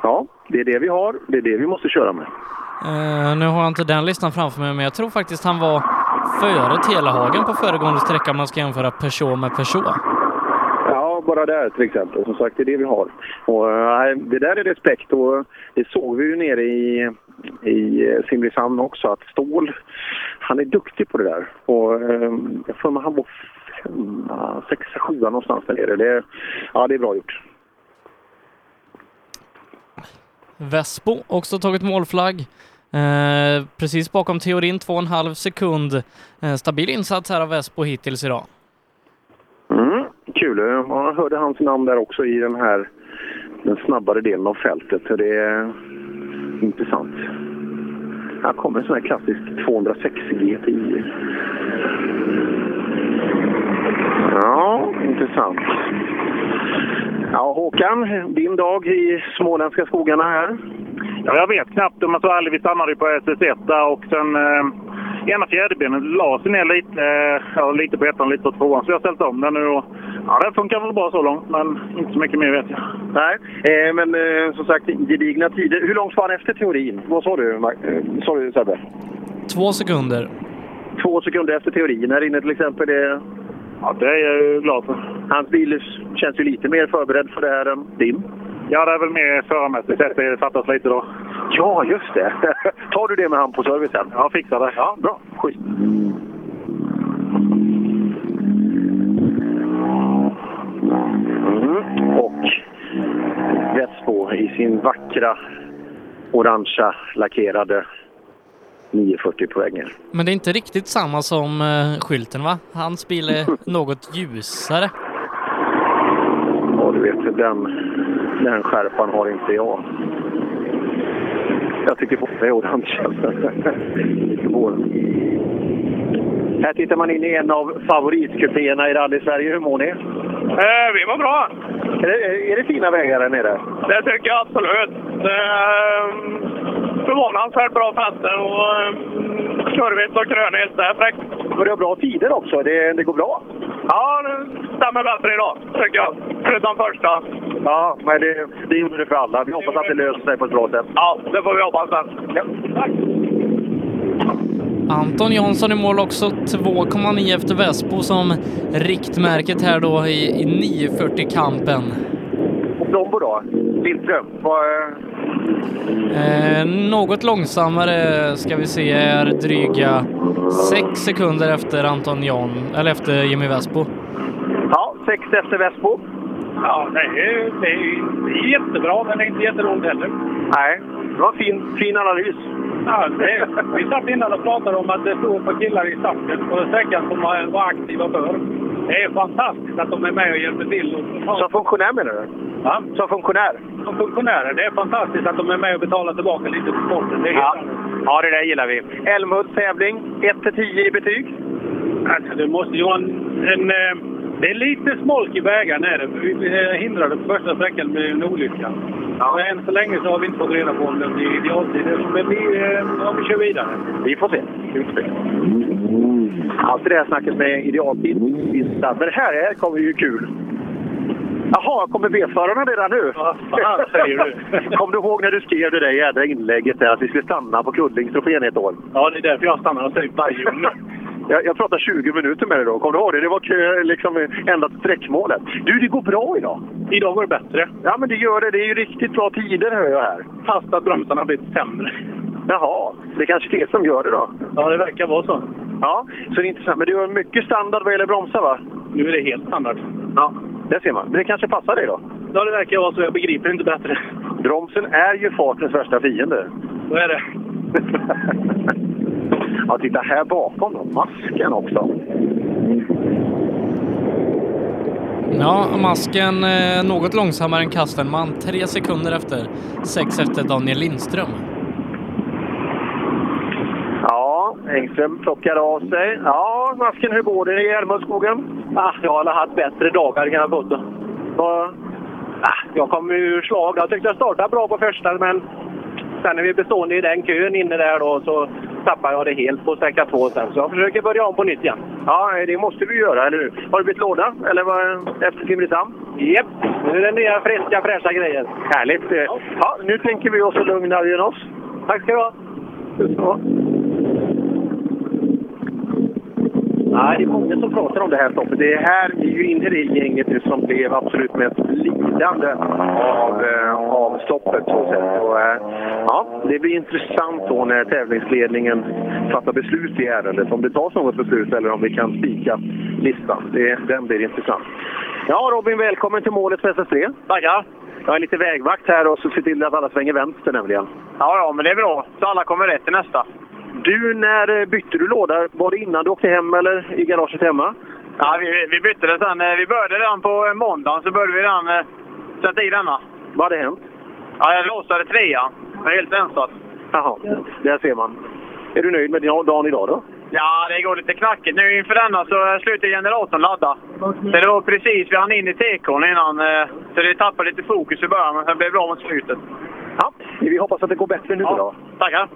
ja, det är det vi har. Det är det vi måste köra med. Eh, nu har jag inte den listan framför mig, men jag tror faktiskt han var före Telehagen på föregående sträcka om man ska jämföra Peugeot med Peugeot. Ja, bara där till exempel. Som sagt, det är det vi har. Och, eh, det där är respekt och det såg vi ju nere i, i eh, Simrishamn också att Ståhl, han är duktig på det där. Och, eh, jag får mig han var femma, sexa, sjua någonstans där nere. Det, ja, det är bra gjort. Vespo också tagit målflagg. Eh, precis bakom Theorin, två och en halv sekund. Eh, stabil insats här av Vespo hittills idag. Mm, kul. Jag hörde hans namn där också i den här den snabbare delen av fältet. Så det är intressant. Här kommer en sån här klassisk 206 GTI. Ja, intressant. Ja, Håkan, din dag i småländska skogarna här. Ja, jag vet knappt. Men så aldrig, vi stannade på SS1 och sen eh, ena fjäderbenet la sig ner lite, eh, ja, lite på ettan lite på tvåan. Så jag har ställt om den nu och ja, det funkar väl bra så långt, men inte så mycket mer vet jag. Nej, eh, men eh, som sagt gedigna tider. Hur långt var han efter teorin? Vad sa du, eh, sa du Sebbe? Två sekunder. Två sekunder efter teorin här inne till exempel. Det... Ja, det är jag ju glad för. Hans bil känns ju lite mer förberedd för det här än din. Ja, det är väl mer förarmässigt sett det fattas lite då. Ja, just det. Tar du det med han på servicen? Ja, fixar det. Ja, bra. Skit. Mm. Och Vespo i sin vackra orangea lackerade 940 på. Men det är inte riktigt samma som eh, skylten va? Hans bil är något ljusare. Ja, du vet, den, den skärpan har inte jag. Jag tycker båda är orange. Här tittar man in i en av favoritkupéerna i Rally Sverige. Hur mår ni? Eh, vi mår bra. Är det, är det fina vägar där nere? Det tycker jag absolut. Det är um, förvånansvärt bra fästen och um, kurvigt och krönigt. Det är fräckt. Och det har bra tider också. Det, det går bra. Ja, det stämmer bättre idag, tycker jag. Förutom första. Ja, men det, det gjorde det för alla. Vi hoppas att det löser sig på ett bra sätt. Ja, det får vi hoppas. Ja. Tack. Anton Jansson i mål också 2,9 efter Vespo som riktmärket här då i, i 940-kampen. Och Plombo då? Lindström? Vad, Eh, något långsammare ska vi se är dryga 6 sekunder efter Anton Jan, eller efter Jimmy Vespo. Ja, sex efter Vespo. Ja, det är, det är, det är jättebra, men det är inte jätteroligt heller. Nej, det var fin, fin analys. Ja, det, vi satt innan och pratade om att det ett par killar i starten på sträckan som var, var aktiva förr. Det är fantastiskt att de är med och hjälper till. Och, Som funktionär menar du? Ja. Som funktionär? Som funktionärer. Det är fantastiskt att de är med och betalar tillbaka lite till sporten. Det Ja. ja, det där gillar vi. Älmhults tävling, 1-10 i betyg? Alltså, det måste ju vara en... en eh, det är lite smolk i vägarna. Är det. Vi hindrade på första sträckan med en olycka. Ja. Men än så länge så har vi inte fått reda på om det blir idealtid. Men vi, eh, om vi kör vidare. Vi får se. Vi får se. Allt det där snacket med idealtid. Men här är, kommer ju kul. Jaha, kommer B-förarna redan nu? Vad fan säger du? Kom du ihåg när du skrev det där jädra inlägget där att vi skulle stanna på Kullingstrofén ett år? Ja, det är därför jag stannar och säger gång. Jag, jag pratade 20 minuter med dig då. Kommer du ihåg det? Det var kö, liksom ända till sträckmålet. Du, det går bra idag. Idag går det bättre. Ja, men det gör det. Det är ju riktigt bra tider hör jag här. Fast att bromsarna har blivit sämre. Jaha, det är kanske det som gör det då? Ja, det verkar vara så. Ja, så det är intressant. Men du har mycket standard vad gäller bromsar va? Nu är det helt standard. Ja, det ser man. Men det kanske passar dig då? Ja, det verkar vara så. Jag begriper inte bättre. Bromsen är ju fartens värsta fiende. Så är det. ja, titta här bakom då. Masken också. Ja, masken eh, något långsammare än Kastenman. Tre sekunder efter. Sex efter Daniel Lindström. Ja, Engström plockar av sig. Ja, masken, hur går det i Älmhultsskogen? Ah, jag har haft bättre dagar kan jag påstå. Ah, jag kom ur slag. Jag tyckte jag startade bra på första, men sen när vi bestående i den kön inne där då så tappade jag det helt på sträcka två sen. Så jag försöker börja om på nytt igen. Ja, det måste du göra, eller hur? Har du bytt låda? Eller vad, efter Simrishamn? Japp, nu är det nya friska fräscha grejer. Härligt! Ja, nu tänker vi oss att lugna oss. Tack ska du ha! Så. Nej, det är många som pratar om det här stoppet. Det är här är ju inne i det gänget nu som blev absolut mest lidande av, eh, av stoppet. Så säga. Och, eh, ja, det blir intressant då när tävlingsledningen fattar beslut i ärendet. Om det tas något beslut eller om vi kan spika listan. Det, den blir intressant. Ja, Robin, välkommen till målet för SS3. Tackar! Jag är lite vägvakt här och så ser till att alla svänger vänster nämligen. Ja, ja, men det är bra. Så alla kommer rätt till nästa. Du, när eh, bytte du låda? Var det innan du åkte hem eller i garaget hemma? Ja, vi, vi bytte det sen. Eh, Vi började redan på måndagen, så började vi redan eh, sätta i denna. Vad hade hänt? Ja, jag låsade trean. Jag är helt ensad. Jaha, där ser man. Är du nöjd med din dagen idag då? Ja, det går lite knackigt. Nu inför denna så slutade generatorn ladda. Så det var precis, vi hann in i tekon innan. eh, Så det tappade lite fokus i början, men sen blev det bra mot slutet. Ja, vi hoppas att det går bättre nu då. Tackar!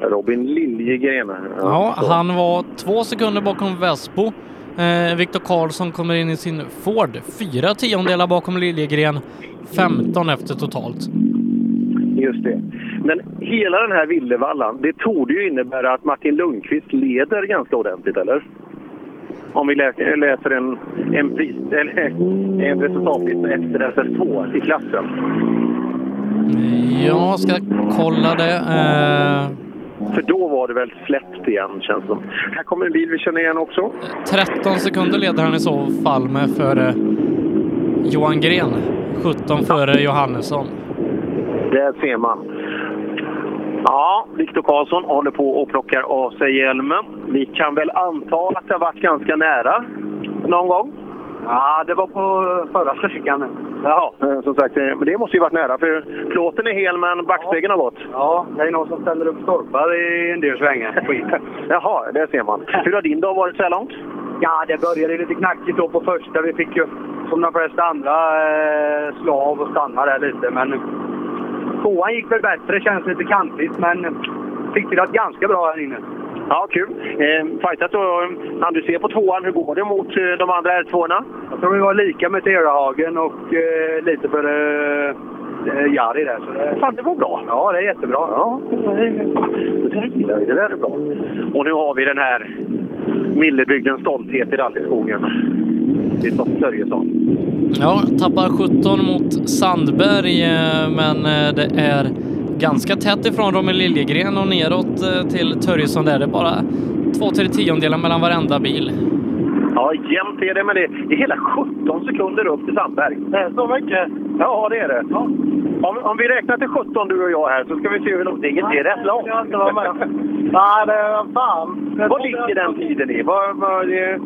Robin Liljegren. Ja, han var två sekunder bakom Vespo. Eh, Viktor Karlsson kommer in i sin Ford. Fyra tiondelar bakom Liljegren. 15 efter totalt. Just det. Men hela den här Villevallan, det torde ju innebära att Martin Lundqvist leder ganska ordentligt, eller? om vi lä- läser en, en, pris, eller, en resultatlista efter SS2 i klassen. Jag ska kolla det. Eh, För då var det väl släppt igen känns det som. Här kommer en bil vi känner igen också. 13 sekunder leder han i så fall med före Johan Gren. 17 före Johannesson. Där ser man. Ja, Viktor Karlsson håller på och plockar av sig hjälmen. Vi kan väl anta att det har varit ganska nära någon gång? Ja, det var på förra sträckan. Jaha, eh, som sagt, eh, men det måste ju varit nära för plåten är hel men backspegeln har gått. Ja, det är någon som ställer upp stolpar i en del svängar. Jaha, det ser man. Hur har din dag varit så här långt? Ja, det började lite knackigt då på första. Vi fick ju som de flesta andra eh, slav och stanna där lite. Men tvåan gick väl bättre, känns lite kantigt. Men fick till att ganska bra här inne. Ja, kul. Eh, fightat då. Han du ser på tvåan, hur går det mot eh, de andra R2-orna? Jag tror vi var lika med Terahagen och eh, lite för eh, eh, Jari där. Så det... Fan, det var bra. Ja, det är jättebra. Ja, det där är bra. Och nu har vi den här Millebygdens stolthet i rallyskogen. Det är Totte Börjesson. Ja, tappar 17 mot Sandberg, eh, men eh, det är ganska tätt ifrån Rommel Liljegren och neråt eh, till Törjesson där. Det är bara två, tre tiondelar mellan varenda bil. Ja, jämnt är det, men det är hela 17 sekunder upp till Sandberg. Det är så mycket? Ja, det är det. Om, om vi räknar till 17 du och jag här så ska vi se hur långt det är. Det är rätt långt. Jag inte vara med. Nej, det är fan. Det Vad ligger den tiden i? Vad, vad, det...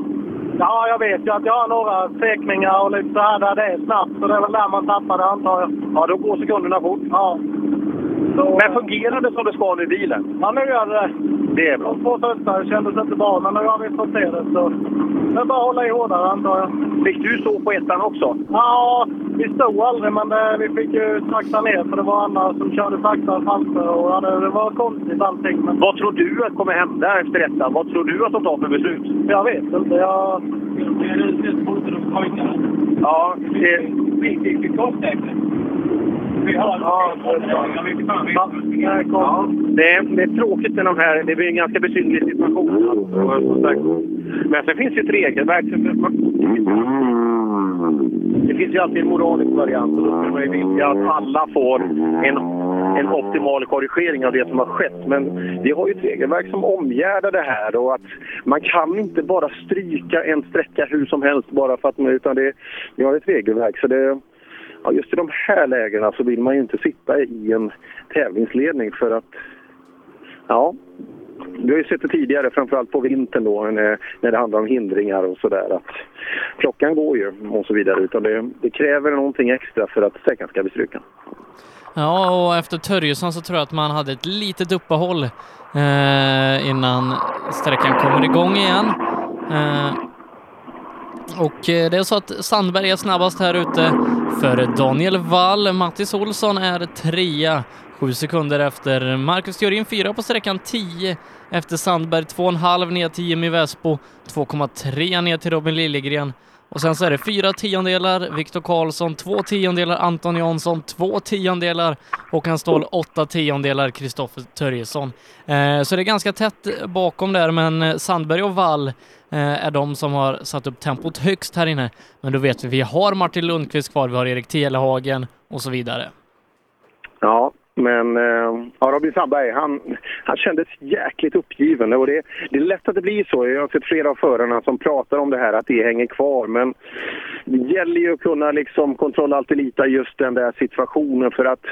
Ja, jag vet ju att jag har några sekningar och lite så här där det är snabbt. Så det är väl där man tappar det antar jag. Ja, då går sekunderna fort. Ja. Men fungerar det som det ska nu i bilen? ja, nu gör det det. Det är bra. De två första kändes inte bra, men nu har vi fått se det. Så det är bara att hålla i hårdare antar jag. Fick du stå på ettan också? Ja, vi stod aldrig, men det, vi fick ju sakta ner för det var andra som körde sakta framför. Och ja, det, det var konstigt allting. Men Vad tror du att kommer hända efter ettan? Vad tror du att de tar för beslut? jag vet inte. Jag... Ja, det... Ja, det, är, det är tråkigt med de här. Det blir en ganska besynnerlig situation. Alltså. Men sen finns ju ett regelverk. Det finns ju alltid en moralisk variant. Och då skulle man ju vilja att alla får en, en optimal korrigering av det som har skett. Men vi har ju ett regelverk som omgärdar det här. Och att man kan inte bara stryka en sträcka hur som helst bara för att... Utan det, vi har ett regelverk. Så det, ja, just i de här lägena så vill man ju inte sitta i en tävlingsledning för att... Ja, vi har ju sett det tidigare, framförallt på vintern då när, när det handlar om hindringar och sådär. Att klockan går ju och så vidare. Utan det, det kräver någonting extra för att sträckan ska bli struken. Ja, och efter Törjesson så tror jag att man hade ett litet uppehåll eh, innan sträckan kommer igång igen. Eh, och eh, det är så att Sandberg är snabbast här ute för Daniel Wall. Mattis Olsson är trea, sju sekunder efter Marcus Theorin, fyra på sträckan, 10 efter Sandberg, 2,5 ner till Jimmy Vespo, 2,3 ner till Robin Liljegren. Och sen så är det fyra tiondelar Viktor Karlsson, två tiondelar Anton Jansson, två tiondelar Håkan Ståhl, åtta tiondelar Kristoffer Törjesson. Eh, så det är ganska tätt bakom där, men eh, Sandberg och Wall eh, är de som har satt upp tempot högst här inne. Men då vet vi, vi har Martin Lundqvist kvar, vi har Erik Telehagen och så vidare. Ja, men eh, ja, Robin Sandberg, han, han kändes jäkligt uppgiven. Och det, det är lätt att det blir så. Jag har sett flera av förarna som pratar om det här, att det hänger kvar. Men det gäller ju att kunna liksom kontrollaltelita just den där situationen för att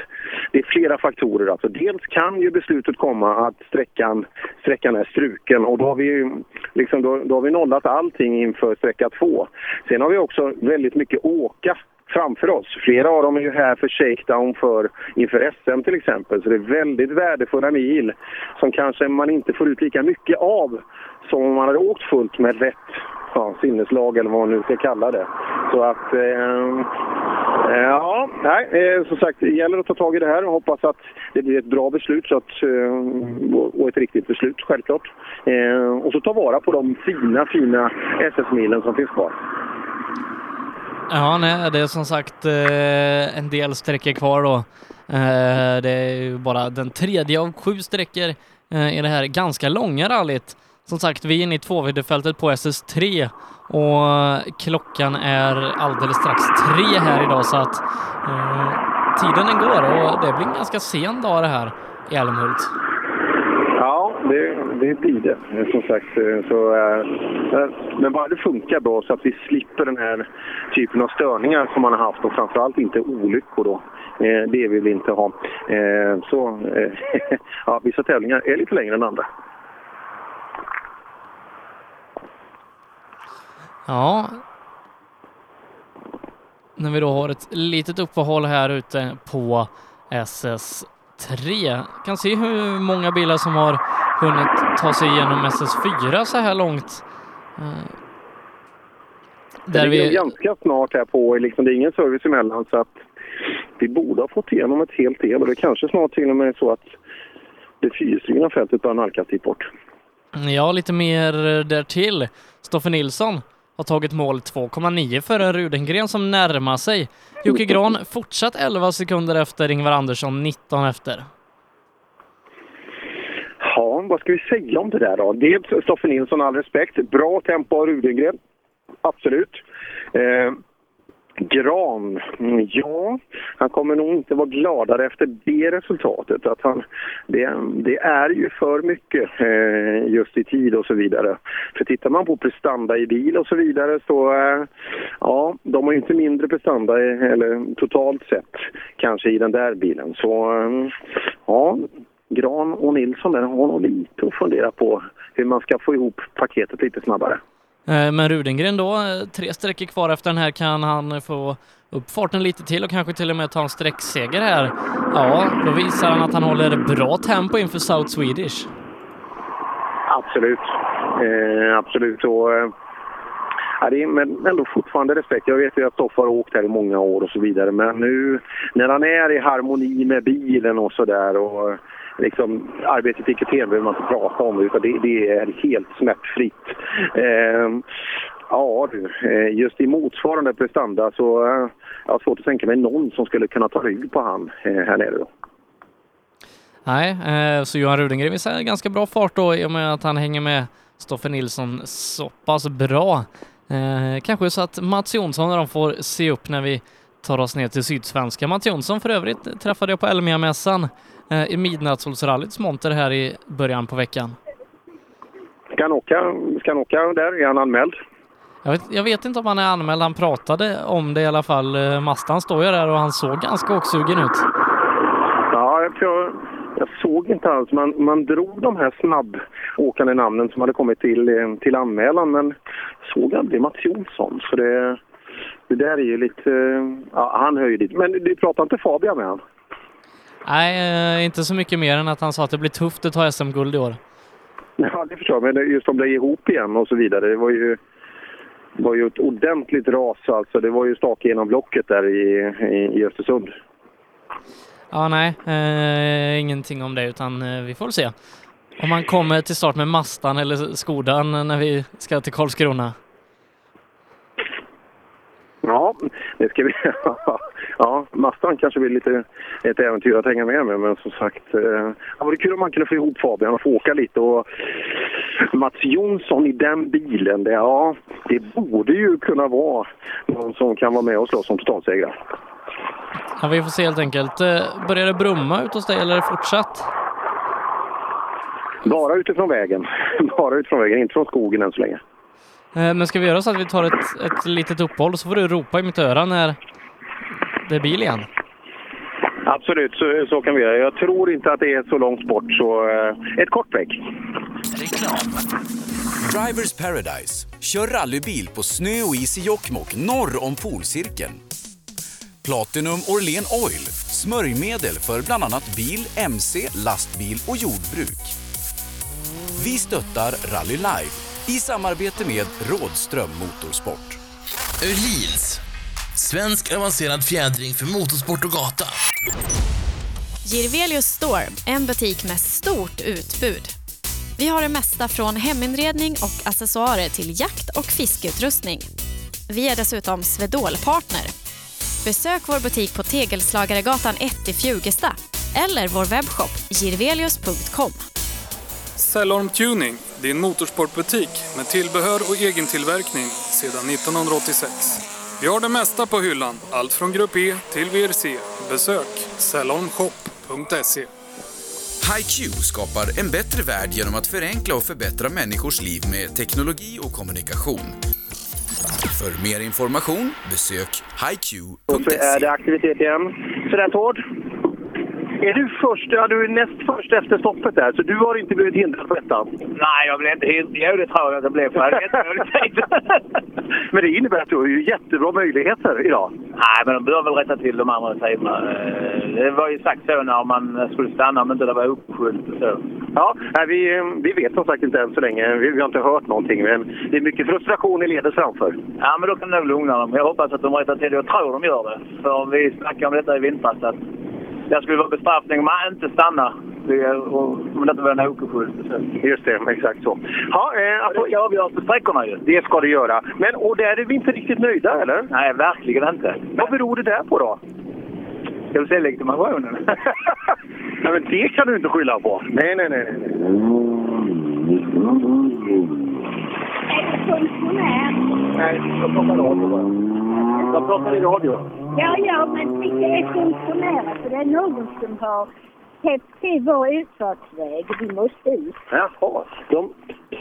det är flera faktorer. Alltså, dels kan ju beslutet komma att sträckan, sträckan är struken och då har vi ju liksom, då, då har vi nollat allting inför sträcka två. Sen har vi också väldigt mycket åka framför oss. Flera av dem är ju här för shakedown för, inför SM till exempel. Så det är väldigt värdefulla mil som kanske man inte får ut lika mycket av som om man hade åkt fullt med rätt ja, sinneslag eller vad man nu ska kalla det. Så att, eh, ja, nej, eh, som sagt, det gäller att ta tag i det här och hoppas att det blir ett bra beslut så att, eh, och ett riktigt beslut självklart. Eh, och så ta vara på de fina, fina SS-milen som finns kvar. Ja, nej, det är som sagt eh, en del sträckor kvar då. Eh, det är ju bara den tredje av sju sträckor eh, i det här ganska långa rallyt som sagt, vi är inne i tvåviddefältet på SS3 och klockan är alldeles strax tre här idag så att eh, tiden den går och det blir en ganska sen dag det här i Älmhult. Ja, det, det blir det. Eh, som sagt, eh, så, äh, men bara det funkar bra så att vi slipper den här typen av störningar som man har haft och framförallt inte olyckor då. Eh, Det vill vi inte ha. Eh, Så, eh, ja, vissa tävlingar är lite längre än andra. Ja. När vi då har ett litet uppehåll här ute på SS3. Kan se hur många bilar som har hunnit ta sig igenom SS4 så här långt. Eh, Det Där är vi... ganska snart här på, liksom, det är ingen service emellan så att vi borde ha fått igenom ett helt del och det är kanske snart till och med så att det fyrhjulsdrivna fältet börjar nalkas dit bort. Ja, lite mer därtill. Stoffe Nilsson har tagit mål 2,9 före Rudengren som närmar sig. Jocke Gran fortsatt 11 sekunder efter Ingvar Andersson 19 efter. Ja, vad ska vi säga om det där då? Dels Stoffe Nilsson, all respekt. Bra tempo av Rudengren. Absolut. Eh, Gran, mm, ja, han kommer nog inte vara gladare efter det resultatet. Att han, det, det är ju för mycket eh, just i tid och så vidare. För tittar man på prestanda i bil och så vidare så, eh, ja, de har ju inte mindre prestanda, i, eller totalt sett, kanske i den där bilen. Så, eh, ja, Gran och Nilsson där har nog lite att fundera på hur man ska få ihop paketet lite snabbare. Eh, Men Rudengren då, eh, tre sträckor kvar efter den här, kan han få upp farten lite till och kanske till och med ta en sträckseger här? Ja, då visar han att han håller bra tempo inför South Swedish. Absolut. Eh, absolut. Och, eh, det är, men ändå fortfarande respekt. Jag vet ju att Stoffe har åkt här i många år och så vidare. Men nu när han är i harmoni med bilen och så där och liksom arbetet i kupén behöver man inte prata om utan det, det är helt smärtfritt. Eh, ja du, eh, just i motsvarande prestanda så eh, jag har svårt att tänka mig någon som skulle kunna ta rygg på han eh, här nere då. Nej, eh, så Johan Rudengren visar ganska bra fart då i och med att han hänger med Stoffe Nilsson så pass bra. Eh, kanske så att Mats Jonsson och de får se upp när vi tar oss ner till Sydsvenska. Mats Jonsson för övrigt träffade jag på Elmia-mässan i Midnattssolsrallyts monter här i början på veckan. Ska han åka, ska han åka där? Är han anmäld? Jag vet, jag vet inte om han är anmäld, han pratade om det i alla fall. Eh, Mastan står ju där och han såg ganska åksugen ut. Ja, jag, jag, såg inte alls. Man, man drog de här snabbåkande namnen som hade kommit till, eh, till anmälan men såg aldrig Mats Jonsson. Så det, det där är ju lite... eh, Ja, han höjer dit. Men du pratar inte Fabian med han? Nej, eh, inte så mycket mer än att han sa att det blir tufft att ta SM-guld i år. Ja, det förstår jag. Men just om det är ihop igen och så vidare. Det var ju, det var ju ett ordentligt ras alltså. Det var ju stake genom blocket där i, i, i Östersund. Ja, nej, eh, ingenting om det utan eh, vi får se om han kommer till start med Mastan eller Skodan när vi ska till Karlskrona. Ja, det ska vi... ja, Mastan kanske blir lite ett äventyr att hänga med med, men som sagt... Eh, det vore kul om man kunde få ihop Fabian och få åka lite. Och Mats Jonsson i den bilen, det, ja, det borde ju kunna vara någon som kan vara med och slåss som totalsegrare. Ja, vi får se helt enkelt. Eh, Börjar det brumma ut hos dig eller är det fortsatt? Bara utifrån vägen. Bara utifrån vägen, inte från skogen än så länge. Eh, Men ska vi göra så att vi tar ett, ett litet uppehåll så får du ropa i mitt öra när det är bil igen? Absolut, så, så kan vi göra. Jag tror inte att det är så långt bort, så eh, ett kort break. Drivers Paradise. Kör rallybil på snö och is i Jokkmokk norr om polcirkeln. Platinum Orlen Oil. Smörjmedel för bland annat bil, mc, lastbil och jordbruk. Vi stöttar Rally Life i samarbete med Rådström Motorsport. Öhlins. Svensk avancerad fjädring för motorsport och gata. Girvelius Store, en butik med stort utbud. Vi har det mesta från heminredning och accessoarer till jakt och fiskeutrustning. Vi är dessutom Swedol-partner. Besök vår butik på Tegelslagaregatan 1 i Fjugesta eller vår webbshop girvelius.com. Cellorm Tuning, din motorsportbutik med tillbehör och egen tillverkning sedan 1986. Vi har det mesta på hyllan, allt från Grupp E till VRC. Besök salonshop.se. HiQ skapar en bättre värld genom att förenkla och förbättra människors liv med teknologi och kommunikation. För mer information besök Och hiq.se. så är det aktivitet igen. Sådär Tord. Är du först? Ja, du är näst först efter stoppet där, så du har inte blivit hindrad på ettan? Nej, jag blev inte helt... Jo, det tror jag att det blev. För jag. Men det innebär att du har ju jättebra möjligheter idag. Nej, men de bör väl rätta till de andra tiderna. Eh, Det var ju sagt så när man skulle stanna om inte det var uppskjut och så. Ja, nej, vi, vi vet som sagt inte än så länge. Vi, vi har inte hört någonting. Men det är mycket frustration i ledet framför. Ja, men då kan du nog lugna dem. Jag hoppas att de rättar till det. Jag tror de gör det. För vi snackade om detta i vintras. Att det skulle vara bestraffning om man inte stannar. Det- och- Om det inte var en åkerskylt. Just det, exakt så. Ja, eh, det ska avgöras på sträckorna ju. Det ska det göra. Men och där är vi inte riktigt nöjda, eller? Nej, verkligen inte. Vad beror det där på då? Ska vi se legitimationen? Nej, men det kan du inte skylla på. Nej, nej, nej. nej. Nej, jag plockar radio bara. Jag plockar i radio. Ja, ja, men det är funktionärer för det är någon som har täppt till vår utfartsväg. Vi måste ut. Jaha, de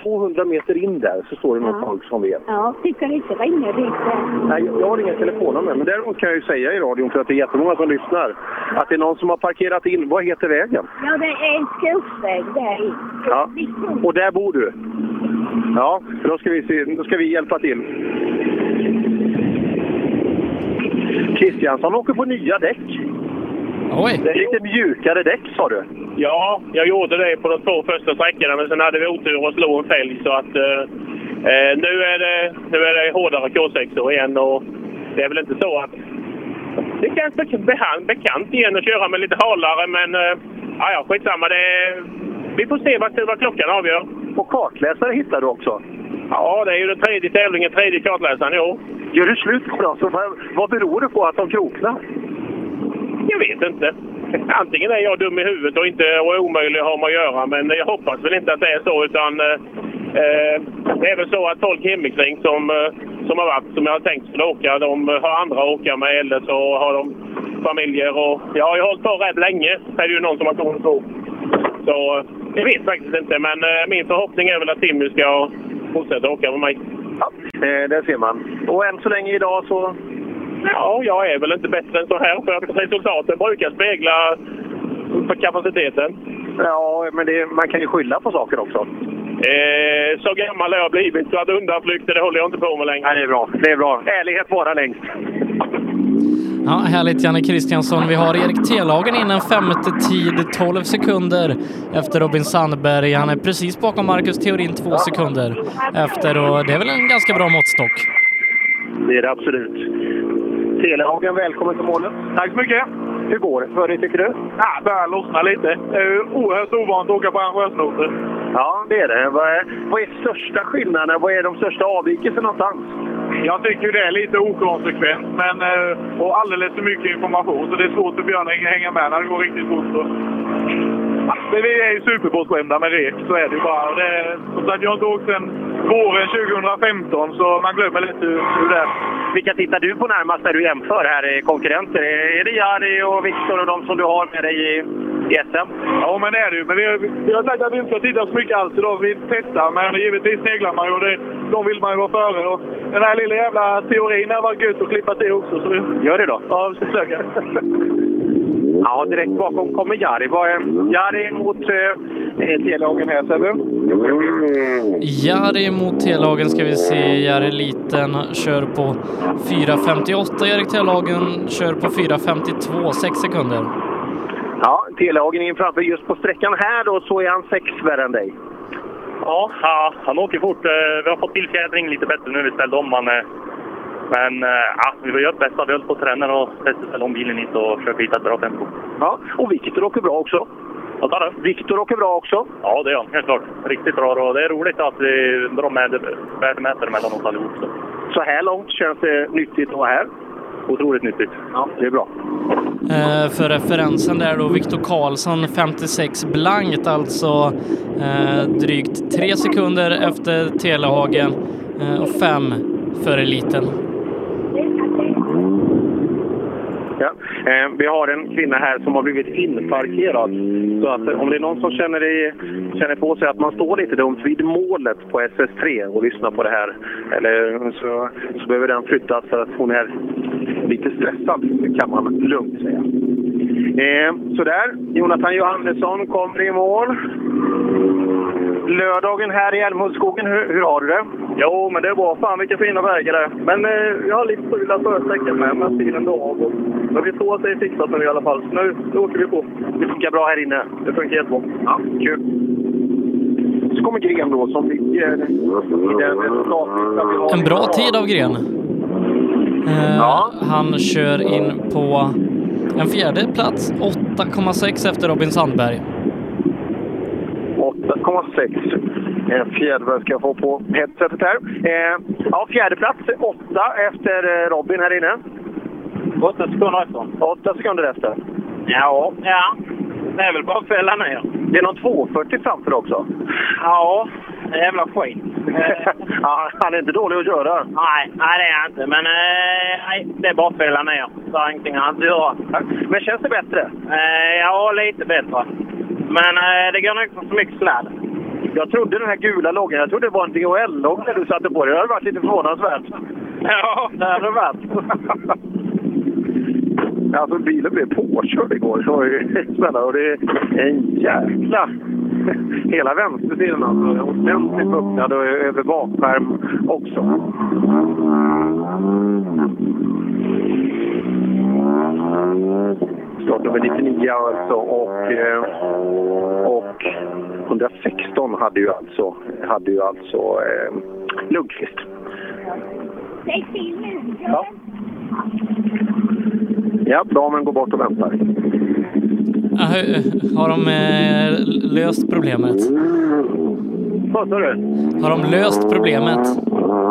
200 meter in där så står det något Ja. folk som vet. Ja, du kan inte ringa dit än. Nej, jag har inga telefonnummer, men däremot kan jag ju säga i radion, för att det är jättemånga som lyssnar, att det är någon som har parkerat in. Vad heter vägen? Ja, det är en skogsväg där. Ja. Och där bor du? Ja, då ska vi, se, då ska vi hjälpa till. Kristiansson åker på nya däck. Oj! Det är lite mjukare däck, sa du? Ja, jag gjorde det på de två första sträckorna, men sen hade vi otur och slog en fälg. Så att, eh, eh, nu, är det, nu är det hårdare K6 igen och det är väl inte så att... Det känns bek- behan- bekant igen att köra med lite halare, men eh, ja, skitsamma. Det, vi får se vad, vad klockan avgör. Och kartläsare hittar du också? Ja, det är ju den tredje tävlingen, tredje kartläsaren, jo. Gör du slut på dem? Vad beror det på att de kroknar? Jag vet inte. Antingen är jag dum i huvudet och inte och är omöjlig att ha med att göra, men jag hoppas väl inte att det är så. utan eh, eh Det är väl så att folk hemikring som, eh, som har varit, som jag har tänkt skulle åka, de har andra att åka med eller så har de familjer. Och, ja, jag har hållit på rätt länge, är det ju någon som har kommit på. Så eh, jag vet faktiskt inte, men eh, min förhoppning är väl att Timmy ska fortsätta åka med mig. Ja, där ser man. Och än så länge idag så... Ja, jag är väl inte bättre än så här för att resultaten brukar spegla för kapaciteten. Ja, men det, man kan ju skylla på saker också. Eh, så gammal har jag blivit så att undanflykter det håller jag inte på med längre. Nej, det är bra. Det är bra. Ärlighet vara längst. Ja, härligt Janne Kristiansson. Vi har Erik Telagen in en femte tid, 12 sekunder efter Robin Sandberg. Han är precis bakom Marcus Theorin, två sekunder efter och det är väl en ganska bra måttstock. Det är det absolut. Telehagen, välkommen till målet. Tack så mycket. Hur går det för dig, tycker du? Ja, börjar lossna lite. Det är ju oerhört ovant att åka på arrangörsnoter. Ja, det är det. Vad är, vad är största skillnaden? Vad är de största avvikelserna någonstans? Jag tycker det är lite okonsekvent men, eh, och alldeles för mycket information. Så det är svårt för Björn att hänga med när det går riktigt fort. Så. Ja, Men vi är ju superbortskämda med rek, så är det ju bara. Det, som sagt, jag har inte åkt sedan våren 2015 så man glömmer lite hur, hur det är. Vilka tittar du på närmast när du jämför här? Konkurrenter? Är det Jari och Viktor och de som du har med dig i, i SM? Ja, men det är det ju. Men vi, har- vi har sagt att vi inte ska titta så mycket alls idag. Vi testar, men givetvis sneglar man ju och det, de vill man ju vara före. Och den här lilla jävla teorin har varit gött att klippa till också. Så det, Gör det då? Ja, vi ska försöka. Ja, direkt bakom kommer Jari. Vad är Jari mot eh, Telehagen här, Sebbe? Jari mot Telagen ska vi se. Jari Liten kör på 4.58. Erik Telagen kör på 4.52, 6 sekunder. Ja, Telehagen in framför just på sträckan här då så är han sex värre än dig. Ja, han åker fort. Eh, Vi har fått till fjädring lite bättre nu. Vi ställde om han. Men eh, ja, vi var göra bästa. Vi höll på att träna och testa ställa om bilen hit och försöka hitta ett bra tempo. Ja, och Viktor åker bra också. Vad sa du? Viktor åker bra också. Ja, det gör han. Helt klart. Riktigt bra. Och det är roligt att vi drar med värdemätare mellan oss allihop. Så. Så här långt känns det nyttigt att vara här. Otroligt nyttigt. Ja, det är bra. Eh, för referensen där då, Viktor Karlsson 56 blankt, alltså eh, drygt tre sekunder efter Telehagen eh, och fem för eliten. Ja. Eh, Eh, vi har en kvinna här som har blivit inparkerad. Så att eh, om det är någon som känner, i, känner på sig att man står lite dumt vid målet på SS3 och lyssnar på det här, eller så, så behöver den flyttas för att hon är lite stressad, kan man lugnt säga. Eh, sådär, Jonathan Johannesson kommer i mål. Lördagen här i Älmhultsskogen, hur, hur har du det? Jo, men det är bra. Fan vilka fina vägar det är. Men eh, jag har lite strul förra sträckan med, med bilen då. Och, men vi tror att det är fixat nu i alla fall. Så nu, nu åker vi på. Det funkar bra här inne? Det funkar jättebra. Ja, kul. Så kommer Gren då som ligger i den resultatlista vi har. En bra tid av Gren. Eh, Han kör in på en fjärde plats, 8,6 efter Robin Sandberg. 8,6. En fjäder ska jag få på headsetet här. Eh, ja, fjärde plats, åtta efter eh, Robin här inne. Åtta sekunder efter. Åtta sekunder efter. Ja, ja. Det är väl bara att fälla ner. Det är någon 240 framför också. Ja, jävla skit. ja, han är inte dålig att köra. Nej, nej det är han inte. Men eh, nej, det är bara att fälla ner. Så har ingenting annat att göra. Men känns det bättre? Ja, lite bättre. Men eh, det går nog inte för mycket sladd. Jag trodde den här gula loggan, jag trodde det var en DHL-logga du satte på. Det hade varit lite förvånansvärt. Ja, det hade det varit. Alltså bilen blev påkörd igår. Det var ju spännande. Och det är en jäkla... Hela vänstersidan alltså. Ordentligt öppnad och över bakskärm också. Startnummer 99 alltså och, eh, och 116 hade ju alltså, hade ju alltså eh, Lundqvist. Ja. Ja, damen går bort och väntar. Ah, hur- Har de eh, löst problemet? Vad sa du? Har de löst problemet?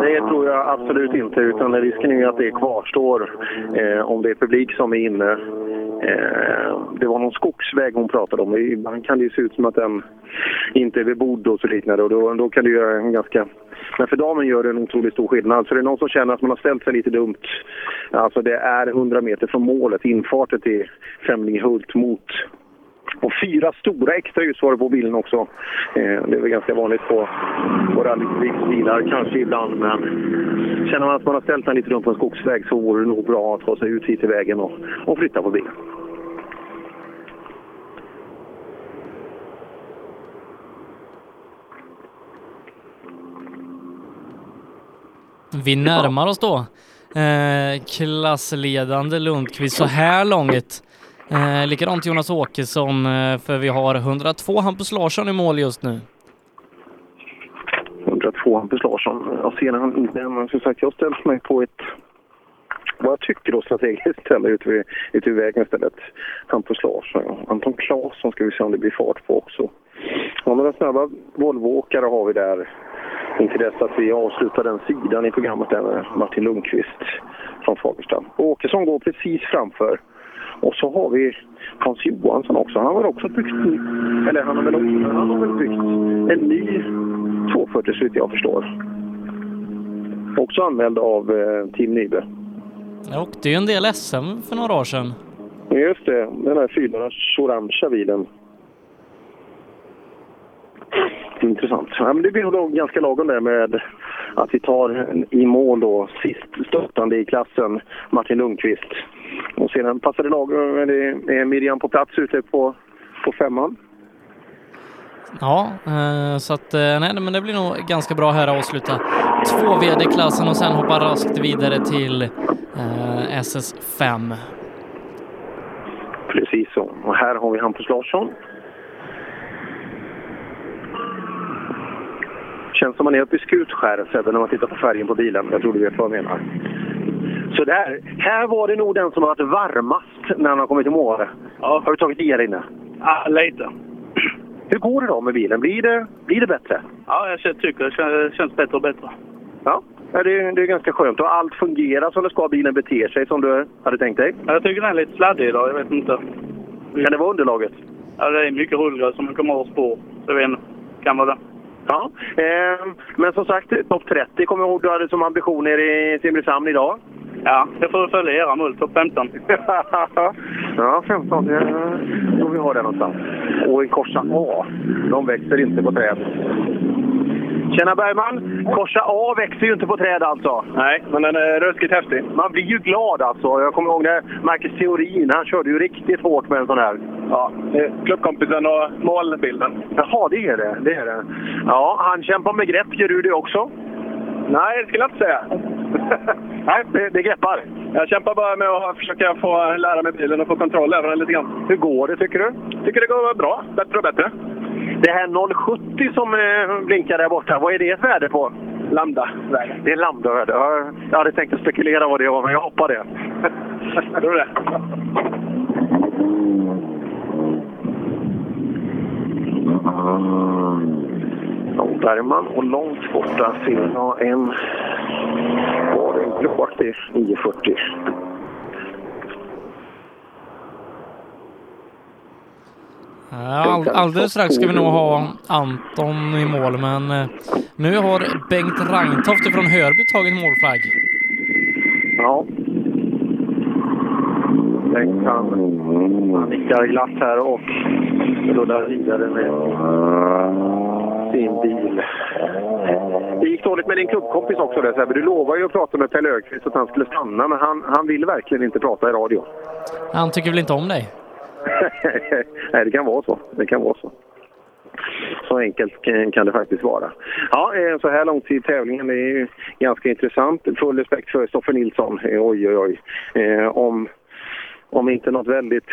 Det tror jag absolut inte, utan risken är att det kvarstår eh, om det är publik som är inne. Eh, det var någon skogsväg hon pratade om. Ibland kan det ju se ut som att den inte är bebodd och så liknande och då, då kan det göra en ganska... Men för damen gör det en otroligt stor skillnad. Alltså, så det är någon som känner att man har ställt sig lite dumt. Alltså det är 100 meter från målet, infarten till Femlingehult mot och fyra stora extra ljus var det på bilen också. Eh, det är väl ganska vanligt på, på rallybilar kanske ibland, men känner man att man har ställt den lite runt på en skogsväg så vore det nog bra att ta sig ut hit i vägen och, och flytta på bilen. Vi närmar oss då eh, klassledande Lundqvist så här långt. Eh, likadant Jonas Åkesson, eh, för vi har 102 Hampus Larsson i mål just nu. 102 Hampus Larsson. Jag ser han inte än, men som sagt, jag har ställt mig på ett vad jag tycker då strategiskt ställe ute vid, ute vid vägen istället. Hampus Larsson. Anton Claesson ska vi se om det blir fart på också. Ja, några snabba Volvoåkare har vi där intill dess att vi avslutar den sidan i programmet där med Martin Lundqvist från Fagersta. Åkesson går precis framför. Och så har vi Hans Johansson också. Han har också byggt, eller han har väl, också, han har väl byggt en ny 240 så jag förstår. Också anmäld av eh, Team Nybe. Jag åkte ju en del SM för några år sedan. Just det, den här fyrhjulars orangea bilen. Intressant. Ja, men det blir nog ganska lagom där med att vi tar i mål då sist stöttande i klassen, Martin Lundqvist. Och sedan passar det lagom, men det är Miriam på plats ute på, på femman. Ja, eh, så att eh, nej, men det blir nog ganska bra här att avsluta två VD-klassen och sen hoppa raskt vidare till eh, SS5. Precis så. Och här har vi Hampus Larsson. Känns som man är uppe i Skutskär, Sebbe, när man tittar på färgen på bilen. Jag tror du vet vad jag menar. Så där. Här var det nog den som har varit varmast när han har kommit i mål. Ja. Har du tagit i här inne? Ja, lite. Hur går det då med bilen? Blir det, blir det bättre? Ja, jag tycker det känns, bättre och bättre. Ja. Ja, det, är, det är ganska skönt och allt fungerar som det ska. Bilen beter sig som du hade tänkt dig. Jag tycker den är lite sladdig idag, jag vet inte. Kan det vara underlaget? Ja, det är mycket rullgräs som kommer av spår. Så jag vet inte. Kan vara det. Ja, eh, men som sagt, topp 30 kommer jag ihåg du hade som ambition nere i Simrishamn idag. Ja, jag får följa era mål. Topp 15. Ja, 15. Ja, då vi har det någonstans. Och i korsa A, de växer inte på träd. Tjena Bergman! Korsa A växer ju inte på träd alltså. Nej, men den är ruskigt häftig. Man blir ju glad alltså. Jag kommer ihåg när Marcus Theorin, han körde ju riktigt hårt med en sån här. Ja, klubbkompisen och målbilden. Jaha, det är det. det är det. Ja, han kämpar med grepp. Gör du det också? Nej, det skulle jag inte säga. Nej, det, det greppar. Jag kämpar bara med att försöka få lära mig bilen och få kontroll över den lite grann. Hur går det tycker du? tycker det går bra. Bättre och bättre. Det här 070 som eh, blinkar där borta, vad är det ett värde på? Lambda-värde. Det är lambda-värde. Jag, hade tänkt att spekulera vad det var, men jag hoppar det. tror det. Ja, Bergman och långt borta ser jag en... Var det en blåaktig 940? All, alldeles strax ska vi nog ha Anton i mål, men eh, nu har Bengt Rangtoft från Hörby tagit målflagg. Ja. Bengt han, han nickar glatt här och rullar vidare med sin bil. Det gick dåligt med din klubbkompis också där Sebbe. Du lovade ju att prata med Pelle Öqvist att han skulle stanna, men han, han vill verkligen inte prata i radio. Han tycker väl inte om dig? Nej, det kan vara så. Det kan vara så. Så enkelt kan- det faktiskt vara. Ja, eh, så här långt i tävlingen det är ju ganska intressant. Full respekt för Stoffer Nilsson. Eh, oj, oj, oj. Eh, om, om inte något väldigt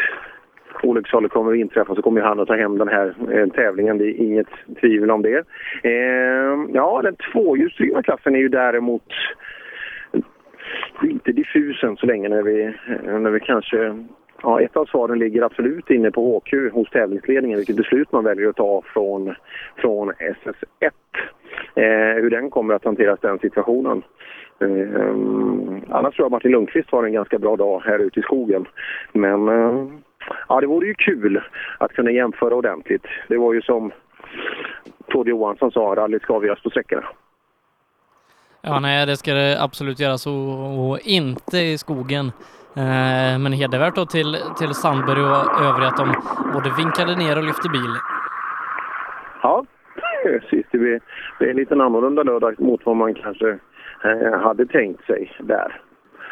olycksaligt kommer att inträffa så kommer han att ta hem den här tävlingen. Det är inget tvivel om det. Ja, den tvåhjulsdrivna klassen är ju däremot lite diffus än så länge när vi, när vi kanske Ja, ett av svaren ligger absolut inne på HQ hos tävlingsledningen, vilket beslut man väljer att ta från, från SS1. Eh, hur den kommer att hanteras, den situationen. Eh, annars tror jag Martin Lundqvist har en ganska bra dag här ute i skogen. Men eh, ja, det vore ju kul att kunna jämföra ordentligt. Det var ju som Tord Johansson sa, rallyt ska avgöras på sträckorna. Ja, nej, det ska det absolut göras och, och inte i skogen. Eh, men hedervärt då till, till Sandberg och övriga att de både vinkade ner och lyfte bil. Ja, precis. Det blir, det är en liten annorlunda lördag mot vad man kanske eh, hade tänkt sig där.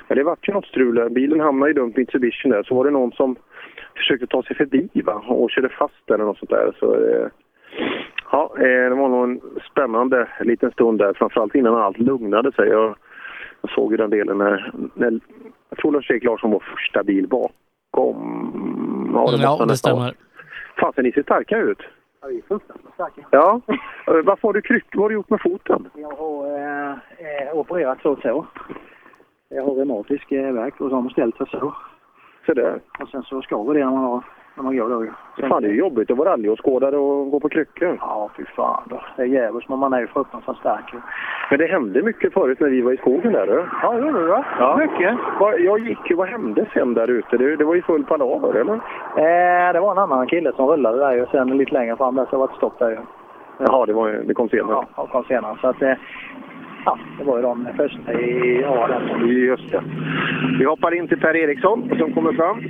Men det vart ju något strul. Bilen hamnade i dumt Mitsubishi där. Så var det någon som försökte ta sig förbi va? och körde fast eller något sånt där. Så, eh, ja, det var nog en spännande liten stund där. Framförallt innan allt lugnade sig. Jag, jag såg ju den delen när, när jag tror Lars-Erik Larsson var första bil bakom. Ja, det, Ja, det stämmer. Fasen, ni ser starka ut. Ja, vi är fruktansvärt starka. Ja. Eh, Varför har du kryck? Vad har du gjort med foten? Jag har eh, eh, opererat två tår. Jag har reumatisk eh, värk och så har man ställt sig så. Så där. Och sen så skaver det när man, har, när man går då. Fan, det är ju jobbigt att vara rallyåskådare och gå på kryckor. Ja, fy fan då. Det är djävulskt, men man är ju fruktansvärt stark. Men det hände mycket förut när vi var i skogen där. du. Ja, det gjorde va? Ja. Mycket. Jag gick ju, vad hände sen där ute? Det, det var ju full palaver, eller? Eh, det var en annan kille som rullade där och sen lite längre fram där så var det stopp där ju. Jaha, det, var, det kom senare. Ja, och kom senare. Så att, eh, ja, det var ju de första i raden. Just det. Vi hoppar in till Per Eriksson som kommer fram.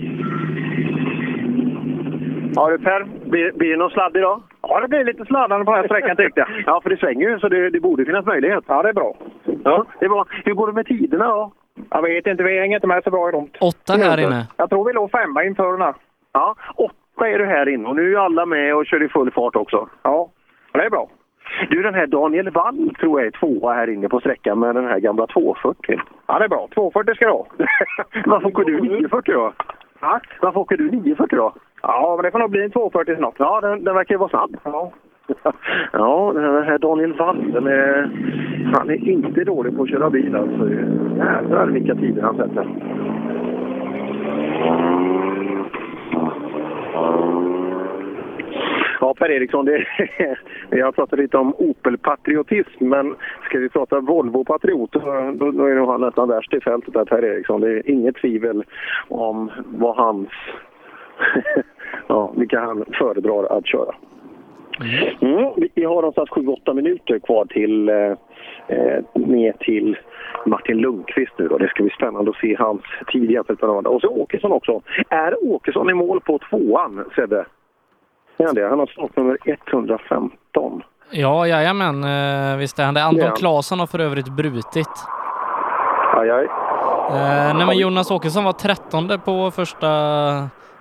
Ja du Per, blir, blir det någon sladd idag? Ja, det blir lite sladdande på den här sträckan tyckte jag. Ja, för det svänger ju så det, det borde finnas möjlighet. Ja, det är bra. Ja, det var, hur går det med tiderna då? Jag vet inte, vi hänger inte med så bra i dem. Åtta här inne. Jag tror vi låg femma inför den här. Ja, åtta är du här inne och nu är ju alla med och kör i full fart också. Ja, det är bra. Du, den här Daniel Wall tror jag är tvåa här inne på sträckan med den här gamla 240. Ja, det är bra. 240 ska du ha. Varför åker du 940 då? Ja. Varför åker du 940 då? Ja, men det får nog bli en 240 snart. Ja, den, den verkar ju vara snabb. Ja. Ja, den här Daniel Wall, är, han är inte dålig på att köra bil alltså. Jävlar vilka tider han sätter. Ja, Per Eriksson, det, vi har pratat lite om Opel-patriotism, men ska vi prata Volvo-patriot då, då är nog han nästan värst i fältet där, Per Eriksson. Det är inget tvivel om vad hans, ja, vilka han föredrar att köra. Mm, vi- vi har någonstans 7-8 minuter kvar till, eh, eh, ner till Martin Lundqvist nu då. Det ska bli spännande att se hans tid jämfört med andra. Och så Åkesson också. Är Åkesson i mål på tvåan, Sebbe? Är han det? Han har startnummer 115. Ja, jajamän, eh, visst är han det. Anton Ja. Claesson har för övrigt brutit. Aj, aj. Eh, nej, men Jonas Åkesson var trettonde på första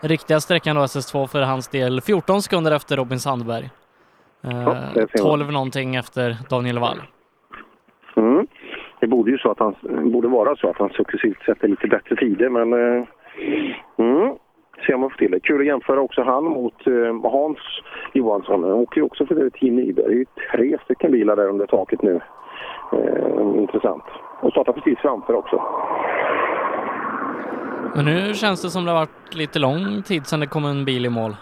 riktiga sträckan då, SS2 för hans del. 14 sekunder efter Robin Sandberg. Eh, Ja, det ser man. 12 någonting efter Daniel Wall. Mm. Det borde ju så att han, borde vara så att han successivt sätter lite bättre tider, men... Eh, mm. Se om man får till det. Kul att jämföra också han mot eh, Hans Johansson. Han åker ju också för det Team Nyberg. Det är ju tre stycken bilar där under taket nu. Eh, intressant. Och startar precis framför också. Men nu känns det som det har varit lite lång tid sedan det kom en bil i mål.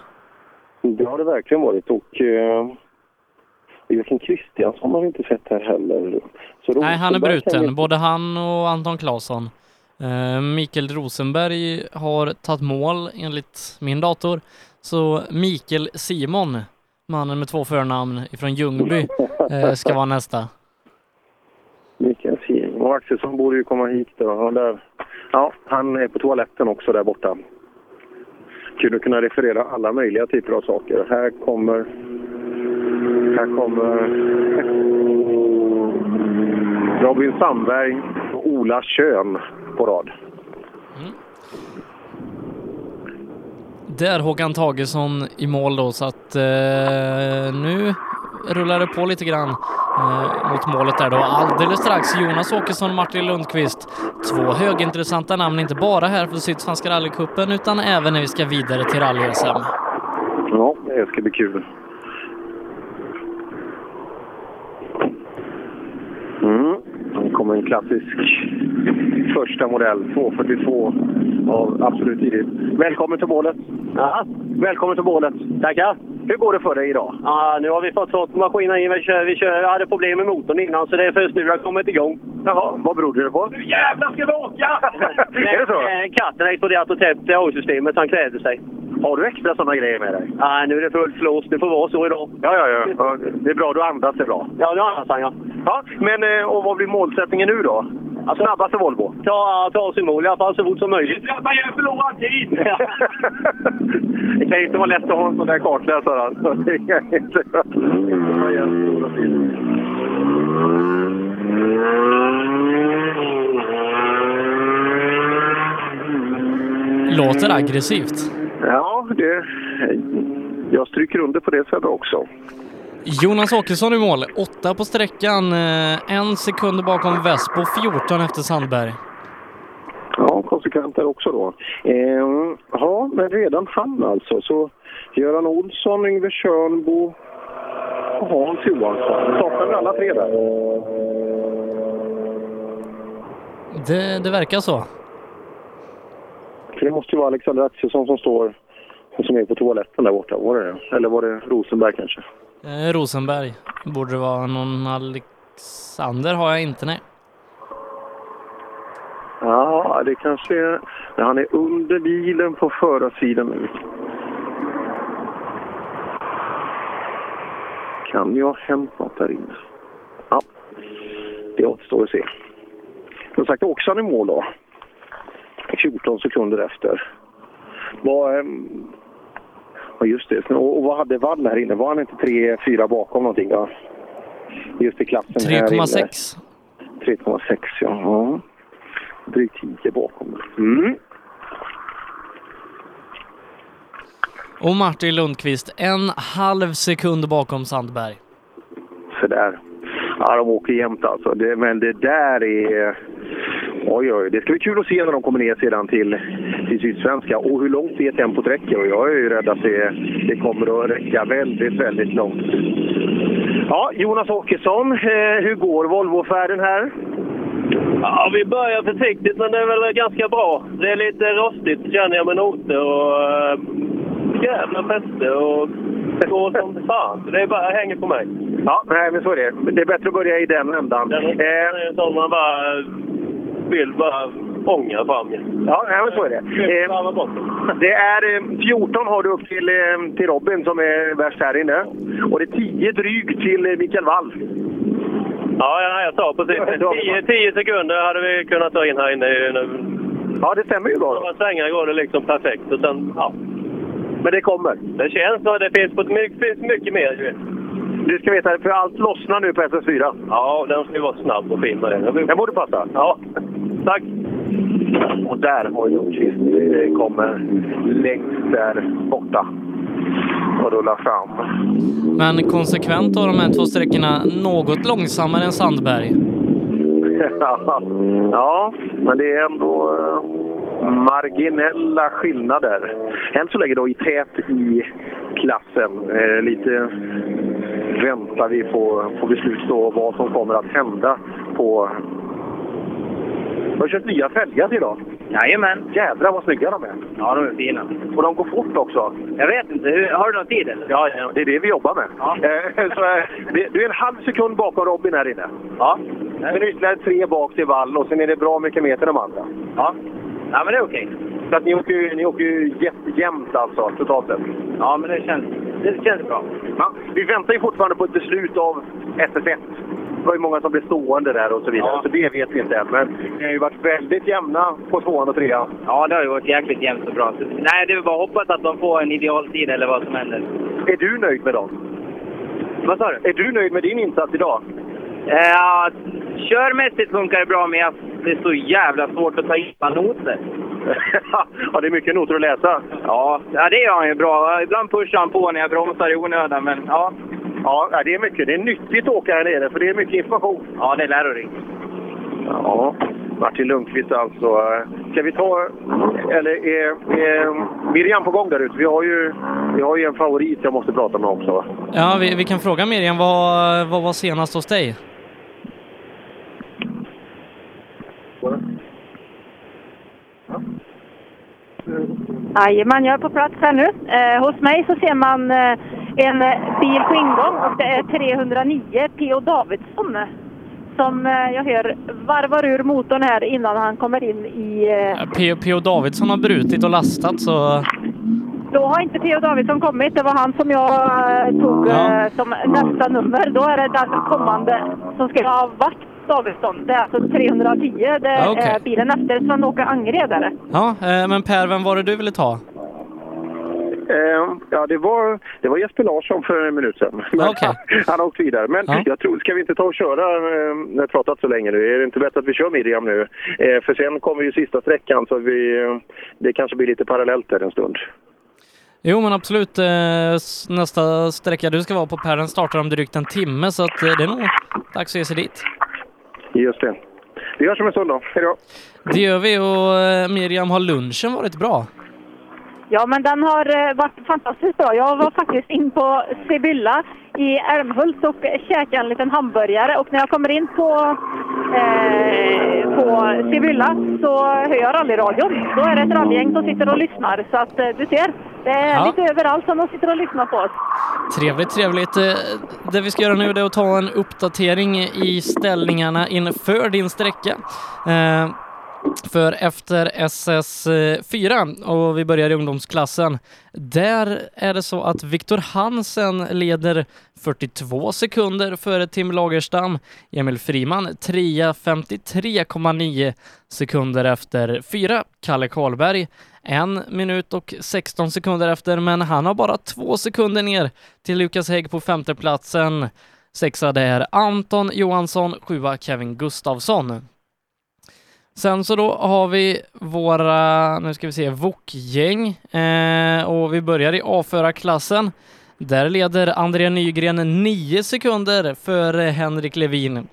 Det har det verkligen varit och eh, Joakim Kristiansson har vi inte sett här heller. Så Nej, han är bruten. vi- Både han och Anton Claesson. Eh, Mikael Rosenberg har tagit mål enligt min dator. Så Mikael Simon, mannen med två förnamn ifrån Ljungby, eh, ska vara nästa. Mikael. Och Axelsson borde ju komma hit då. Han, där. Ja, han är på toaletten också där borta. Kul att kunna referera alla möjliga typer av saker. Här kommer... Här kommer... Robin Sandberg och Ola Kön på rad. Mm. Där Håkan Tagesson i mål då, så att eh, nu rullar det på lite grann eh, mot målet där då. Alldeles strax Jonas Åkesson och Martin Lundqvist. Två högintressanta namn, inte bara här för Sydsvenska rallycupen utan även när vi ska vidare till rally-SM. Ja, det ska bli kul. Mm. Kommer en klassisk första modell, 242 av Absolut tidigt. Välkommen till bålet! Ja, välkommen till bålet! Tackar! Hur går det för dig idag? Ja, nu har vi fått fått maskinen in. Vi, kör, vi kör, hade problem med motorn innan så det är först nu det har kommit igång. Jaha, vad beror det på? Nu jävlar ska vi åka! Är det så? Eh, Katten har exploderat och täppt AI-systemet så han kläder sig. Har du extra sådana grejer med dig? Nej, nu är det fullt flås. Det får vara så idag. Ja, ja, ja. Det är bra, du andas det bra. Ja, nu andas han ja. Ja, men eh, och vad blir målsättningen nu då? Snabbaste Volvo? Ta, ta oss i mål i alla fall så fort som möjligt. Man gör förlorad tid! det kan ju inte vara lätt att ha en sån där kartläsare. Alltså. Det kan inte vara. Låter aggressivt. Ja, det, jag stryker under på det sättet också. Jonas Åkesson i mål, åtta på sträckan, eh, en sekund bakom Vespo, 14 efter Sandberg. Ja, konsekvent där också då. Eh, ja, men redan han alltså. Så Göran Olsson, Yngve Tjörnbo och Hans Johansson. Saknar vi alla tre där? Det, det verkar så. För det måste ju vara Alexander Axelsson som står som är på toaletten där borta. Var det det? Eller var det Rosenberg kanske? Eh, Rosenberg borde det vara. Någon Alexander har jag inte, nej. Ja, det kanske är... Han är under bilen på förarsidan nu. Kan ju ha hänt något där inne. Ja, det återstår att se. Som sagt, Oxan i mål då. 14 sekunder efter. Vad... ehm, Ja, just det. Och, och vad hade Wall här inne? Var han inte 3-4 bakom någonting? Ja. Just i klassen här inne. 3,6. 3,6 ja. ja. Drygt 10 bakom. Mm. Och Martin Lundqvist, en halv sekund bakom Sandberg. Så där. Ja, de åker jämnt alltså. Det, men det där är... Oj, oj. Det ska bli kul att se när de kommer ner sedan till, till Sydsvenska och hur långt det tempot räcker. Och jag är ju rädd att det, det kommer att räcka väldigt, väldigt långt. Ja, Jonas Åkesson, eh, hur går Volvo-färden här? Ja, vi börjar försiktigt men det är väl ganska bra. Det är lite rostigt känner jag med noter och äh, jävla fäste och går som fan. Det är bara, hänger på mig. Ja, nej, men så är det. Det är bättre att börja i den ändan. Den Eh, sån man bara vill bara ånga fram. Ja, men så är det. Eh, det är eh, 14 har du upp till, eh, till Robin som är värst här inne. Och det är 10 drygt till eh, Mikael Wall. Ja, ja, jag sa precis. 10 sekunder hade vi kunnat ta in här inne. nu. Ja, det stämmer ju bra. Några svängar går det liksom perfekt. Och sen, ja. Men det kommer. Det känns att det finns, mycket, finns mycket mer. Vet. Du ska veta, för allt lossnar nu på SS4. Ja, den ska ju vara snabb och fin med den. Den borde passa. Ja, tack. Och där har Ljungqvist eh, kommer längst där borta och rullar fram. Men konsekvent har de här två sträckorna något långsammare än Sandberg. ja, men det är ändå eh, marginella skillnader. Än så länge då i tät i klassen. Eh, lite väntar vi på, på beslut då vad som kommer att hända på... Du har kört nya fälgar idag. Jajamän. Jädrar vad snygga de är. Ja, de är fina. Och de går fort också. Jag vet inte. Hur- Har du någon tid eller? Ja, ja, det är det vi jobbar med. Eh, Så, eh, du är en halv sekund bakom Robin här inne. Ja. Sen ytterligare tre bak till vall och sen är det bra mycket mer till de andra. Ja. Ja, men det är okej. Så att ni åker ju, ni åker ju jättejämnt alltså, totalt sett. Ja, men det känns, det känns bra. Ja, vi väntar ju fortfarande på ett beslut av SS1. Det var ju många som blev stående där och så vidare, så det vet vi inte än. Men ni har ju varit väldigt jämna på tvåan och trean. Ja, det har ju varit jäkligt jämnt och bra. Så, nej, det är bara att hoppas att de får en idealtid eller vad som händer. Är du nöjd med dem? Vad sa du? Är du nöjd med din insats idag? Eh, Ja, körmässigt funkar det bra, men det är så jävla svårt att ta in noter. ja, det är mycket noter att läsa. Ja, ja, det gör han ju bra. Ibland pushar han på när jag bromsar i onödan, men ja. Ja, ja, det är mycket. Det är nyttigt att åka här nere, för det är mycket information. Ja, det är lärorikt. Ja, Martin Lundqvist alltså. Ska vi ta... Eller är, är Miriam på gång där ute? Vi har ju, vi har ju en favorit jag måste prata med också. Ja, vi, vi kan fråga Miriam, vad, vad var senast hos dig? Jajamän, jag är på plats här nu. Eh, hos mig så ser man eh, en bil på ingång och det är 309 P.O. Davidsson som eh, jag hör varvar ur motorn här innan han kommer in i... Eh, P.O. Davidsson har brutit och lastat så... då har inte P.O. Davidsson kommit. Det var han som jag eh, tog Ja. eh, som nästa nummer. Då är det den kommande som ska ha varit Davidsson. Det är alltså 310. Det är Ja, okej. bilen efter Sven-Åke Angered. Ja, eh, men Per, vem var det du ville ta? Eh, ja, det var, det var Jesper Larsson för en minut sedan. Okej. Han har åkt vidare. Men Ja. jag tror, ska vi inte ta och köra, eh, när vi har pratat så länge nu, är det inte bättre att vi kör Miriam nu? Eh, för sen kommer ju sista sträckan så vi, eh, det kanske blir lite parallellt där en stund. Jo, men absolut. eh, Nästa sträcka du ska vara på Per, den startar om drygt en timme, så att eh, det är nog dags att ge sig dit. Just det. Vi hörs om en stund då. Hej då! Det gör vi och eh, Miriam, har lunchen varit bra? Ja, men den har eh, varit fantastiskt bra. Jag var faktiskt in på Sibylla i Älmhult och käkade en liten hamburgare. Och när jag kommer in på, eh, på Sibylla så hör jag rallyradion. Då är det ett rallygäng som sitter och lyssnar. Så att eh, du ser, det är Ja. lite överallt som de sitter och lyssnar på oss. Trevligt, trevligt. Eh, Det vi ska göra nu är att ta en uppdatering i ställningarna inför din sträcka. För efter SS4 och vi börjar i ungdomsklassen, där är det så att Viktor Hansen leder 42 sekunder före Tim Lagerstam. Emil Friman trea 53,9 sekunder efter fyra. Kalle Karlberg en minut och 16 sekunder efter, men han har bara två sekunder ner till Lukas Hägg på femteplatsen. Sexa det är Anton Johansson, sjua Kevin Gustafsson. Sen så då har vi våra, nu ska vi se, VOK-gäng eh, och vi börjar i A4-klassen. Där leder André Nygren 9 sekunder före Henrik Levin.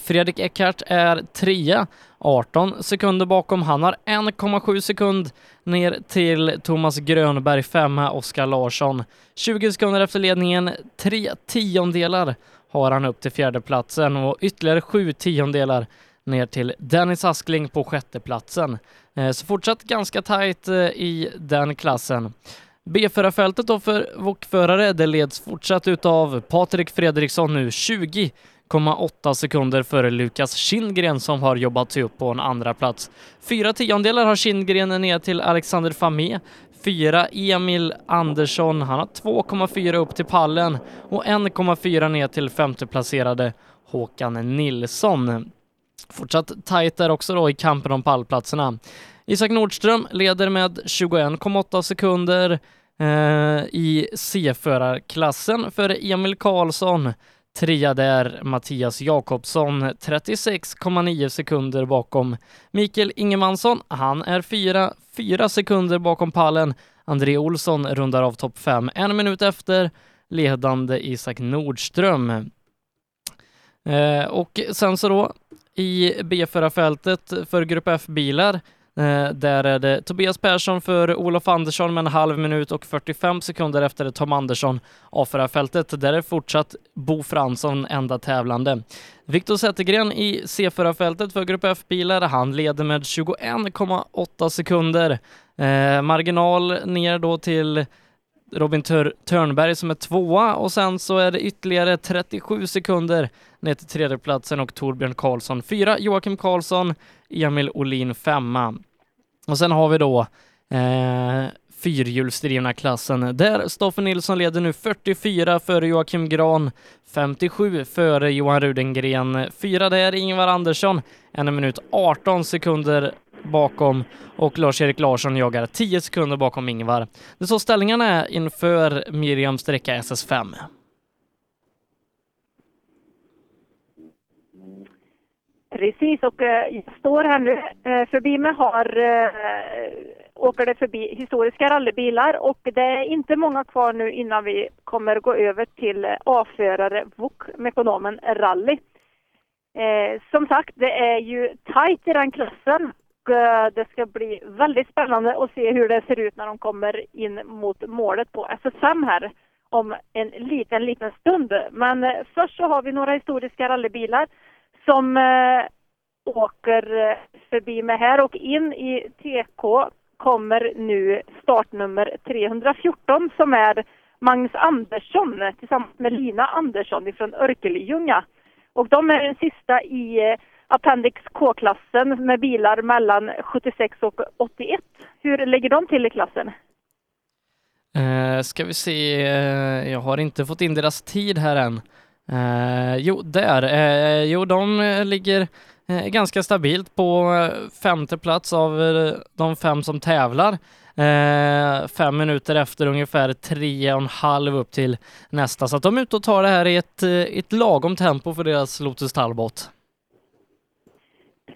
Fredrik Eckart är trea, 18 sekunder bakom. Han har 1,7 sekund ner till Thomas Grönberg, femma, Oskar Larsson. 20 sekunder efter ledningen, tre tiondelar har han upp till fjärdeplatsen och ytterligare sju tiondelar ner till Dennis Askling på sjätteplatsen. Eh, så fortsatt ganska tajt eh, i den klassen. B4-fältet då för wok-förare, det leds fortsatt utav Patrik Fredriksson nu 20,8 sekunder före Lukas Kindgren som har jobbat sig upp på en andra plats. Fyra tiondelar har Kindgren ner till Alexander Famé. Fyra Emil Andersson, han har 2,4 upp till pallen och 1,4 ner till femteplacerade Håkan Nilsson. Fortsatt tajt där också då i kampen om pallplatserna. Isak Nordström leder med 21,8 sekunder eh, i C-förarklassen före Emil Karlsson. Trea där Mattias Jakobsson, 36,9 sekunder bakom Mikael Ingemansson. Han är fyra, fyra sekunder bakom pallen. André Olsson rundar av topp fem, en minut efter ledande Isak Nordström. Eh, och sen så då i B4-fältet för Grupp F-bilar Eh, där är det Tobias Persson för Olof Andersson med en halv minut och 45 sekunder efter Tom Andersson A4-fältet. Där är fortsatt Bo Fransson enda tävlande. Viktor Zettergren i C4-fältet för Grupp F-bilar. Han leder med 21,8 sekunder. Eh, marginal ner då till Robin Tör Törnberg som är tvåa och sen så är det ytterligare 37 sekunder ner till tredjeplatsen och Torbjörn Karlsson fyra, Joakim Karlsson, Emil Olin femma. Och sen har vi då eh, fyrhjulsdrivna klassen där Stoffe Nilsson leder nu 44 före Joakim Gran, 57 före Johan Rudengren, fyra där Ingvar Andersson, en minut 18 sekunder bakom och Lars-Erik Larsson jagar 10 sekunder bakom Ingvar. Det är så ställningarna är inför Miriams sträcka SS5. Precis, och eh, jag står här nu. Eh, förbi mig har, eh, åker det förbi historiska rallybilar och det är inte många kvar nu innan vi kommer gå över till avförare VOK Mekonomen Rally. Eh, som sagt, det är ju tajt i den klassen Eh, det ska bli väldigt spännande att se hur det ser ut när de kommer in mot målet på SS5 här om en liten, liten stund. Men eh, först så har vi några historiska rallybilar som eh, åker förbi mig här och in i TK kommer nu startnummer 314 som är Magnus Andersson tillsammans med Lina Andersson ifrån Örkelljunga. Och de är den sista i eh, Appendix K-klassen med bilar mellan 76 och 81. Hur lägger de till i klassen? Eh, ska vi se, eh, jag har inte fått in deras tid här än. Eh, jo, där. Eh, jo, de eh, ligger eh, ganska stabilt på eh, femte plats av de fem som tävlar. fem minuter efter ungefär tre och en halv upp till nästa. Så att de är ute och tar det här i ett, ett lagom tempo för deras Lotus Talbot.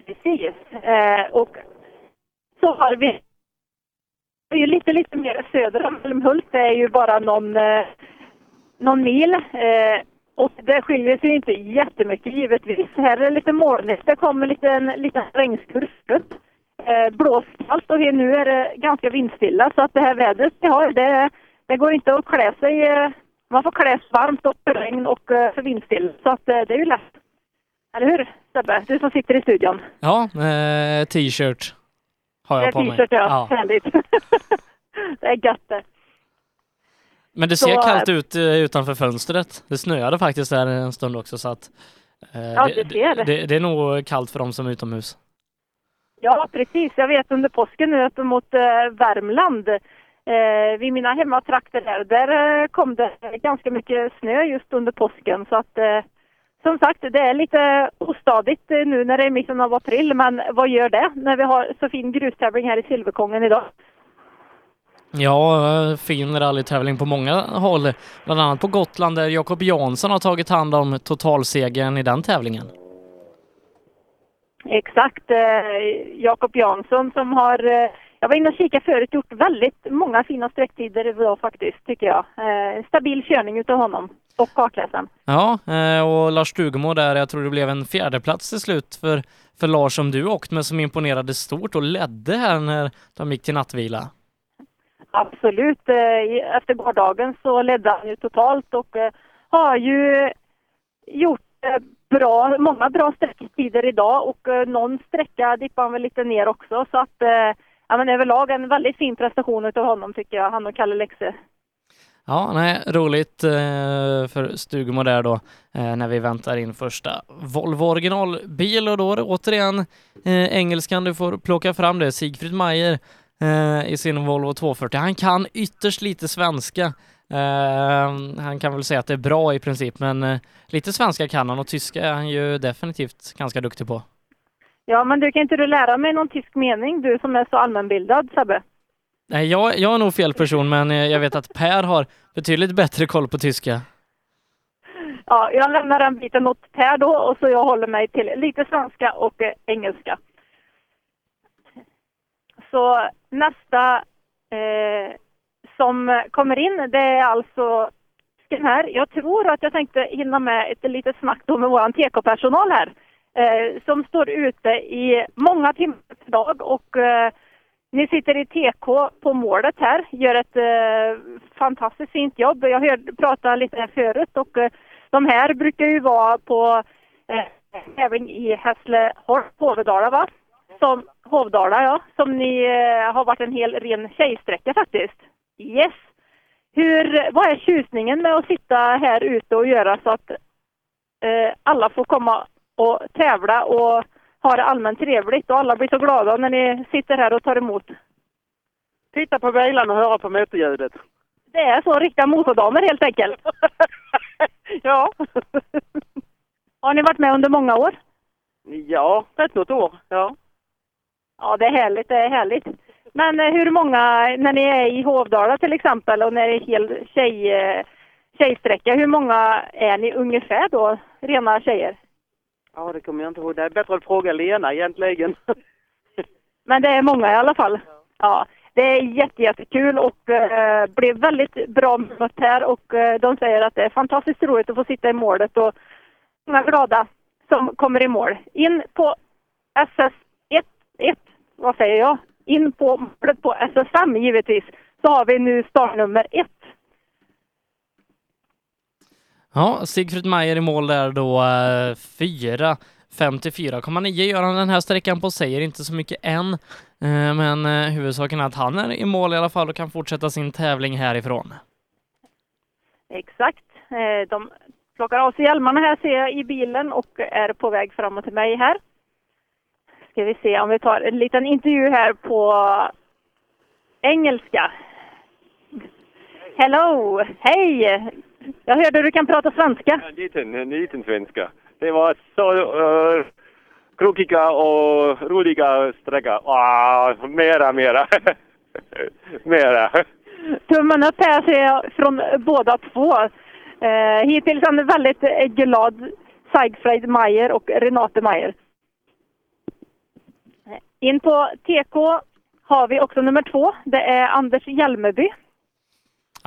Precis. Eh, och så har vi det är ju lite, lite mer söder om Älmhult. Det är ju bara någon, eh, någon mil. Eh, och det skiljer sig inte jättemycket givetvis. Här är det lite molnigt. Det kommer lite, en liten regnskurv upp. Eh, blåskallt och nu är det ganska vindstilla så att det här vädret vi har, det, det går inte att klä sig. Eh, man får klä sig varmt och för regn och eh, för vindstilla så att eh, det är ju lätt. Eller hur Sebbe? Du som sitter i studion. Ja, eh, t-shirt har jag på mig. t-shirt ja, ja. härligt. det är gött det. Men det ser så, kallt ut eh, utanför fönstret. Det snöade faktiskt där en stund också så att eh, ja, det, det, det, det, är nog kallt för dem som är utomhus. Ja, precis. Jag vet under påsken nu upp mot eh, Värmland eh, vid mina hemmatrakter där, där eh, kom det ganska mycket snö just under påsken så att eh, som sagt, det är lite ostadigt eh, nu när det är mitten av april, men vad gör det när vi har så fin grustävling här i Silverkongen idag? Ja, fin rallytävling på många håll, bland annat på Gotland där Jakob Jansson har tagit hand om totalsegern i den tävlingen. Exakt, eh, Jakob Jansson som har, eh, jag var inne och kikade förut, gjort väldigt många fina sträcktider idag faktiskt, tycker jag. Eh, stabil körning utav honom och kartläsaren. Ja, eh, och Lars Stugemo där, jag tror det blev en fjärdeplats till slut för, för Lars som du åkt med som imponerade stort och ledde här när de gick till nattvila. Absolut. Eh, efter gårdagen så ledde han ju totalt och eh, har ju gjort bra, många bra sträcktider idag och någon sträcka dippade han väl lite ner också så att ja, men överlag en väldigt fin prestation utav honom tycker jag, han och Kalle Lexe. Ja, nej, roligt eh, för Stugemo där då eh, när vi väntar in första Volvo originalbil och då är det återigen eh, engelskan du får plocka fram det, Sigfrid Mayer eh, i sin Volvo 240. Han kan ytterst lite svenska. Eh, han kan väl säga att det är bra i princip, men eh, lite svenska kan han och tyska är han ju definitivt ganska duktig på. Ja, men du kan inte du lära mig någon tysk mening, du som är så allmänbildad Sebbe? Nej, jag, jag är nog fel person, men eh, jag vet att Per har betydligt bättre koll på tyska. Ja, jag lämnar den biten åt Per då och så jag håller mig till lite svenska och eh, engelska. Så nästa eh, som kommer in, det är alltså den här. Jag tror att jag tänkte hinna med ett litet snack då med vår TK-personal här eh, som står ute i många timmar per dag och eh, ni sitter i TK på målet här, gör ett eh, fantastiskt fint jobb. Jag hörde prata lite här förut och eh, de här brukar ju vara på eh, tävling i Hässleholm, Hovdala va? Som, Hovdala ja, som ni eh, har varit en hel ren tjejsträcka faktiskt. Yes! Hur, vad är tjusningen med att sitta här ute och göra så att eh, alla får komma och tävla och ha det allmänt trevligt och alla blir så glada när ni sitter här och tar emot. Titta på bilarna och höra på motorljudet. Det är så, riktiga motordamer helt enkelt. Ja. Har ni varit med under många år? Ja, rätt något år. Ja. Ja, det är härligt, det är härligt. Men eh, hur många, när ni är i Hovdala till exempel och när det är hel tjej, eh, tjejsträcka, hur många är ni ungefär då, rena tjejer? Ja, det kommer jag inte ihåg. Det är bättre att fråga Lena egentligen. Men det är många i alla fall. Ja, det är jättejättekul och eh, blev väldigt bra mött här och eh, de säger att det är fantastiskt roligt att få sitta i målet och många glada som kommer i mål. In på SS1, 1, vad säger jag? In på målet på SS5 givetvis så har vi nu startnummer 1. Ja, Sigfrid Mayer i mål där då, eh, 4. 54,9 gör han den här sträckan på, säger inte så mycket än, eh, men eh, huvudsaken är att han är i mål i alla fall och kan fortsätta sin tävling härifrån. Exakt. Eh, de plockar av sig hjälmarna här ser jag i bilen och är på väg framåt till mig här. Ska vi se om vi tar en liten intervju här på engelska. Hello! Hej! Jag hörde du kan prata svenska. En liten, en liten svenska. Det var så uh, krokiga och roliga sträcka. Wow, mera, mera. mera. Tummen upp här ser jag från båda två. Eh, hittills en väldigt eh, glad Sigfrid Mayer och Renate Mayer. In på TK har vi också nummer två. Det är Anders Hjelmeby.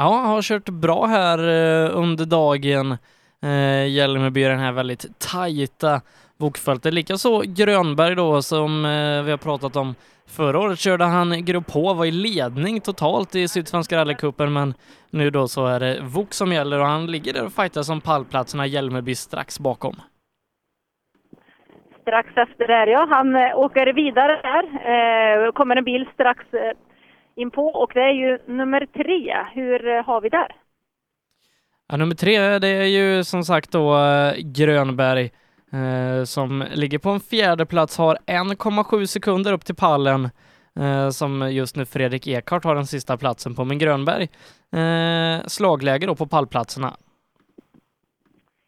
Ja, har kört bra här eh, under dagen. Eh, Hjälmeby den här väldigt tajta bokfältet. Likaså Grönberg då som eh, vi har pratat om. Förra året körde han Grupp H, var i ledning totalt i Sydsvenska rallycupen men nu då så är det Vok som gäller och han ligger där och fightar om pallplatserna, Hjälmeby strax bakom. Strax efter där ja. Han eh, åker vidare där. Eh, kommer en bil strax eh, in på och det är ju nummer tre. Hur eh, har vi där? Ja, nummer tre, det är ju som sagt då eh, Grönberg eh, som ligger på en fjärde plats, har 1,7 sekunder upp till pallen eh, som just nu Fredrik Ekhart har den sista platsen på, men Grönberg eh, slagläge då på pallplatserna.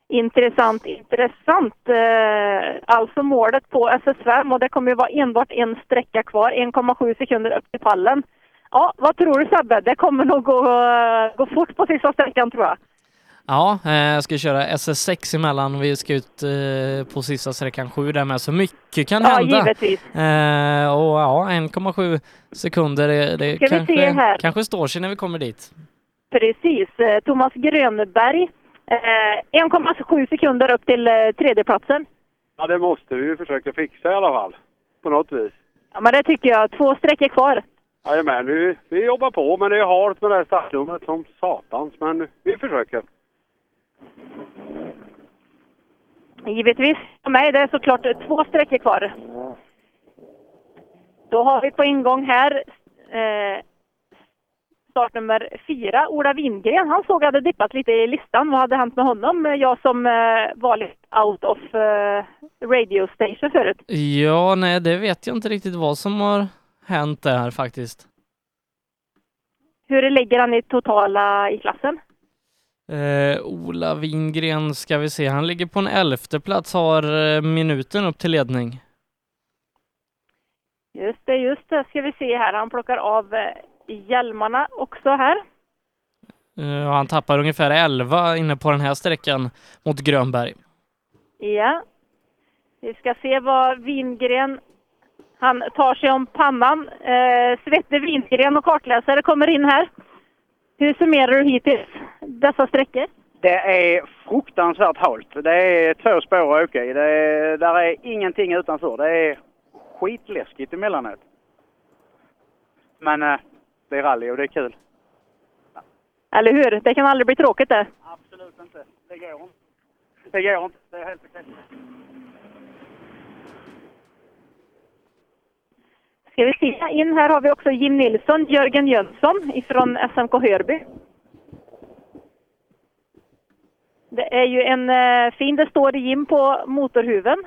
Intressant, intressant. Eh, alltså målet på SS5 och det kommer ju vara enbart en sträcka kvar, 1,7 sekunder upp till pallen. Ja, vad tror du Sebbe? Det kommer nog gå, gå fort på sista sträckan tror jag. Ja, eh, jag ska köra SS6 emellan. Vi ska ut eh, på sista sträckan 7 där med, så mycket kan Ja, hända. givetvis. Eh, och ja, 1,7 sekunder, det, kanske, här. kanske står sig när vi kommer dit. Precis. Thomas Grönberg. Eh, 1,7 sekunder upp till tredjeplatsen. Ja, det måste vi ju försöka fixa i alla fall. På något vis. Ja, men det tycker jag. Två sträckor kvar. Jajamän, vi, vi jobbar på men det är halt med det här startnumret som satans. Men vi försöker. Givetvis. För mig det är såklart två sträckor kvar. Då har vi på ingång här eh, startnummer fyra, Ola Wingren. Han såg hade dippat lite i listan. Vad hade hänt med honom? Jag som eh, var lite out of eh, radio station förut. Ja, nej, det vet jag inte riktigt vad som har hänt där faktiskt. Hur ligger han i totala i klassen? Eh, Ola Wingren ska vi se, han ligger på en elfte plats, har eh, minuten upp till ledning. Just det, just det. Ska vi se här. Han plockar av eh, hjälmarna också här. Eh, han tappar ungefär 11 inne på den här sträckan mot Grönberg. Ja. Vi ska se vad Wingren... Han tar sig om pannan. Eh, Svette Wingren och kartläsare kommer in här. Hur summerar du hittills dessa sträckor? Det är fruktansvärt halt. Det är två spår att åka i. Det är, där är ingenting utanför. Det är skitläskigt emellanåt. Men eh, det är rally och det är kul. Eller hur? Det kan aldrig bli tråkigt det. Absolut inte. Det går inte. Det går inte. Det är helt okej. Ska vi se, in här har vi också Jim Nilsson, Jörgen Jönsson ifrån SMK Hörby. Det är ju en eh, fin, det står Jim på motorhuven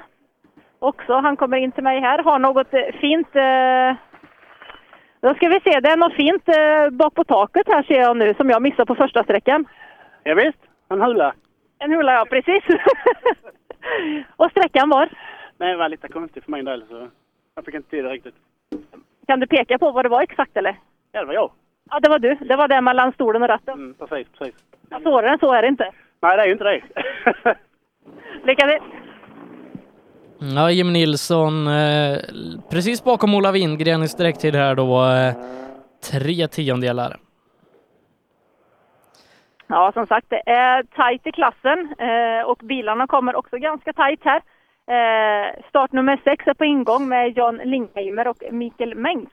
också. Han kommer in till mig här, har något eh, fint eh, då ska vi se, det är något fint eh, bak på taket här ser jag nu som jag missade på första sträckan. Ja, visst, en hula. En hula, ja precis. Och sträckan var? Det var lite konstigt för min del så jag fick inte det riktigt. Kan du peka på vad det var exakt eller? Ja, det var jag. Ja, det var du. Det var det mellan stolen och ratten. Mm, precis, precis. Ja, svårare än så är det inte. Nej, det är ju inte det. Lycka till! Ja, Jim Nilsson eh, precis bakom Ola Wingren i sträcktid här då. Eh, tre tiondelar. Ja, som sagt, det är tajt i klassen eh, och bilarna kommer också ganska tajt här. Eh, startnummer sex är på ingång med Jan Lingheimer och Mikael Menk.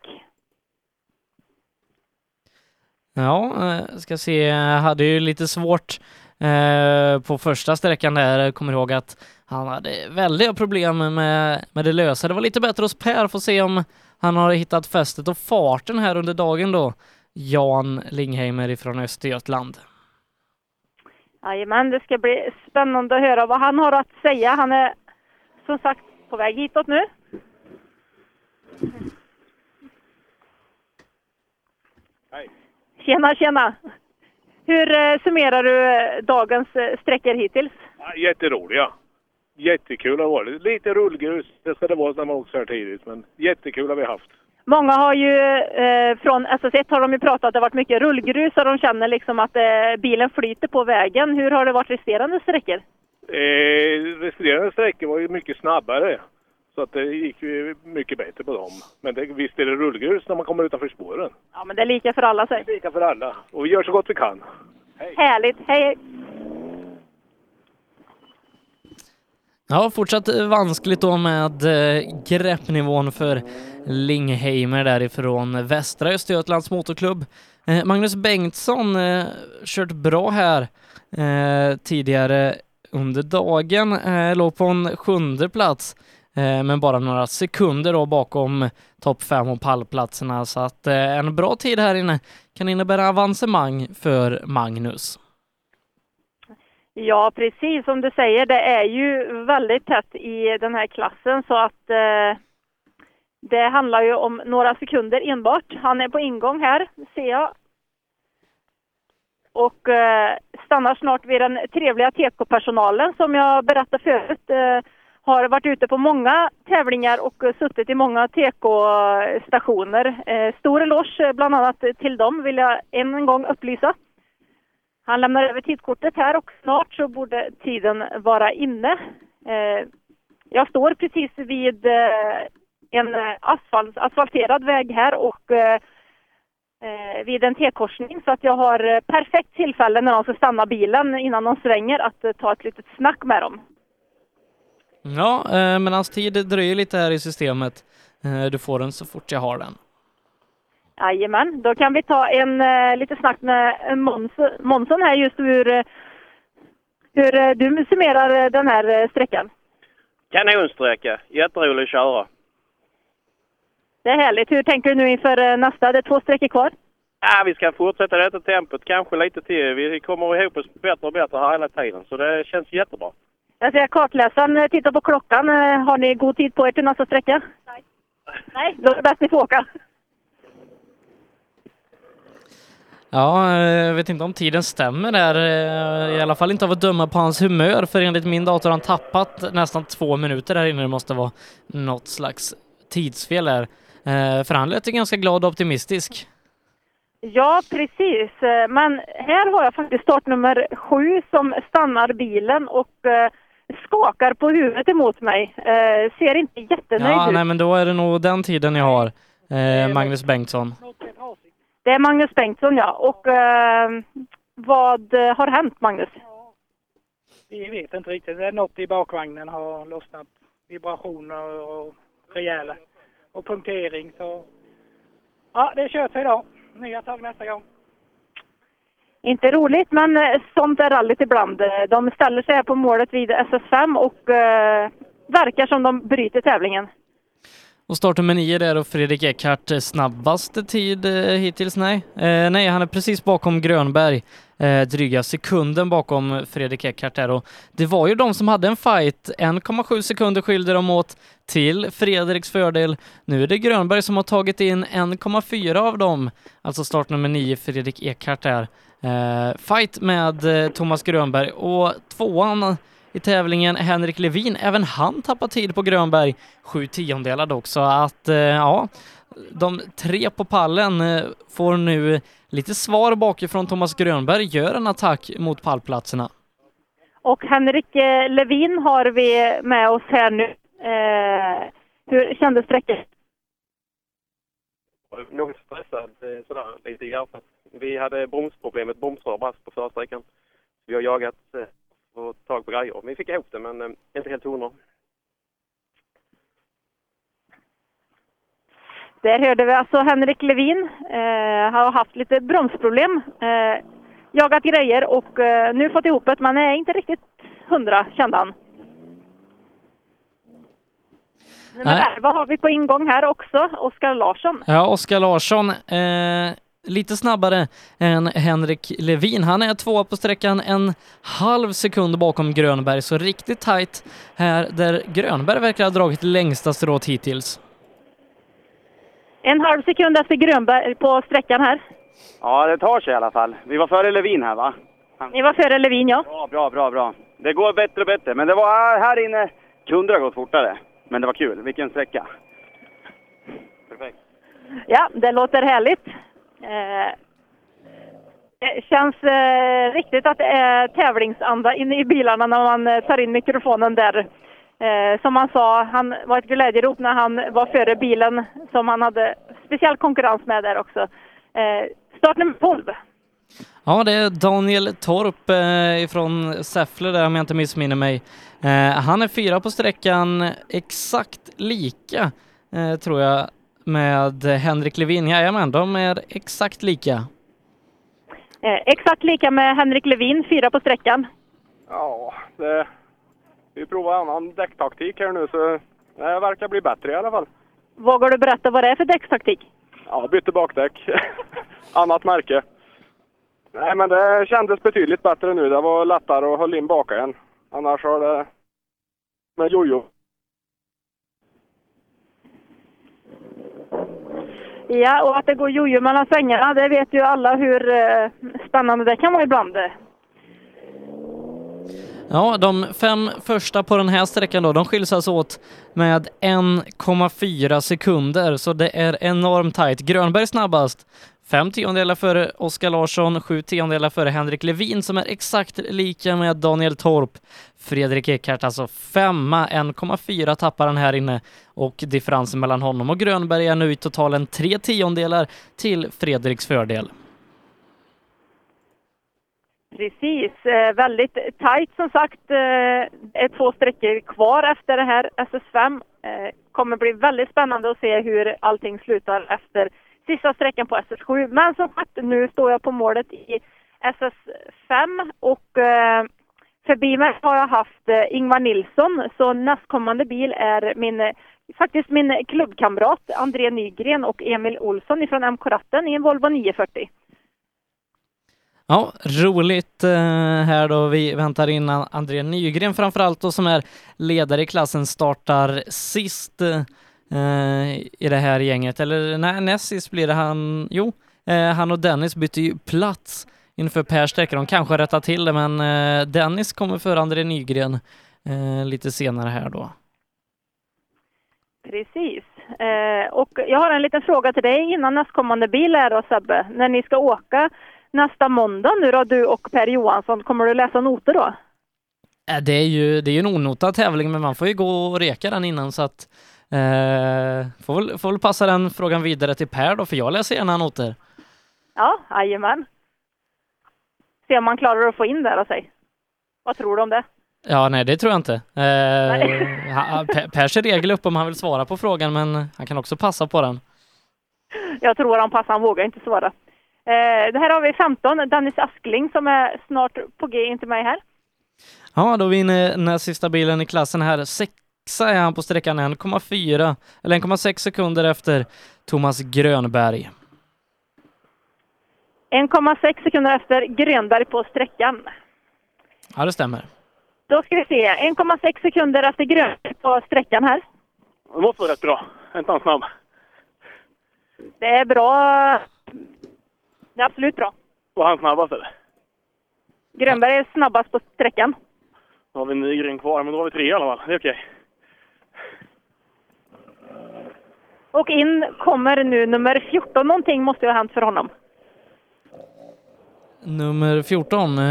Ja, eh, ska se, hade ju lite svårt eh, på första sträckan där. Kommer ihåg att han hade väldiga problem med, med det lösa. Det var lite bättre hos Per, får se om han har hittat fästet och farten här under dagen då. Jan Lingheimer ifrån Östergötland. Jajamän, det ska bli spännande att höra vad han har att säga. Han är som sagt på väg hitåt nu. Hej. Tjena, tjena! Hur eh, summerar du eh, dagens eh, sträckor hittills? Ja, Jätteroliga. Jättekul har det varit. Lite rullgrus, det ska det vara när man åker så här tidigt. Men jättekul har vi haft. Många har ju, eh, från SS1 har de ju pratat att det har varit mycket rullgrus och de känner liksom att eh, bilen flyter på vägen. Hur har det varit resterande sträckor? Eh, resterande sträckor var ju mycket snabbare. Så att det gick ju mycket bättre på dem. Men det, visst är det rullgrus när man kommer utanför spåren. Ja, men det är lika för alla säg. Lika för alla. Och vi gör så gott vi kan. Härligt, hej hej! Ja, fortsatt vanskligt då med eh, greppnivån för Lingheimer därifrån Västra Östergötlands Motorklubb. Eh, Magnus Bengtsson eh, kört bra här eh, tidigare under dagen, eh, låg på en sjunde plats eh, men bara några sekunder då bakom topp fem och pallplatserna så att eh, en bra tid här inne kan innebära avancemang för Magnus. Ja, precis som du säger, det är ju väldigt tätt i den här klassen så att eh, det handlar ju om några sekunder enbart. Han är på ingång här, ser jag. Och eh, stannar snart vid den trevliga TK-personalen som jag berättade förut. Eh, har varit ute på många tävlingar och suttit i många TK-stationer. Eh, stor eloge eh, bland annat till dem vill jag än en gång upplysa. Han lämnar över tidskortet här och snart så borde tiden vara inne. Eh, jag står precis vid eh, en eh, asfalt, asfalterad väg här och eh, vid en T-korsning så att jag har eh, perfekt tillfälle när de ska stanna bilen innan de svänger att eh, ta ett litet snack med dem. Ja, eh, men hans tid dröjer lite här i systemet. Eh, du får den så fort jag har den. Jajamän, då kan vi ta en lite snack med Måns, Månsson här just hur, hur du summerar den här sträckan. Kanonsträcka. Jätterolig att köra. Det är härligt. Hur tänker du nu inför eh, nästa? Det är två sträckor kvar. Ja, vi ska fortsätta detta tempot, kanske lite till. Vi kommer ihop oss bättre och bättre här hela tiden, så det känns jättebra. Jag ser kartläsaren eh, tittar på klockan. Eh, Har ni god tid på er till nästa sträcka? Nej. Nej, då är det bäst ni får åka. Ja, jag vet inte om tiden stämmer där. I alla fall inte av att döma på hans humör, för enligt min dator har han tappat nästan två minuter där inne. Det måste vara något slags tidsfel där. Eh, För han lät ganska glad och optimistisk. Ja, precis. Eh, Men här har jag faktiskt startnummer sju som stannar bilen och eh, skakar på huvudet emot mig. Ser inte jättenöjd Ja, ut. nej men då är det nog den tiden jag har. Magnus Bengtsson. Det är Magnus Bengtsson, ja. Och vad har hänt, Magnus? Vi vet inte riktigt. Det är något i bakvagnen har lossnat. Vibrationer och rejäla. Och punktering. Så ja, det är kört för idag. Nya tag nästa gång. Inte roligt, men eh, sånt är rallyt ibland. Eh, De ställer sig här på målet vid SS5 och eh, verkar som de bryter tävlingen. Och startnummer nio där och Fredrik Eckhart eh, snabbaste tid eh, hittills? Nej. Eh, nej, han är precis bakom Grönberg. Eh, dryga sekunden bakom Fredrik Eckhart där och det var ju de som hade en fight. 1,7 sekunder skilde de åt till Fredriks fördel. Nu är det Grönberg som har tagit in 1,4 av dem. Alltså startnummer 9, Fredrik Eckhart där. Eh, fight med eh, Thomas Grönberg och tvåan i tävlingen Henrik Levin, även han tappar tid på Grönberg, sju tiondelar dock, så att eh, ja, de tre på pallen eh, får nu lite svar bakifrån Thomas Grönberg, gör en attack mot pallplatserna. Och Henrik eh, Levin har vi med oss här nu. Eh, hur kändes sträckan? Något stressad eh, sådär lite i hjärtat. Vi hade bromsproblem, ett bromsrör brast på förra sträckan. Vi har jagat och tag på grejer. Vi fick ihop det men inte helt hundra. Där hörde vi alltså Henrik Levin. Eh, har haft lite bromsproblem. Eh, jagat grejer och eh, nu fått ihop det, men är inte riktigt hundra kände han. Men där, vad har vi på ingång här också? Oskar Larsson. Ja, Oskar Larsson, eh, lite snabbare än Henrik Levin. Han är tvåa på sträckan, en halv sekund bakom Grönberg, så riktigt tajt här där Grönberg verkar ha dragit längsta strået hittills. En halv sekund efter Grönberg på sträckan här. Ja, det tar sig i alla fall. Vi var före Levin här va? Ni var före Levin, ja. Bra, bra, bra, bra. Det går bättre och bättre. Men det var här inne kunde det ha gått fortare. Men det var kul. Vilken sträcka. Perfekt. Ja, det låter härligt. Eh, det känns eh, riktigt att det är tävlingsanda inne i bilarna när man eh, tar in mikrofonen där. Eh, som han sa, han var ett glädjerop när han var före bilen som han hade speciell konkurrens med där också. Eh, start nummer 12. Ja, det är Daniel Torp eh, ifrån Säffle där om jag inte missminner mig. Eh, han är fyra på sträckan, exakt lika eh, tror jag med Henrik Levin. Jajamän, de är exakt lika. Eh, exakt lika med Henrik Levin, fyra på sträckan. Ja, det, vi provar annan däcktaktik här nu så det verkar bli bättre i alla fall. Vågar du berätta vad det är för däckstaktik? Ja, bytte bakdäck. Annat märke. Nej, men det kändes betydligt bättre nu. Det var lättare att hålla in baka igen. Annars har det med jojo. Ja, och att det går jojo mellan svängarna, det vet ju alla hur eh, spännande det kan vara ibland. Ja, de fem första på den här sträckan då, de skiljs alltså åt med 1,4 sekunder, så det är enormt tajt. Grönberg snabbast, fem tiondelar före Oskar Larsson, sju tiondelar före Henrik Levin som är exakt lika med Daniel Torp. Fredrik Eckhart alltså femma, 1,4 tappar han här inne och differensen mellan honom och Grönberg är nu i totalen tre tiondelar till Fredriks fördel. Precis, eh, väldigt tajt som sagt. Eh, är två sträckor kvar efter det här SS5. Eh, kommer bli väldigt spännande att se hur allting slutar efter sista sträckan på SS7. Men som sagt, nu står jag på målet i SS5 och eh, förbi mig har jag haft eh, Ingvar Nilsson. Så nästkommande bil är min faktiskt min klubbkamrat André Nygren och Emil Olsson ifrån MK Ratten i en Volvo 940. Ja, roligt eh, här då. Vi väntar in André Nygren framförallt då som är ledare i klassen, startar sist eh, i det här gänget. Eller nej, näst sist blir det han, jo, eh, han och Dennis bytte ju plats inför Per sträcka. De kanske rättar till det, men Dennis kommer före André Nygren lite senare här då. Precis. Och jag har en liten fråga till dig innan nästkommande bil är då Sebbe. När ni ska åka nästa måndag nu då, du och Per Johansson, kommer du läsa noter då? Eh, Det är ju, det är ju en onotad tävling, men man får ju gå och reka den innan så att eh, får, väl, får väl passa den frågan vidare till Per då, för jag läser gärna noter. Ja, jajamän. Se om man klarar att få in det då, säg. Vad tror du om det? Ja, nej, det tror jag inte. Eh, Per- Pers är regel upp om han vill svara på frågan, men han kan också passa på den. Jag tror han passar, han vågar inte svara. Eh, det här har vi 15, Dennis Askling som är snart på G in till mig här. Ja, då vinner näst sista bilen i klassen här. Sexa är han på sträckan 1,4 eller 1,6 sekunder efter Thomas Grönberg. 1,6 sekunder efter Grönberg på sträckan. Ja, det stämmer. Då ska vi se, 1,6 sekunder efter Grönberg på sträckan här. Det måste vara rätt bra. Är inte han snabb? Det är bra. Det är absolut bra. Var han snabbast eller? Grönberg är snabbast på sträckan. Då har vi en Nygren kvar, men då har vi tre i alla fall. Det är okej. Och in kommer nu nummer 14. Någonting måste ju ha hänt för honom. Nummer 14. Eh,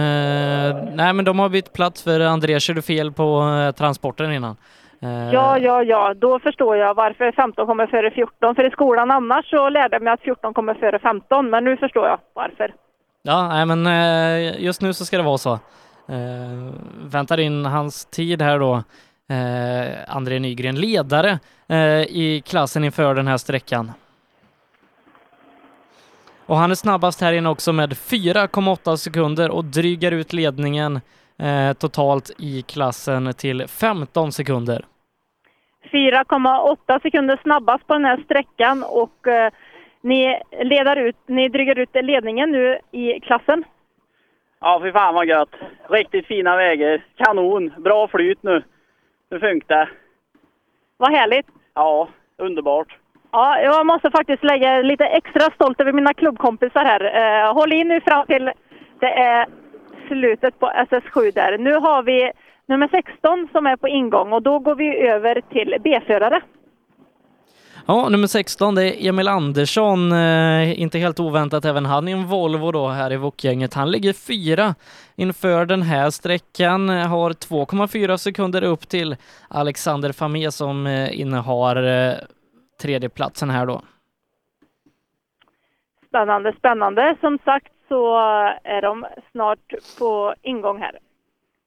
nej, men de har bytt plats för Andreas körde fel på eh, transporten innan. Eh, Ja, ja, ja. Då förstår jag varför 15 kommer före 14. För i skolan annars så lärde jag mig att 14 kommer före 15. Men nu förstår jag varför. Ja, nej, men eh, just nu så ska det vara så. Eh, väntar in hans tid här då. André Nygren, ledare i klassen inför den här sträckan. Och han är snabbast här inne också med 4,8 sekunder och drygar ut ledningen eh, totalt i klassen till 15 sekunder. 4,8 sekunder snabbast på den här sträckan och eh, ni, leder ut, ni dryger ut ledningen nu i klassen. Ja, fy fan vad gött. Riktigt fina vägar. Kanon. Bra flyt nu. Det funkar. Vad härligt. Ja, underbart. Ja, jag måste faktiskt lägga lite extra stolt över mina klubbkompisar här. Eh, håll in nu fram till det är slutet på SS7 där. Nu har vi nummer 16 som är på ingång och då går vi över till B-förare. Ja, nummer 16 det är Emil Andersson, eh, inte helt oväntat även han i en Volvo då här i Wok-gänget. Han ligger fyra inför den här sträckan, har 2,4 sekunder upp till Alexander Famé som eh, innehar eh, tredjeplatsen här då. Spännande, spännande. Som sagt så är de snart på ingång här.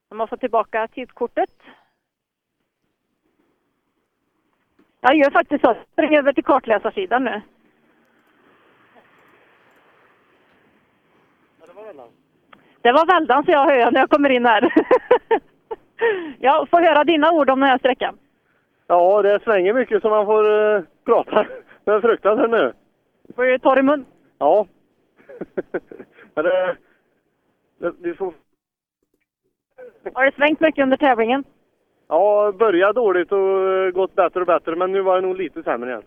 De har fått tillbaka tidskortet. Jag gör faktiskt så. Jag springer över till kartläsarsidan nu. Det var väldan så jag hör när jag kommer in här. jag får höra dina ord om den här sträckan. Ja, det svänger mycket så man får eh, prata med fruktansvärt nu. Får du ta i mun? Ja. Men det, det, det får, Har det svängt mycket under tävlingen? ja, börjat dåligt och eh, gått bättre och bättre, men nu var det nog lite sämre igen.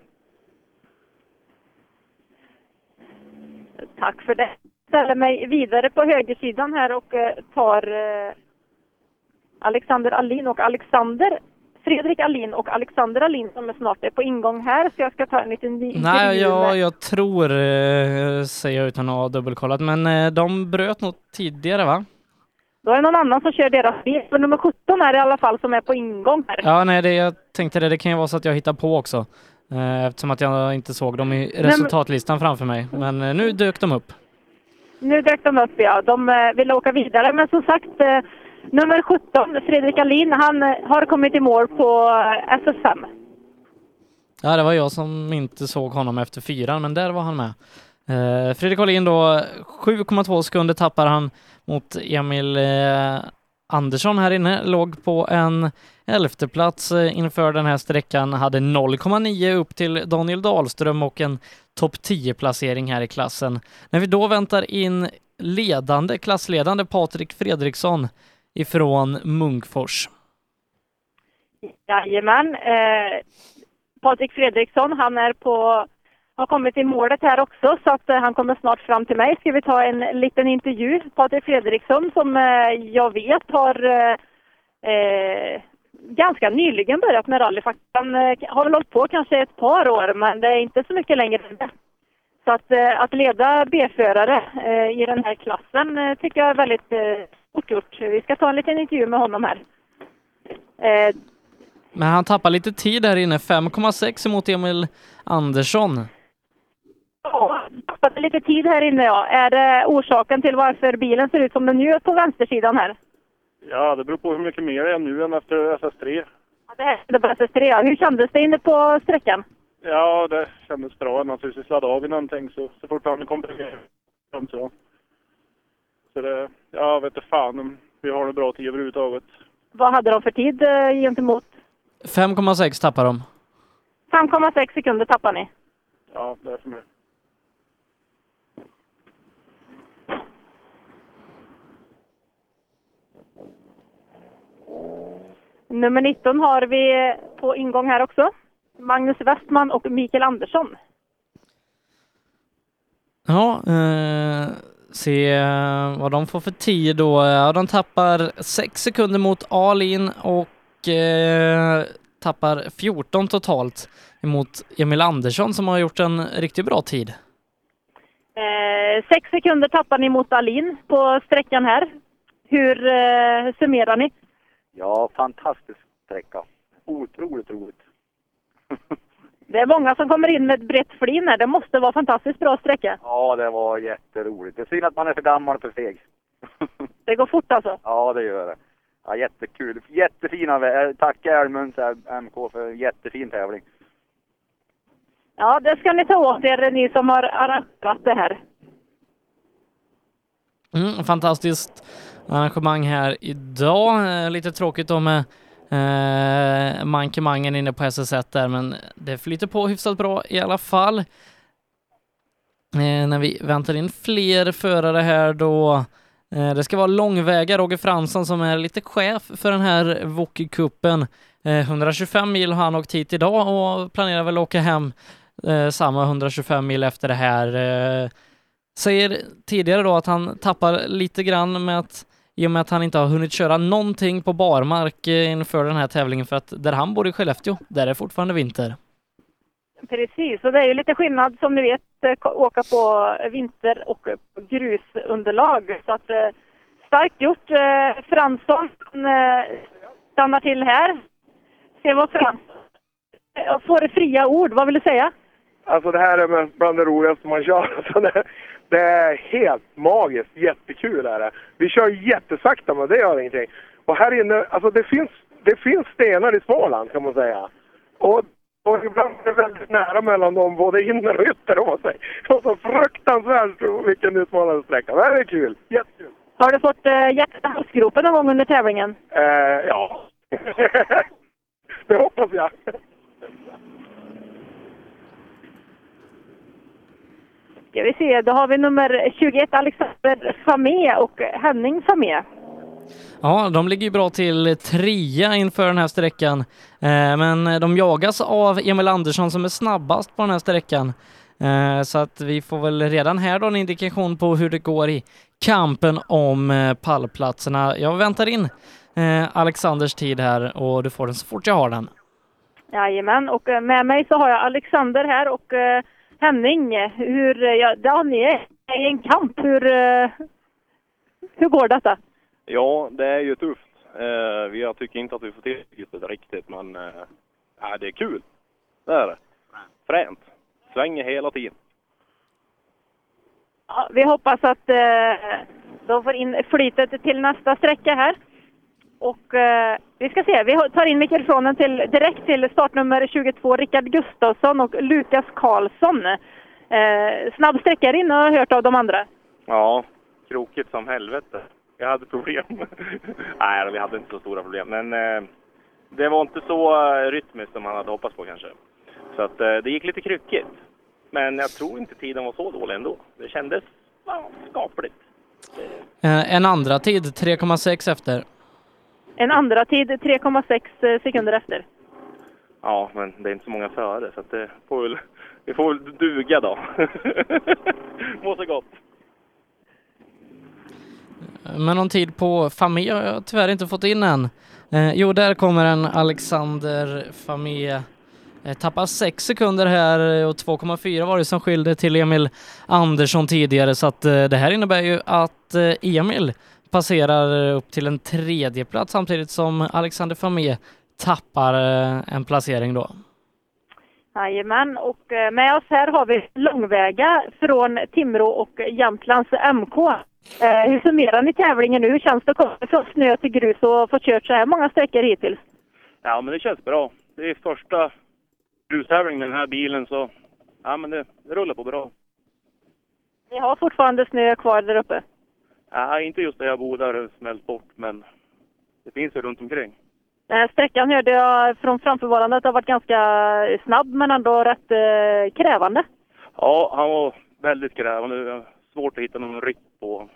Tack för det. Jag ställer mig vidare på högersidan här och eh, tar eh, Alexander Alin och Alexander Fredrik Alin och Alexander Alin som är snart är på ingång här så jag ska ta en liten ny Nej, intervju jag, jag tror, eh, säger jag utan att ha dubbelkollat, men eh, de bröt nog tidigare va? Då är det någon annan som kör deras bil. För nummer 17 är det i alla fall som är på ingång här. Ja, nej, det, jag tänkte det, det kan ju vara så att jag hittar på också. Eh, eftersom att jag inte såg dem i resultatlistan framför mig. Men nu dök de upp. Nu dök de upp ja. De ville åka vidare men som sagt nummer 17 Fredrik Alin han eh, har kommit i mål på eh, SS5. Ja, det var jag som inte såg honom efter fyran, men där var han med. Eh, Fredrik Alin då, 7,2 sekunder tappar han mot Emil eh, Andersson här inne låg på en elfteplats eh, inför den här sträckan, hade 0,9 upp till Daniel Dahlström och en topp 10-placering här i klassen. När vi då väntar in ledande, klassledande Patrik Fredriksson ifrån Munkfors. Jajamän. Eh, Patrik Fredriksson, han är på, har kommit till målet här också så att eh, han kommer snart fram till mig. Ska vi ta en liten intervju? Patrik Fredriksson som eh, jag vet har eh, eh, ganska nyligen börjat med rally. Han eh, har väl hållit på kanske ett par år men det är inte så mycket längre än det. Så att, eh, att leda B-förare eh, i den här klassen eh, tycker jag är väldigt eh, eh, stort gjort. Vi ska ta en liten intervju med honom här. Eh, Men han tappar lite tid här inne, 5,6 mot Emil Andersson. Ja, tappade lite tid här inne ja. Är det orsaken till varför bilen ser ut som den gör på vänstersidan här? Ja, det beror på hur mycket mer det är nu än efter SS3. Ja, Det här är på SS3 ja. Hur kändes det inne på sträckan? Ja, det kändes bra naturligtvis. Laddade av i någonting så, så fort han kom så. Så det, ja, vet inte fan om vi har en bra tid överhuvudtaget. Vad hade de för tid eh, gentemot? 5,6 tappar de. 5,6 sekunder tappade ni. Ja, det är för mig. Nummer 19 har vi på ingång här också. Magnus Westman och Mikael Andersson. Ja, eh, se eh, vad de får för tid då. Ja, de tappar 6 sekunder mot Alin och eh, tappar 14 totalt emot Emil Andersson som har gjort en riktigt bra tid. Eh, sex sekunder tappar ni mot Alin på sträckan här. Hur eh, summerar ni? Ja, fantastisk sträcka. Otroligt roligt. Det är många som kommer in med ett brett flin här. Det måste vara fantastiskt bra sträcka. Ja, det var jätteroligt. Det är synd att man är för gammal och för feg. Det går fort alltså. Ja, det gör det. Ja, jättekul. Jättefina vä- eh, Tack Älmunds MK för en jättefin tävling. Ja, det ska ni ta åt er, ni som har arrangerat det här. Mm, fantastiskt arrangemang här idag. Eh, lite tråkigt då med eh, mankemangen inne på SS1 där, men det flyter på hyfsat bra i alla fall. Eh, när vi väntar in fler förare här då eh, det ska vara långväga Roger Fransson som är lite chef för den här Wok-cupen. Eh, 125 mil har han åkt hit idag och planerar väl åka hem eh, samma 125 mil efter det här. Eh, säger tidigare då att han tappar lite grann med att i och med att han inte har hunnit köra någonting på barmark eh, inför den här tävlingen för att där han bor i Skellefteå, där är det fortfarande vinter. Precis, och det är ju lite skillnad som ni vet eh, åka på vinter och på grusunderlag. Så att eh, starkt gjort. Fransson stannar till här. Se vad Fransson får fria ord. Vad vill du säga? Alltså det här är bland det roligaste man kör. Alltså det, det är helt magiskt. Jättekul är det. Vi kör jättesakta men det gör ingenting. Och här inne, alltså det finns, det finns stenar i Småland kan man säga. Och, och ibland är det väldigt nära mellan dem, både inner och ytter om man säger. Och så fruktansvärt vilken utmanande sträcka. Det här är kul. Jättekul. Har du fått eh, hjärtat halsgropen någon gång under tävlingen? Eh, ja. det hoppas jag. Ska vi se, då har vi nummer 21 Alexander Famé och Henning Famé. Ja, de ligger ju bra till trea inför den här sträckan, eh, men de jagas av Emil Andersson som är snabbast på den här sträckan. Eh, så att vi får väl redan här då en indikation på hur det går i kampen om eh, pallplatserna. Jag väntar in Alexanders tid här och du får den så fort jag har den. Jajamän, och med mig så har jag Alexander här och Henning. Hur, ja, ni är i en kamp. Hur, eh, hur går detta? Ja, det är ju tufft. Eh, vi- jag tycker inte att vi får till det riktigt, men eh, det är kul. Det är det. Fränt. Svänger hela tiden. Ja, vi hoppas att eh, de får in flytet till nästa sträcka här. Och eh, vi ska se, vi tar in mikrofonen till, direkt till startnummer 22, Rickard Gustafsson och Lukas Karlsson. Eh, snabb sträcka har jag hört av de andra. Ja, krokigt som helvete. jag hade problem. Nej, vi hade inte så stora problem. Men eh, det var inte så eh, rytmiskt som man hade hoppats på kanske. Så att eh, det gick lite kryckigt. Men jag tror inte tiden var så dålig ändå. Det kändes ja, skapligt. Eh, En andra tid 3,6 efter. En andra tid 3,6 sekunder efter. Ja, men det är inte så många före så att det får väl, det får väl duga då. Må så gott. Men någon tid på Famé har jag tyvärr inte fått in än. Eh, jo, där kommer en Alexander Famé. Eh, tappar 6 sekunder här och 2,4 var det som skilde till Emil Andersson tidigare så att eh, det här innebär ju att eh, Emil passerar upp till en tredje plats samtidigt som Alexander Famé tappar eh, en placering då. Jajamän, och eh, med oss här har vi långväga från Timrå och Jämtlands MK. Eh, hur summerar ni tävlingen nu? Hur känns det att komma från snö till grus och få kört så här många sträckor hittills? Ja, men det känns bra. Det är första grustävlingen med den här bilen så ja, men det, det rullar på bra. Ni har fortfarande snö kvar där uppe? Ja, inte just där jag bor, där det smält bort, men det finns ju runt omkring. Sträckan hörde jag från framförvarandet har varit ganska snabb men ändå rätt eh, krävande. Ja, han var väldigt krävande. Svårt att hitta någon rytm på.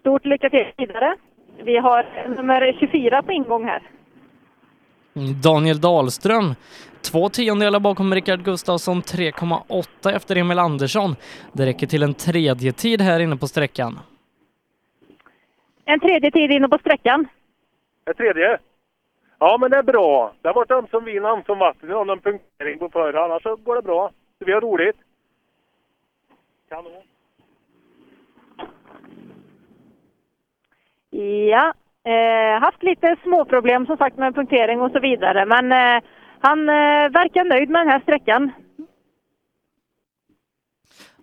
Stort lycka till vidare. Vi har nummer 24 på ingång här. Daniel Dahlström, två tiondelar bakom Rickard Gustafsson, 3,8 efter Emil Andersson. Det räcker till en tredje tid här inne på sträckan. En tredje tid inne på sträckan. En tredje? Ja, men det är bra. Det har varit ömsom vin och ömsom vatten. Vi har någon punktering på förra, annars så går det bra. Så vi har roligt. Kanon. Ja, eh, haft lite småproblem som sagt med punktering och så vidare men eh, han eh, verkar nöjd med den här sträckan.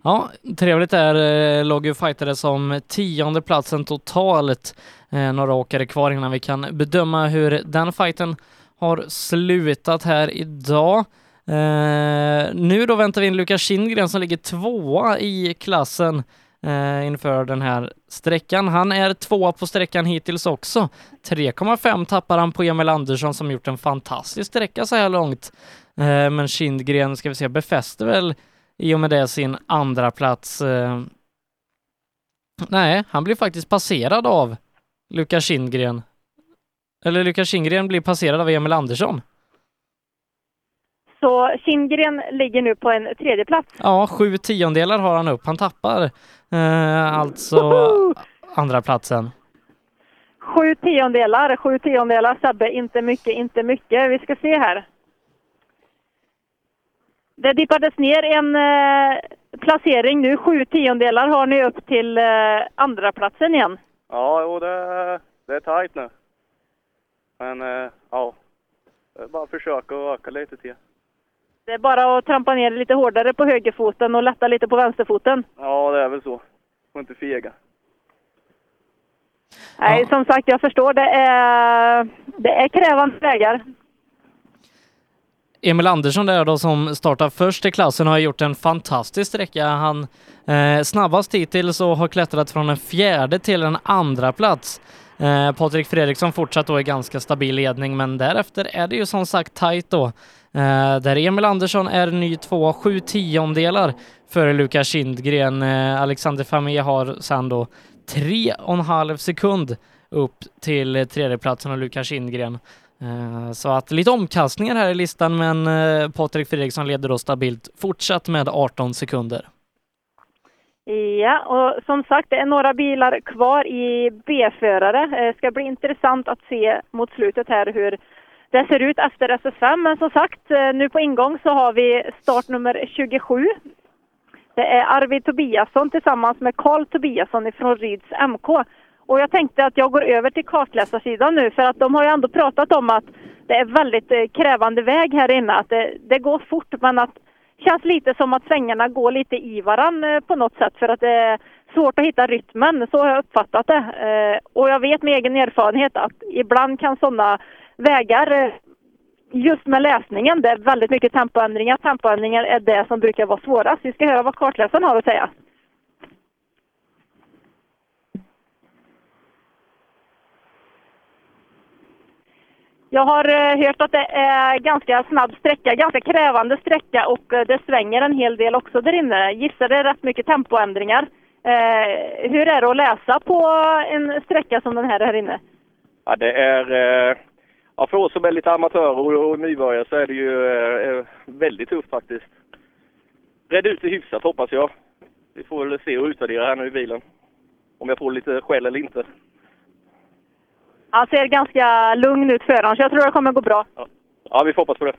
Ja, trevligt där. Eh, Låg ju fightade som tionde platsen totalt. Eh, några åkare kvar innan vi kan bedöma hur den fighten har slutat här idag. Eh, nu då väntar vi in Lukas Kindgren som ligger tvåa i klassen eh, inför den här sträckan. Han är tvåa på sträckan hittills också. 3,5 tappar han på Emil Andersson som gjort en fantastisk sträcka så här långt. Eh, men Kindgren, ska vi se, befäster väl i och med det sin andra plats. Eh, nej, han blir faktiskt passerad av Lukas Kindgren. Eller Lukas Kindgren blir passerad av Emil Andersson. Så Kindgren ligger nu på en tredje plats. Ja, sju tiondelar har han upp. Han tappar eh, alltså andra platsen. Sju tiondelar, sju tiondelar Sebbe, inte mycket, inte mycket. Vi ska se här. Det dippades ner en eh, placering nu. Sju tiondelar har ni upp till eh, andra platsen igen. Ja, jo, det, det är tajt nu. Men eh, ja, det är bara att försöka och öka lite till. Det är bara att trampa ner lite hårdare på högerfoten och lätta lite på vänsterfoten. Ja, det är väl så. Får inte fega. Nej, som sagt, jag förstår. Det är, det är krävande vägar. Emil Andersson där då som startar först i klassen har gjort en fantastisk sträcka. Han eh, snabbast hittills och har klättrat från en fjärde till en andra plats. Eh, Patrik Fredriksson fortsatt då i ganska stabil ledning men därefter är det ju som sagt tajt då. Eh, där Emil Andersson är ny tvåa, sju tiondelar före Lukas Kindgren. Eh, Alexander Famé har sen då tre och en halv sekund upp till tredjeplatsen och Lukas Kindgren. Eh, så att lite omkastningar här i listan men eh, Patrik Fredriksson leder då stabilt fortsatt med 18 sekunder. Ja, och som sagt, det är några bilar kvar i B-förare. Det ska bli intressant att se mot slutet här hur det ser ut efter SS5. Men som sagt, eh, nu på ingång så har vi startnummer 27. Det är Arvid Tobiasson tillsammans med Karl Tobiasson ifrån Ryds MK. Och jag tänkte att jag går över till kartläsarsidan nu för att de har ju ändå pratat om att det är väldigt eh, krävande väg här inne. Att det, det går fort men att känns lite som att svängarna går lite i varann eh, på något sätt för att det är svårt att hitta rytmen. Så har jag uppfattat det. Och jag vet med egen erfarenhet att ibland kan sådana vägar eh, just med läsningen. Det är väldigt mycket tempoändringar. Tempoändringar är det som brukar vara svårast. Vi ska höra vad kartläsaren har att säga. Jag har eh, hört att det är ganska snabb sträcka, ganska krävande sträcka och eh, det svänger en hel del också där inne. Gissar det är rätt mycket tempoändringar. Hur är det att läsa på en sträcka som den här här inne? Ja, det är ja, för oss som är lite amatörer och, nybörjare så är det ju eh, väldigt tufft faktiskt. Red ut det hyfsat hoppas jag. Vi får väl se och utvärdera här nu i bilen. Om jag får lite skäll eller inte. Han ser ganska lugn ut föran så jag tror det kommer gå bra. Ja, vi får hoppas på det.